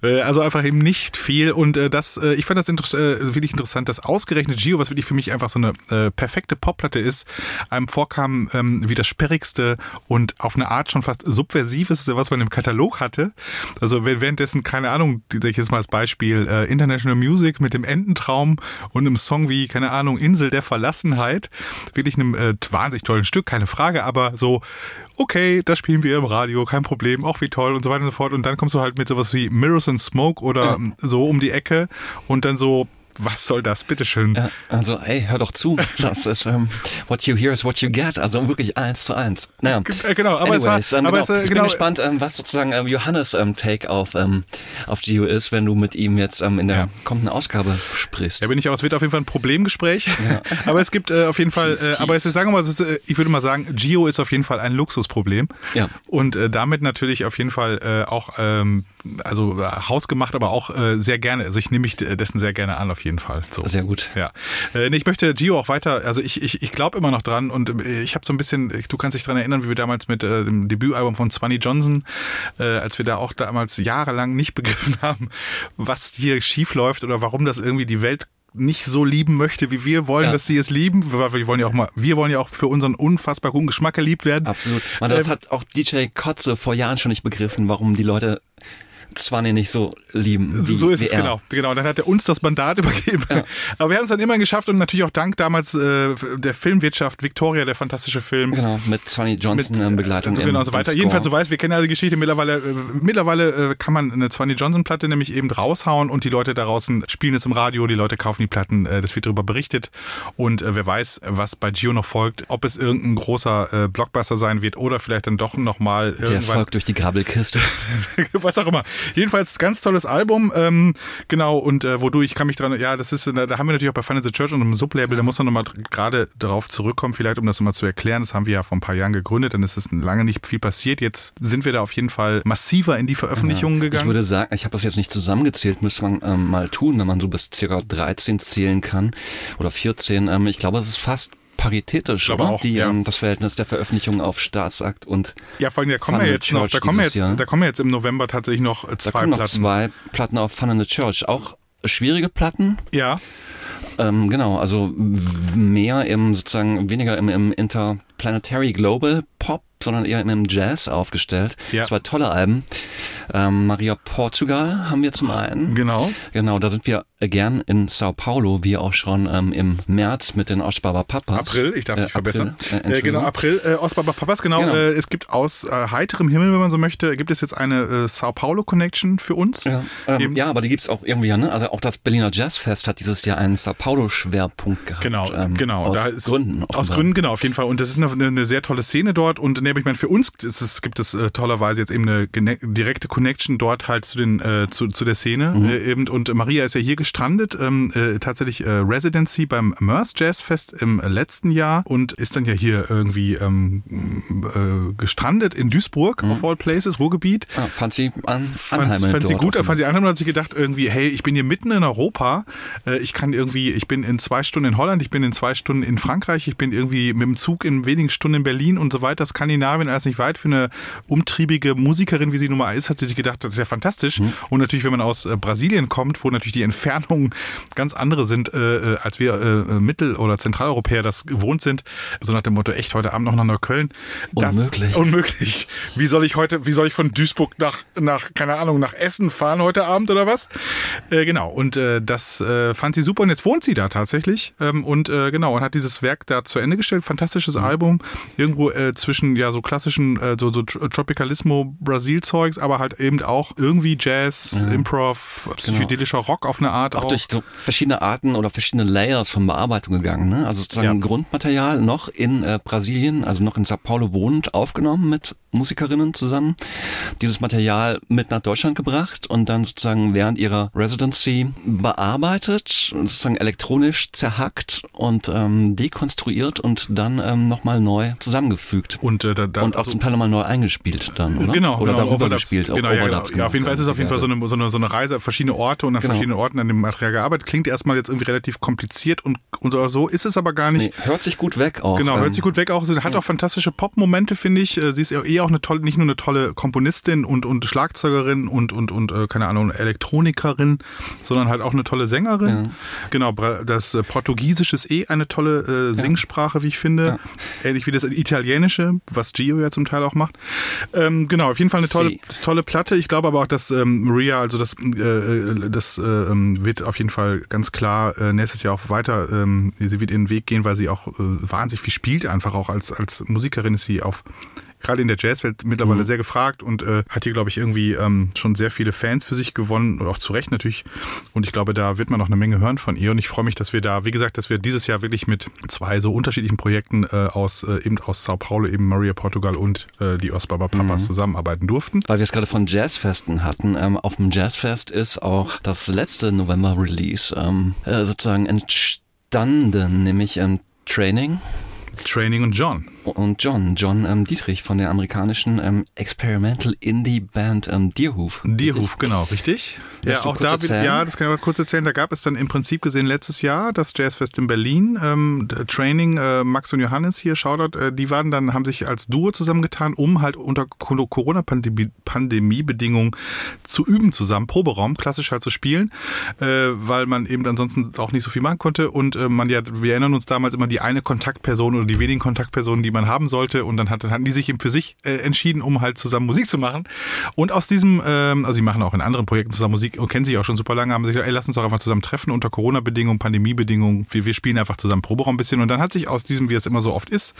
Äh, also einfach eben nicht viel und äh, das, äh, ich fand das wirklich interessant, dass ausgerechnet Gio, was wirklich für mich einfach so eine perfekte Popplatte ist, einem vorkam ähm, wie das sperrigste und auf eine Art schon fast subversiveste, was man im Katalog hatte. Also währenddessen, keine Ahnung, ich jetzt mal als Beispiel, International Music mit dem Ententraum und einem Song wie, keine Ahnung, Insel der Verlassenheit, wirklich einem wahnsinnig tollen Stück, keine Frage, aber so okay, das spielen wir im Radio, kein Problem, auch wie toll und so weiter und so fort. Und dann kommst du halt mit sowas wie Mirrors and Smoke oder ja. so um die Ecke und dann so was soll das, bitteschön? Ja, also, ey, hör doch zu. Das ist, ähm, what you hear is what you get. Also wirklich eins zu eins. Naja. Äh, genau, aber Anyways, es war, ähm, aber genau. es, äh, ich genau. bin gespannt, ähm, was sozusagen ähm, Johannes ähm, Take auf, ähm, auf Gio ist, wenn du mit ihm jetzt ähm, in der ja. kommenden Ausgabe sprichst. Ja, bin ich auch. Es wird auf jeden Fall ein Problemgespräch. Ja. aber es gibt äh, auf jeden Fall, äh, aber es ist, sagen wir mal, ist, äh, ich würde mal sagen, Gio ist auf jeden Fall ein Luxusproblem. Ja. Und äh, damit natürlich auf jeden Fall äh, auch, ähm, also äh, hausgemacht, aber auch äh, sehr gerne. Also ich nehme mich dessen sehr gerne an, auf jeden Fall. So. Sehr gut. Ja. Äh, ich möchte Gio auch weiter, also ich, ich, ich glaube immer noch dran und äh, ich habe so ein bisschen, du kannst dich daran erinnern, wie wir damals mit äh, dem Debütalbum von Swanee Johnson, äh, als wir da auch damals jahrelang nicht begriffen haben, was hier schief läuft oder warum das irgendwie die Welt nicht so lieben möchte, wie wir wollen, ja. dass sie es lieben. Wir wollen ja auch mal, wir wollen ja auch für unseren unfassbar guten Geschmack geliebt werden. Absolut. Man, das ähm, hat auch DJ Kotze vor Jahren schon nicht begriffen, warum die Leute Zwanni nicht so lieben. Wie, so ist es, er. genau. genau. Dann hat er uns das Mandat übergeben. Ja. Aber wir haben es dann immerhin geschafft und natürlich auch dank damals äh, der Filmwirtschaft Victoria, der fantastische Film. Genau, mit Zwanni Johnson in Begleitung. Also genau, so weiter. Jedenfalls, so weiß, wir kennen ja die Geschichte. Mittlerweile, äh, mittlerweile äh, kann man eine Zwanni Johnson-Platte nämlich eben raushauen und die Leute da draußen spielen es im Radio, die Leute kaufen die Platten, äh, das wird darüber berichtet. Und äh, wer weiß, was bei Gio noch folgt, ob es irgendein großer äh, Blockbuster sein wird oder vielleicht dann doch nochmal irgendwann. Der folgt durch die Grabbelkiste. was auch immer. Jedenfalls ganz tolles Album, ähm, genau, und äh, wodurch kann mich dran, ja, das ist, da, da haben wir natürlich auch bei Find the Church und einem Sublabel, da muss man nochmal gerade darauf zurückkommen, vielleicht um das nochmal zu erklären, das haben wir ja vor ein paar Jahren gegründet, dann ist es lange nicht viel passiert, jetzt sind wir da auf jeden Fall massiver in die Veröffentlichungen ja, gegangen. Ich würde sagen, ich habe das jetzt nicht zusammengezählt, müsste man ähm, mal tun, wenn man so bis circa 13 zählen kann oder 14, ähm, ich glaube, es ist fast paritätisch, oder? Auch, die, ja. ähm, das Verhältnis der Veröffentlichung auf Staatsakt und ja, vor allem da kommen wir jetzt noch, da kommen wir jetzt, da kommen jetzt im November tatsächlich noch zwei da kommen Platten. Noch zwei Platten auf Fun in the Church, auch schwierige Platten. Ja. Ähm, genau, also mehr im sozusagen weniger im, im Interplanetary Global Pop, sondern eher im Jazz aufgestellt. Ja. Zwei tolle Alben. Ähm, Maria Portugal haben wir zum einen. Genau. Genau, da sind wir gern in Sao Paulo, wie auch schon ähm, im März mit den Ostbaba Papas. April, ich darf Äh, mich verbessern. April, äh, Äh, genau, April, äh, Ostbaba Papas, genau. Genau. Äh, es gibt aus äh, heiterem Himmel, wenn man so möchte, gibt es jetzt eine äh, Sao Paulo Connection für uns. Ja, ähm, ja, aber die gibt's auch irgendwie, ne? Also auch das Berliner Jazzfest hat dieses Jahr einen Sao Paulo-Schwerpunkt gehabt. Genau, ähm, genau. Aus ist, Gründen. Aus offenbar. Gründen, genau, auf jeden Fall. Und das ist eine, eine sehr tolle Szene dort. Und ne, ich meine, für uns ist es, gibt es äh, tollerweise jetzt eben eine direkte Connection dort halt zu den äh, zu, zu der Szene Mhm. äh, eben. Und Maria ist ja hier gestrandet, ähm, äh, tatsächlich äh, Residency beim Mörs Jazz Fest im letzten Jahr und ist dann ja hier irgendwie ähm, äh, gestrandet in Duisburg, Mhm. of all places, Ruhrgebiet. Ah, fand sie an, Fand, fand sie gut, fand sie anheimend und hat sich gedacht irgendwie, hey, ich bin hier mitten in Europa, äh, ich kann irgendwie, ich bin in zwei Stunden in Holland, ich bin in zwei Stunden in Frankreich, ich bin irgendwie mit dem Zug in wenigen Stunden in Berlin und so weiter, Skandinavien, alles nicht weit für eine umtriebige Musikerin, wie sie nun mal ist, hat sie sich gedacht, das ist ja fantastisch. Mhm. Und natürlich, wenn man aus äh, Brasilien kommt, wo natürlich die Entfernungen ganz andere sind, äh, äh, als wir äh, Mittel- oder Zentraleuropäer das gewohnt sind, so nach dem Motto, echt heute Abend noch nach Neukölln. Das, Unmöglich. Unmöglich. Wie soll ich heute, wie soll ich von Duisburg nach, nach, keine Ahnung, nach Essen fahren heute Abend oder was? Äh, genau. Und äh, das äh, fand sie super und jetzt wohnt sie da tatsächlich. Ähm, und äh, genau, und hat dieses Werk da zu Ende gestellt. Fantastisches Album. Irgendwo äh, zwischen ja so klassischen, äh, so, so Tr- Tropicalismo Brasil-Zeugs, aber halt eben auch irgendwie Jazz, Improv, psychedelischer Rock auf eine Art. auch durch so verschiedene Arten oder verschiedene Layers von Bearbeitung gegangen. Ne? Also sozusagen Ja. Grundmaterial noch in äh, Brasilien, also noch in Sao Paulo wohnend, aufgenommen mit Musikerinnen zusammen. Dieses Material mit nach Deutschland gebracht und dann sozusagen während ihrer Residency bearbeitet, sozusagen elektronisch zerhackt und ähm, dekonstruiert und dann ähm, nochmal neu zusammengefügt. Und, äh, da, da, und auch also- zum Teil nochmal neu eingespielt dann, oder? Genau, oder genau, darüber gespielt. Auch Genau, Genau, ja, genau. Ja, auf jeden Fall ist es auf jeden Fall so eine, so eine, so eine Reise, verschiedene Orte und an Genau. verschiedenen Orten an dem Material gearbeitet. Klingt erstmal jetzt irgendwie relativ kompliziert und, und so, ist es aber gar nicht. Nee, hört sich gut weg auch. Genau, ähm, hört sich gut weg auch. Sie hat auch fantastische Pop-Momente, finde ich. Äh, Sie ist eh auch eine tolle, nicht nur eine tolle Komponistin und, und Schlagzeugerin und, und, und, äh, keine Ahnung, Elektronikerin, sondern halt auch eine tolle Sängerin. Genau, Bra- das äh, Portugiesische ist eh eine tolle äh, Singsprache, wie ich finde. Ähnlich wie das Italienische, was Gio ja zum Teil auch macht. Ähm, genau, auf jeden Fall eine tolle, tolle Platte. Ich glaube aber auch, dass ähm, Maria, also das, äh, das äh, ähm, wird auf jeden Fall ganz klar äh, nächstes Jahr auch weiter, ähm, sie wird ihren Weg gehen, weil sie auch äh, wahnsinnig viel spielt, einfach auch. Als, als Musikerin ist sie auf gerade in der Jazzwelt mittlerweile sehr gefragt und äh, hat hier, glaube ich, irgendwie ähm, schon sehr viele Fans für sich gewonnen und auch zu Recht natürlich. Und ich glaube, da wird man noch eine Menge hören von ihr. Und ich freue mich, dass wir da, wie gesagt, dass wir dieses Jahr wirklich mit zwei so unterschiedlichen Projekten äh, aus äh, eben aus Sao Paulo, eben Maria Portugal und äh, die Ostbaba Papas zusammenarbeiten durften. Weil wir es gerade von Jazzfesten hatten. Ähm, auf dem Jazzfest ist auch das letzte November-Release ähm, äh, sozusagen entstanden, nämlich ähm, Training Training und John. Und John, John ähm, Dietrich von der amerikanischen ähm, Experimental Indie Band ähm, Deerhoof. Dierhof, genau, richtig. Willst ja, auch kurz da, erzählen? ja, das kann ich mal kurz erzählen. Da gab es dann im Prinzip gesehen letztes Jahr das Jazzfest in Berlin. Ähm, Training, äh, Max und Johannes hier, Shoutout, äh, die waren dann, haben sich als Duo zusammengetan, um halt unter Co- Corona-Pandemie-Bedingungen zu üben zusammen, Proberaum, klassisch halt zu spielen, äh, weil man eben ansonsten auch nicht so viel machen konnte. Und äh, man ja, wir erinnern uns damals immer die eine Kontaktperson oder die wenigen Kontaktpersonen, die man haben sollte. Und dann hat, hatten die sich eben für sich äh, entschieden, um halt zusammen Musik zu machen. Und aus diesem, ähm, also sie machen auch in anderen Projekten zusammen Musik und kennen sich auch schon super lange, haben sich gesagt, ey, lass uns doch einfach zusammen treffen unter Corona-Bedingungen, Pandemie-Bedingungen. Wir, wir spielen einfach zusammen Proberaum ein bisschen. Und dann hat sich aus diesem, wie es immer so oft ist,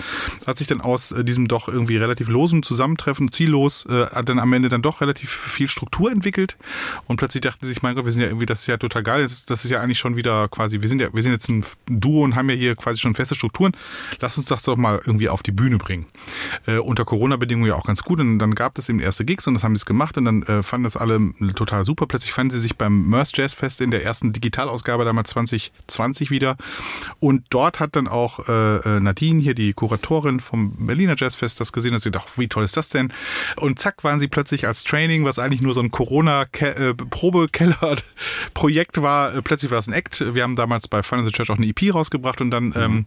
hat sich dann aus äh, diesem doch irgendwie relativ losen Zusammentreffen, ziellos, äh, hat dann am Ende dann doch relativ viel Struktur entwickelt. Und plötzlich dachten sie sich, mein Gott, wir sind ja irgendwie, das ist ja total geil. Das, das ist ja eigentlich schon wieder quasi, wir sind ja, wir sind jetzt ein Duo und haben ja hier quasi schon feste Strukturen. Lass uns das doch mal irgendwie auf die Bühne bringen. Äh, unter Corona-Bedingungen ja auch ganz gut. Und dann gab es eben erste Gigs und das haben sie es gemacht und dann äh, fanden das alle total super. Plötzlich fanden sie sich beim Merce Jazz Fest in der ersten Digitalausgabe damals 2020 wieder. Und dort hat dann auch äh, äh, Nadine, hier die Kuratorin vom Berliner Jazzfest, das gesehen und sie dachte, wie toll ist das denn? Und zack waren sie plötzlich als Training, was eigentlich nur so ein Corona-Probekeller-Projekt war, äh, plötzlich war das ein Act. Wir haben damals bei in the Church auch eine EP rausgebracht und dann ähm,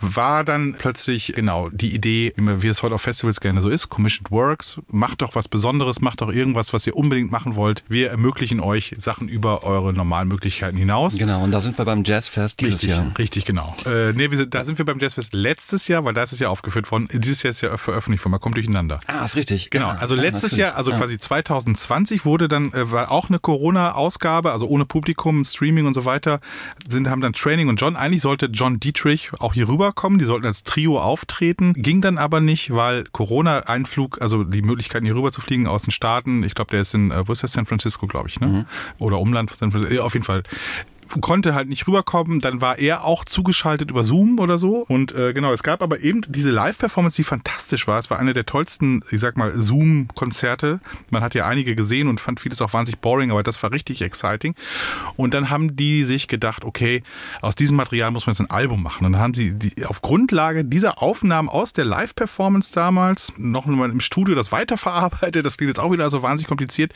war dann plötzlich genau die Idee, wie es heute auf Festivals gerne so ist, Commissioned Works, macht doch was Besonderes, macht doch irgendwas, was ihr unbedingt machen wollt. Wir ermöglichen euch Sachen über eure normalen Möglichkeiten hinaus. Genau, und da sind wir beim Jazzfest dieses Richtig, Jahr. richtig, genau. Äh, nee, wir da sind wir beim Jazzfest letztes Jahr, weil da ist es ja aufgeführt worden. Dieses Jahr ist ja veröffentlicht worden, man kommt durcheinander. Ah, ist richtig. Genau, Ja, also ja, letztes natürlich. Jahr, also ja. quasi 2020 wurde dann, äh, war auch eine Corona-Ausgabe, also ohne Publikum, Streaming und so weiter, sind, haben dann Training und John, eigentlich sollte John Dietrich auch hier rüberkommen, die sollten als Trio auftreten, ging dann aber nicht, weil Corona-Einflug, also die Möglichkeiten hier rüber zu fliegen aus den Staaten, ich glaube, der ist in, äh, wo ist das, San Francisco, glaube ich, ne? Oder Umland von San Francisco, auf jeden Fall konnte halt nicht rüberkommen. Dann war er auch zugeschaltet über Zoom oder so. Und äh, genau, es gab aber eben diese Live-Performance, die fantastisch war. Es war eine der tollsten, ich sag mal, Zoom-Konzerte. Man hat ja einige gesehen und fand vieles auch wahnsinnig boring, aber das war richtig exciting. Und dann haben die sich gedacht, okay, aus diesem Material muss man jetzt ein Album machen. Und dann haben sie die, auf Grundlage dieser Aufnahmen aus der Live-Performance damals noch mal im Studio das weiterverarbeitet. Das klingt jetzt auch wieder so wahnsinnig kompliziert.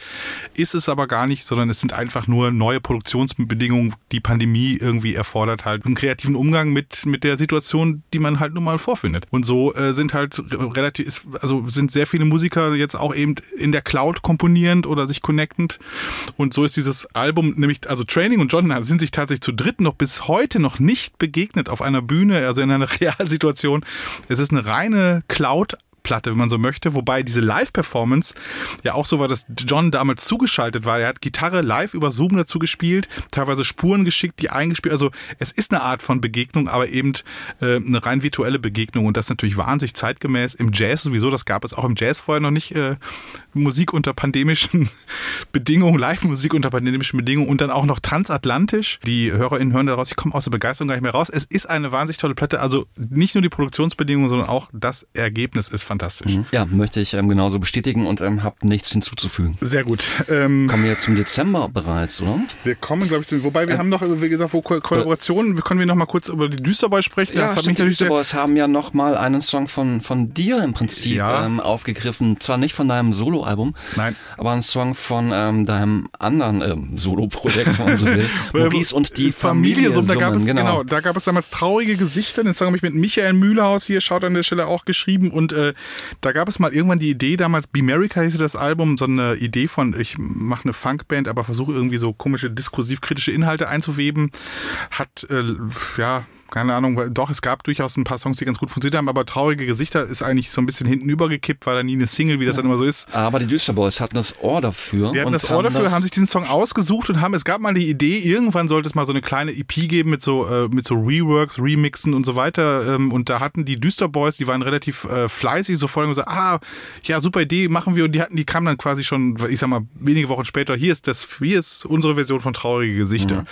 Ist es aber gar nicht, sondern es sind einfach nur neue Produktionsbedingungen, die Pandemie irgendwie erfordert halt einen kreativen Umgang mit, mit der Situation, die man halt nun mal vorfindet. Und so äh, sind halt relativ, also sind sehr viele Musiker jetzt auch eben in der Cloud komponierend oder sich connectend. Und so ist dieses Album, nämlich, also Training und John sind sich tatsächlich zu dritt noch bis heute noch nicht begegnet auf einer Bühne, also in einer Realsituation. Es ist eine reine Cloud Platte, wenn man so möchte, wobei diese Live-Performance ja auch so war, dass John damals zugeschaltet war. Er hat Gitarre live über Zoom dazu gespielt, teilweise Spuren geschickt, die eingespielt. Also es ist eine Art von Begegnung, aber eben äh, eine rein virtuelle Begegnung und das natürlich wahnsinnig zeitgemäß. Im Jazz sowieso, das gab es auch im Jazz vorher noch nicht. Äh, Musik unter pandemischen Bedingungen, Live-Musik unter pandemischen Bedingungen und dann auch noch transatlantisch. Die HörerInnen hören daraus, ich komme aus der Begeisterung gar nicht mehr raus. Es ist eine wahnsinnig tolle Platte. Also nicht nur die Produktionsbedingungen, sondern auch das Ergebnis ist fantastisch. Mhm. Ja, möchte ich ähm, genauso bestätigen und ähm, habe nichts hinzuzufügen. Sehr gut. Ähm, kommen wir zum Dezember bereits, oder? Wir kommen, glaube ich, zum, wobei wir äh, haben noch, wie gesagt, wo Ko Kollaborationen, können wir noch mal kurz über die Düsterboys sprechen. Ja, das stimmt, die Düsterboys haben ja noch mal einen Song von, von dir im Prinzip ja. ähm, aufgegriffen. Zwar nicht von deinem Soloalbum, Nein. aber ein Song von ähm, deinem anderen ähm, Solo-Projekt, von so will. Maurice und die Familie. Familie da gab es, genau. genau. da gab es damals traurige Gesichter. Den Song habe ich mit Michael Mühlehaus hier, schaut an der Stelle auch geschrieben. Und äh, da gab es mal irgendwann die Idee, damals Bimerica hieß das Album, so eine Idee von, ich mache eine Funkband, aber versuche irgendwie so komische diskursiv-kritische Inhalte einzuweben. Hat, äh, ja, keine Ahnung, doch, es gab durchaus ein paar Songs, die ganz gut funktioniert haben, aber Traurige Gesichter ist eigentlich so ein bisschen hinten übergekippt, war da nie eine Single, wie das ja. dann immer so ist. Aber die Düsterboys hatten das Ohr dafür. Die hatten das Ohr dafür, haben sich diesen Song ausgesucht und haben, es gab mal die Idee, irgendwann sollte es mal so eine kleine EP geben mit so, äh, mit so Reworks, Remixen und so weiter. Ähm, und da hatten die Düsterboys, die waren relativ äh, fleißig, so vorher gesagt, ah, ja, super Idee, machen wir. Und die hatten, die kamen dann quasi schon, ich sag mal, wenige Wochen später, hier ist das, hier ist unsere Version von Traurige Gesichter. Mhm.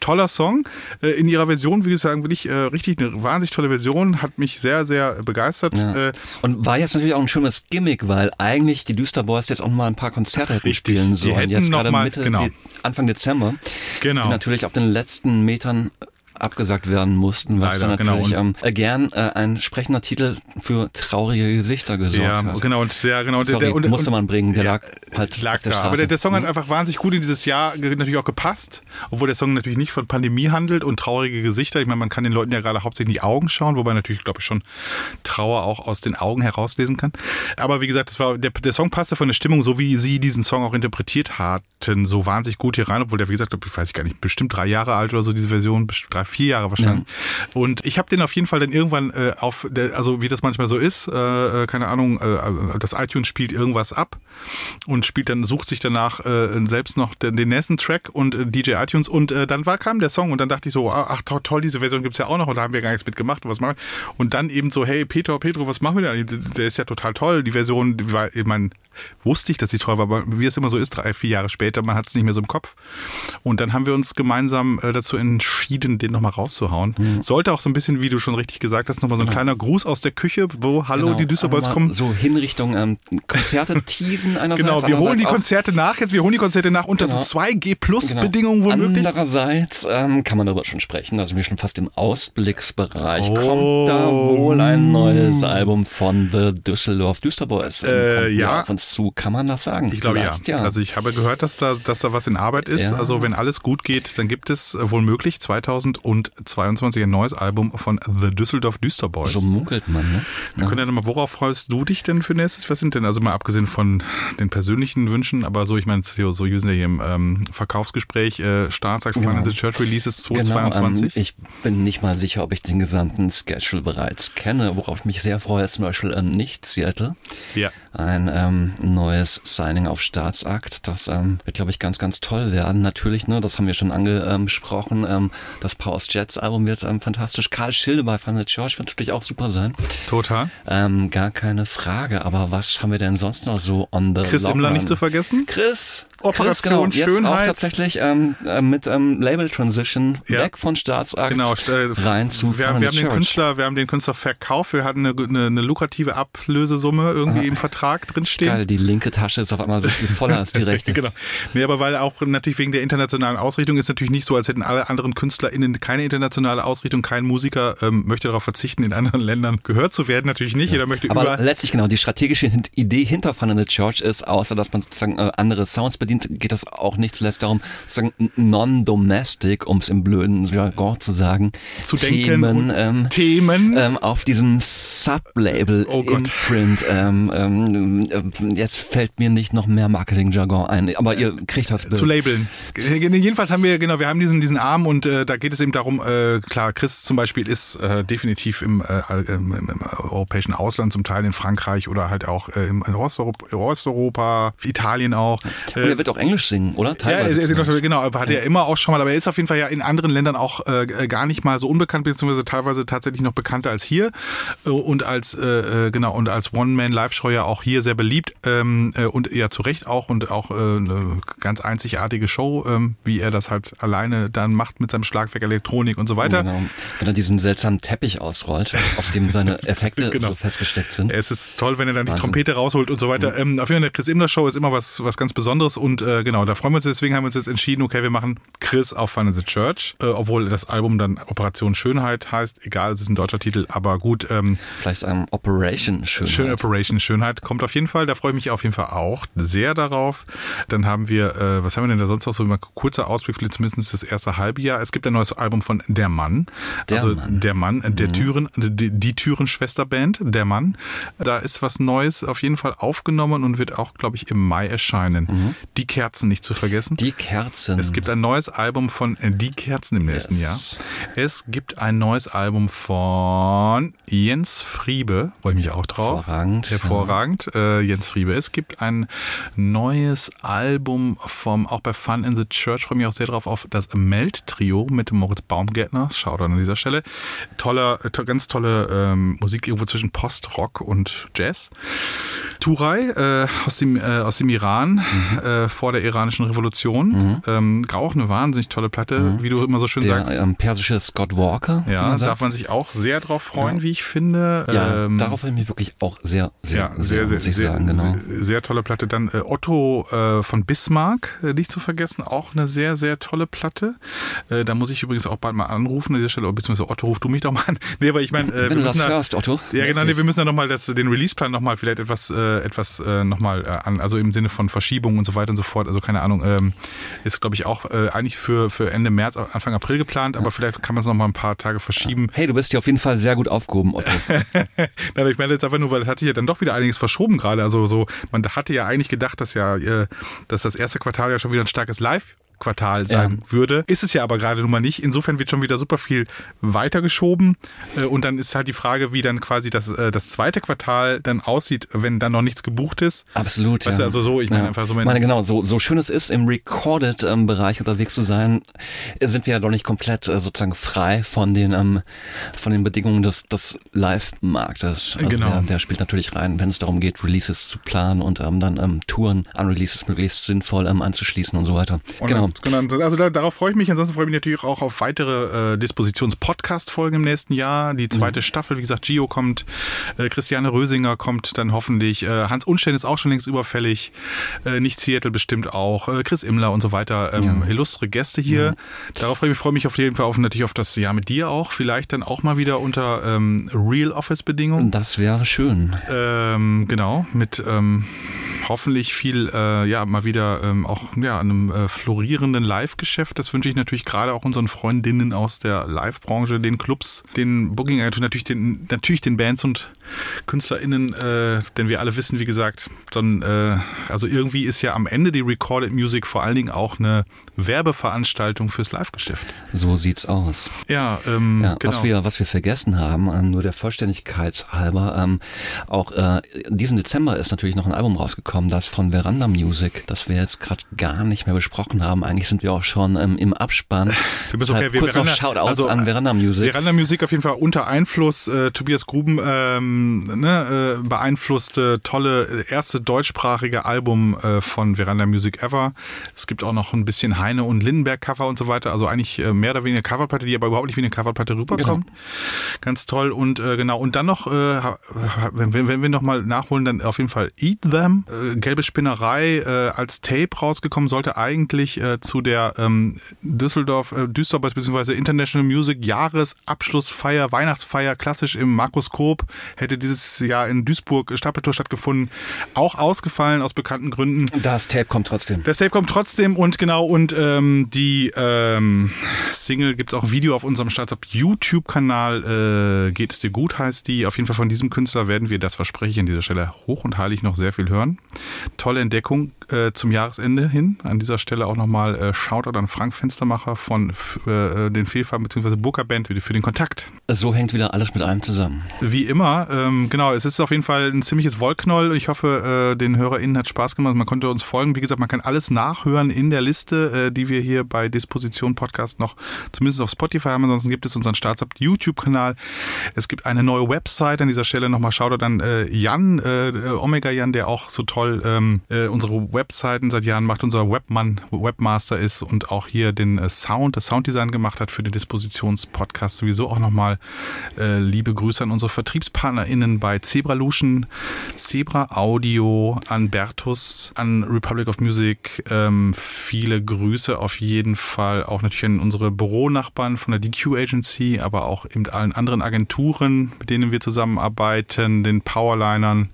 Toller Song. Äh, in ihrer Version, wie ich sagen, will ich äh, richtig eine wahnsinnig tolle Version, hat mich sehr, sehr begeistert. Ja. Äh, und war jetzt natürlich auch ein schönes Gimmick, weil eigentlich die Düsterboys jetzt auch mal ein paar Konzerte hätten richtig, spielen sollen. Jetzt gerade Mitte, genau. Anfang Dezember. Genau. Die natürlich auf den letzten Metern abgesagt werden mussten, was Leider, dann natürlich genau. ähm, gern äh, ein sprechender Titel für traurige Gesichter gesorgt ja, hat. Genau, und, ja, genau. Sorry, der, und, musste man bringen, der ja, lag halt lag da. Aber der, der Song mhm. hat einfach wahnsinnig gut in dieses Jahr natürlich auch gepasst, obwohl der Song natürlich nicht von Pandemie handelt und traurige Gesichter. Ich meine, man kann den Leuten ja gerade hauptsächlich in die Augen schauen, wobei natürlich, glaube ich, schon Trauer auch aus den Augen herauslesen kann. Aber wie gesagt, das war, der, der Song passte von der Stimmung, so wie sie diesen Song auch interpretiert hatten, so wahnsinnig gut hier rein, obwohl der, wie gesagt, ich weiß gar nicht, bestimmt drei Jahre alt oder so, diese Version, drei, vier Jahre wahrscheinlich. Ja. Und ich habe den auf jeden Fall dann irgendwann äh, auf, der, also wie das manchmal so ist, äh, äh keine Ahnung, äh, das iTunes spielt irgendwas ab und spielt dann, sucht sich danach äh, selbst noch den, den, nächsten Track und äh, DJ iTunes und dann war, kam der Song und dann dachte ich so, ah, ach toll, diese Version gibt's ja auch noch und da haben wir gar nichts mitgemacht. Was machen wir? Und dann eben so, hey Peter, Pedro, was machen wir denn? Der ist ja total toll. Die Version, die war, ich meine, wusste ich, dass sie toll war, aber wie es immer so ist, drei, vier Jahre später, man hat es nicht mehr so im Kopf. Und dann haben wir uns gemeinsam dazu entschieden, den nochmal rauszuhauen. Mhm. Sollte auch so ein bisschen, wie du schon richtig gesagt hast, nochmal so ein genau. kleiner Gruß aus der Küche, wo Hallo, genau. die Düsseldorfs kommen. So Hinrichtung ähm, Konzerte teasen einerseits. Genau, wir holen die Konzerte nach jetzt, wir holen die Konzerte nach unter genau. 2G Plus genau. Bedingungen womöglich. Andererseits ähm, kann man darüber schon sprechen, also wir schon fast im Ausblicksbereich. Oh. Kommt da wohl ein neues Album von The Düsseldorf Düsterboys? Äh, ja. Auf uns zu, kann man das sagen? Ich glaube ja. ja. Also ich habe gehört, dass da, dass da was in Arbeit ist. Ja. Also wenn alles gut geht, dann gibt es wohl möglich 2022 ein neues Album von The Düsseldorf Düsterboys. So munkelt man, ne? Wir können ja nochmal, worauf freust du dich denn für nächstes? Was sind denn, also mal abgesehen von den persönlichen Wünschen, aber so, ich meine, so, so sind ja hier im ähm, Verkaufsgespräch, äh, Start sagt genau. Final Church Releases 2022. Genau, ähm, ich bin nicht mal sicher, ob ich den gesamten Schedule bereits kenne. Worauf ich mich sehr freue, ist zum Beispiel ähm, nicht Seattle. Ja. Ein ähm, neues Signing auf Staatsakt. Das ähm, wird, glaube ich, ganz, ganz toll werden. Natürlich, ne, das haben wir schon angesprochen. Ähm, das Powers Jets Album wird ähm, fantastisch. Karl Schilde bei Final Church wird natürlich auch super sein. Total. Ähm, gar keine Frage. Aber was haben wir denn sonst noch so on the Chris Immler nicht zu vergessen. Chris. Operation Chris, genau, Schönheit. Jetzt auch tatsächlich ähm, äh, mit ähm, Label Transition ja. weg von Staatsakt genau, rein zu wir, wir haben den Künstler, wir haben den Künstler verkauft. Wir hatten eine, eine, eine lukrative Ablösesumme irgendwie ah. im Vertrag drinstehen. Geil, die linke Tasche ist auf einmal so viel voller als die rechte. genau. Nee, aber weil auch natürlich wegen der internationalen Ausrichtung ist natürlich nicht so, als hätten alle anderen KünstlerInnen keine internationale Ausrichtung. Kein Musiker ähm, möchte darauf verzichten, in anderen Ländern gehört zu werden. Natürlich nicht. Ja. Jeder möchte aber letztlich genau, die strategische Idee hinter Fun in the Church ist, außer dass man sozusagen äh, andere Sounds bedient, geht das auch nicht zuletzt darum, sozusagen non-domestic, um es im blöden Jargon zu sagen, zu Themen, ähm, Themen ähm, auf diesem Sublabel oh Imprint. Ähm, ähm, jetzt fällt mir nicht noch mehr Marketing-Jargon ein, aber ihr kriegt das Bild. Zu labeln. Jedenfalls haben wir, genau, wir haben diesen, diesen Arm und äh, da geht es eben darum, äh, klar, Chris zum Beispiel ist äh, definitiv im, äh, im, im, europäischen Ausland, zum Teil in Frankreich oder halt auch äh, in Osteuropa, Osteuropa Italien auch. Wird auch Englisch singen, oder? Teilweise. Ja, er, er, genau, hat ja. er immer auch schon mal, aber er ist auf jeden Fall ja in anderen Ländern auch äh, gar nicht mal so unbekannt, beziehungsweise teilweise tatsächlich noch bekannter als hier äh, und als äh, äh, genau und als One-Man-Live-Show ja auch hier sehr beliebt ähm, äh, und ja zu Recht auch und auch äh, eine ganz einzigartige Show, ähm, wie er das halt alleine dann macht mit seinem Schlagwerk Elektronik und so weiter. Genau. Wenn er diesen seltsamen Teppich ausrollt, auf dem seine Effekte genau. so festgesteckt sind. Es ist toll, wenn er dann die Wahnsinn. Trompete rausholt und so weiter. Mhm. Ähm, auf jeden Fall, der Chris Imler Show ist immer was, was ganz Besonderes und äh, genau, da freuen wir uns. Deswegen haben wir uns jetzt entschieden, okay, wir machen Chris auf Fun in the Church, äh, obwohl das Album dann Operation Schönheit heißt. Egal, es ist ein deutscher Titel, aber gut. Ähm, Vielleicht ein Operation Schönheit. Schön Operation Schönheit kommt auf jeden Fall. Da freue ich mich auf jeden Fall auch sehr darauf. Dann haben wir, äh, was haben wir denn da sonst noch so? Immer kurzer Ausblick, zumindest das erste halbe Jahr. Es gibt ein neues Album von Der Mann. Der also Mann. Der Mann, äh, der mhm. Türen, die, die Türen-Schwesterband, Der Mann. Da ist was Neues auf jeden Fall aufgenommen und wird auch, glaube ich, im Mai erscheinen. Mhm. Die Kerzen nicht zu vergessen. Die Kerzen. Es gibt ein neues Album von äh, Die Kerzen im nächsten yes. Jahr. Es gibt ein neues Album von Jens Friebe. Freue ich mich auch drauf. Hervorragend. Hervorragend. Ja. Äh, Jens Friebe. Es gibt ein neues Album vom, auch bei Fun in the Church. Freue mich auch sehr drauf auf das Melt-Trio mit Moritz Baumgärtner. Schaut an dieser Stelle. Toller, to, ganz tolle ähm, Musik irgendwo zwischen Post-Rock und Jazz. Turai äh, aus, dem, äh, aus dem Iran mhm. Äh, vor der iranischen Revolution. Mhm. Ähm, auch eine wahnsinnig tolle Platte, mhm. wie du immer so schön der, sagst. Ähm, persische Scott Walker. Ja, man darf man sich auch sehr drauf freuen, ja. wie ich finde. Ja, ähm, darauf freue ich mich wirklich auch sehr, sehr, ja, sehr, sehr, sehr, sehr, sagen, genau. sehr, sehr tolle Platte. Dann äh, Otto äh, von Bismarck, äh, nicht zu vergessen, auch eine sehr, sehr tolle Platte. Äh, da muss ich übrigens auch bald mal anrufen an dieser Stelle, beziehungsweise Otto, ruf du mich doch mal an. Nee, aber ich meine, wenn du das da, hörst, Otto. Ja, genau, nee, wir müssen ja nochmal den Releaseplan nochmal vielleicht etwas, etwas äh, nochmal an, also im Sinne von Verschiebung und so weiter und so fort. Also keine Ahnung, ähm, ist glaube ich auch äh, eigentlich für, für Ende März, Anfang April geplant, aber vielleicht kann man es nochmal ein paar Tage verschieben. Hey, du bist hier auf jeden Fall sehr gut aufgehoben, Otto. Nein, ich meine jetzt einfach nur, weil hat sich ja dann doch wieder einiges verschoben gerade. Also so, man hatte ja eigentlich gedacht, dass ja, äh, dass das erste Quartal ja schon wieder ein starkes Live Quartal sein ja. würde. Ist es ja aber gerade nun mal nicht. Insofern wird schon wieder super viel weitergeschoben. Äh, und dann ist halt die Frage, wie dann quasi das, äh, das zweite Quartal dann aussieht, wenn dann noch nichts gebucht ist. Absolut. Weißt ja. also so, ich meine ja. einfach so. Ich meine, genau, so, so schön es ist, im Recorded-Bereich unterwegs zu sein, sind wir ja doch nicht komplett äh, sozusagen frei von den, ähm, von den Bedingungen des, des Live-Marktes. Also genau. Der, der, spielt natürlich rein, wenn es darum geht, Releases zu planen und ähm, dann ähm, Touren an Releases möglichst sinnvoll ähm, anzuschließen und so weiter. Und genau. Genau. Also da, darauf freue ich mich. Ansonsten freue ich mich natürlich auch auf weitere äh, Dispositions-Podcast-Folgen im nächsten Jahr. Die zweite mhm. Staffel, wie gesagt, Gio kommt, äh, Christiane Rösinger kommt dann hoffentlich. Äh, Hans Unstein ist auch schon längst überfällig. Äh, nicht Seattle bestimmt auch. Äh, Chris Immler und so weiter. Ähm, ja. Illustre Gäste hier. Ja. Darauf freue ich mich, freue mich auf jeden Fall auf, natürlich auf das Jahr mit dir auch. Vielleicht dann auch mal wieder unter ähm, Real Office-Bedingungen. Das wäre schön. Ähm, genau. Mit ähm, hoffentlich viel, äh, ja, mal wieder ähm, auch ja, einem äh, florierenden Live-Geschäft. Das wünsche ich natürlich gerade auch unseren Freundinnen aus der Live-Branche, den Clubs, den Booking-Agenturen, natürlich den, natürlich den Bands und KünstlerInnen, äh, denn wir alle wissen, wie gesagt, ein, äh, also irgendwie ist ja am Ende die Recorded Music vor allen Dingen auch eine Werbeveranstaltung fürs Live-Geschäft. So sieht's aus. Ja, ähm, ja genau. was wir was wir vergessen haben, äh, nur der Vollständigkeit halber, ähm, auch äh, diesen Dezember ist natürlich noch ein Album rausgekommen, das von Veranda Music, das wir jetzt gerade gar nicht mehr besprochen haben. Eigentlich sind wir auch schon ähm, im Abspann. Wir müssen okay, wir kurz Veranda, noch Shoutouts also, an Veranda Music. Veranda Music auf jeden Fall unter Einfluss. Äh, Tobias Gruben ähm, ne, äh, beeinflusste tolle äh, erste deutschsprachige Album äh, von Veranda Music ever. Es gibt auch noch ein bisschen Heine und Lindenberg Cover und so weiter. Also eigentlich äh, mehr oder weniger Coverplatte, die aber überhaupt nicht wie eine Coverplatte rüberkommt. Genau. Ganz toll. Und äh, genau, und dann noch, äh, wenn, wenn wir nochmal nachholen, dann auf jeden Fall Eat Them. Gelbe Spinnerei als Tape rausgekommen, sollte eigentlich zu der ähm, Düsseldorf, äh, Düsseldorf bzw. International Music Jahresabschlussfeier, Weihnachtsfeier, klassisch im Markuskop, hätte dieses Jahr in Duisburg Stapeltour stattgefunden. Auch ausgefallen aus bekannten Gründen. Das Tape kommt trotzdem. Das Tape kommt trotzdem und genau, und ähm, die ähm, Single gibt es auch Video auf unserem Startup YouTube-Kanal. Äh, Geht es dir gut, heißt die. Auf jeden Fall von diesem Künstler werden wir, das verspreche ich an dieser Stelle, hoch und heilig noch sehr viel hören. Tolle Entdeckung äh, zum Jahresende hin. An dieser Stelle auch nochmal äh, Shoutout an Frank Fenstermacher von äh, den Fehlfarben bzw. Burka Band für den Kontakt. So hängt wieder alles mit einem zusammen. Wie immer, ähm, genau, es ist auf jeden Fall ein ziemliches Wollknoll. Ich hoffe, äh, den HörerInnen hat Spaß gemacht. Man konnte uns folgen. Wie gesagt, man kann alles nachhören in der Liste, äh, die wir hier bei Disposition Podcast noch zumindest auf Spotify haben. Ansonsten gibt es unseren Startup YouTube-Kanal. Es gibt eine neue Website. An dieser Stelle nochmal Shoutout an äh, Jan, äh, Omega Jan, der auch so toll ähm, äh, unsere Webseiten seit Jahren macht, unser Webmann, Webmaster ist und auch hier den äh, Sound, das Sounddesign gemacht hat für den Dispositions-Podcast. Sowieso auch nochmal äh, liebe Grüße an unsere VertriebspartnerInnen bei Zebralution, Zebra Audio, an Bertus, an Republic of Music. Ähm, viele Grüße auf jeden Fall auch natürlich an unsere Büronachbarn von der DQ Agency, aber auch eben allen anderen Agenturen, mit denen wir zusammenarbeiten, den Powerlinern.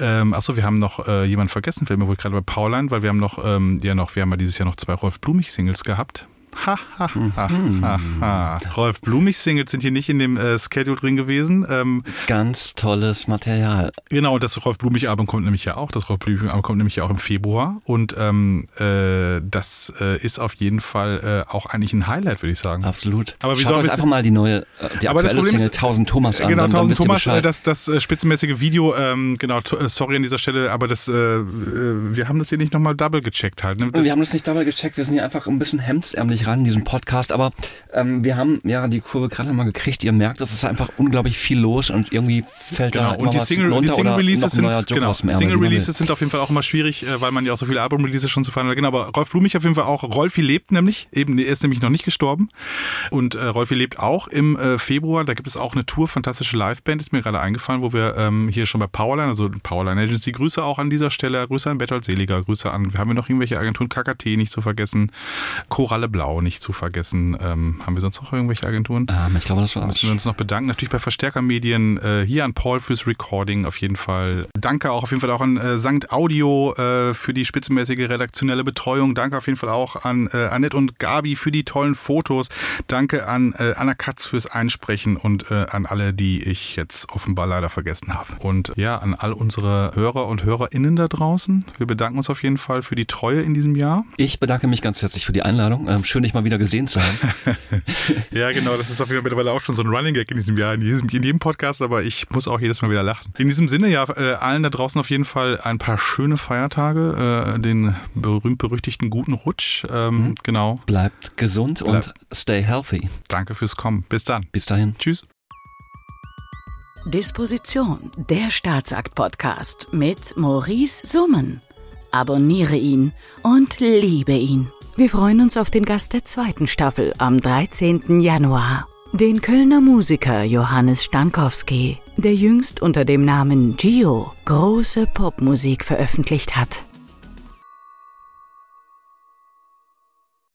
Ähm, achso, wir haben noch äh, jemanden vergessen, fällt mir wohl gerade Powerline, weil wir haben noch, ähm, ja noch, wir haben ja dieses Jahr noch zwei Rolf Blumig-Singles gehabt. Ha, ha, ha, ha, ha. Rolf Blumig-Singles sind hier nicht in dem äh, Schedule drin gewesen. Ähm, Ganz tolles Material. Genau, das Rolf Blumig-Album kommt nämlich ja auch. Das Rolf Blumig-Album kommt nämlich ja auch im Februar. Und ähm, äh, das äh, ist auf jeden Fall äh, auch eigentlich ein Highlight, würde ich sagen. Absolut. Aber wie Schaut soll euch einfach mal die neue, äh, die Aber aktuelle Single ist- 1000 Thomas an. Genau, dann, dann 1000 wisst ihr Thomas, äh, das, das spitzenmäßige Video, ähm, genau, sorry an dieser Stelle, aber das, wir haben das hier nicht nochmal double gecheckt halt. Ne? Das, wir haben das nicht dabei gecheckt, wir sind hier einfach ein bisschen hemdsärmlich ran in diesem Podcast, aber ähm, wir haben ja die Kurve gerade mal gekriegt. Ihr merkt, es ist einfach unglaublich viel los und irgendwie fällt Genau, da immer und die Single, die runter Single oder Releases sind, genau, Single. Releases sind auf jeden Fall auch immer schwierig, äh, weil man ja auch so viele Album Releases schon zu feiern hat. Genau, aber Rolf Blumig auf jeden Fall auch. Rolfi lebt nämlich, eben, er ist nämlich noch nicht gestorben. Und äh, Rolfi lebt auch im äh, Februar. Da gibt es auch eine Tour, fantastische Liveband, ist mir gerade eingefallen, wo wir ähm, hier schon bei Powerline, also Powerline Agency, Grüße auch an dieser Stelle, Grüße an Bertolt Seliger, Grüße an, haben wir noch irgendwelche Agenturen, KKT nicht zu vergessen, Koralle Blau nicht zu vergessen. Ähm, haben wir sonst noch irgendwelche Agenturen? Ähm, ich glaube, das war's. Müssen wir uns noch bedanken. Natürlich bei Verstärkermedien, äh, hier an Paul fürs Recording auf jeden Fall. Danke auch auf jeden Fall auch an äh, Sankt Audio äh, für die spitzenmäßige redaktionelle Betreuung. Danke auf jeden Fall auch an äh, Annette und Gabi für die tollen Fotos. Danke an äh, Anna Katz fürs Einsprechen und äh, an alle, die ich jetzt offenbar leider vergessen habe. Und ja, an all unsere Hörer und HörerInnen da draußen. Wir bedanken uns auf jeden Fall für die Treue in diesem Jahr. Ich bedanke mich ganz herzlich für die Einladung. Ähm, schön, dich mal wieder gesehen zu haben. Ja, genau, das ist auf jeden Fall mittlerweile auch schon so ein Running Gag in diesem Jahr, in jedem, in jedem Podcast, aber ich muss auch jedes Mal wieder lachen. In diesem Sinne, ja, äh, allen da draußen auf jeden Fall ein paar schöne Feiertage, äh, den berühmt-berüchtigten guten Rutsch. Ähm, Genau. Bleibt gesund und Bleib- stay healthy. Danke fürs Kommen. Bis dann. Bis dahin. Tschüss. Disposition, der Staatsakt-Podcast mit Maurice Summen. Abonniere ihn und liebe ihn. Wir freuen uns auf den Gast der zweiten Staffel am 13. Januar. Den Kölner Musiker Johannes Stankowski, der jüngst unter dem Namen Gio große Popmusik veröffentlicht hat.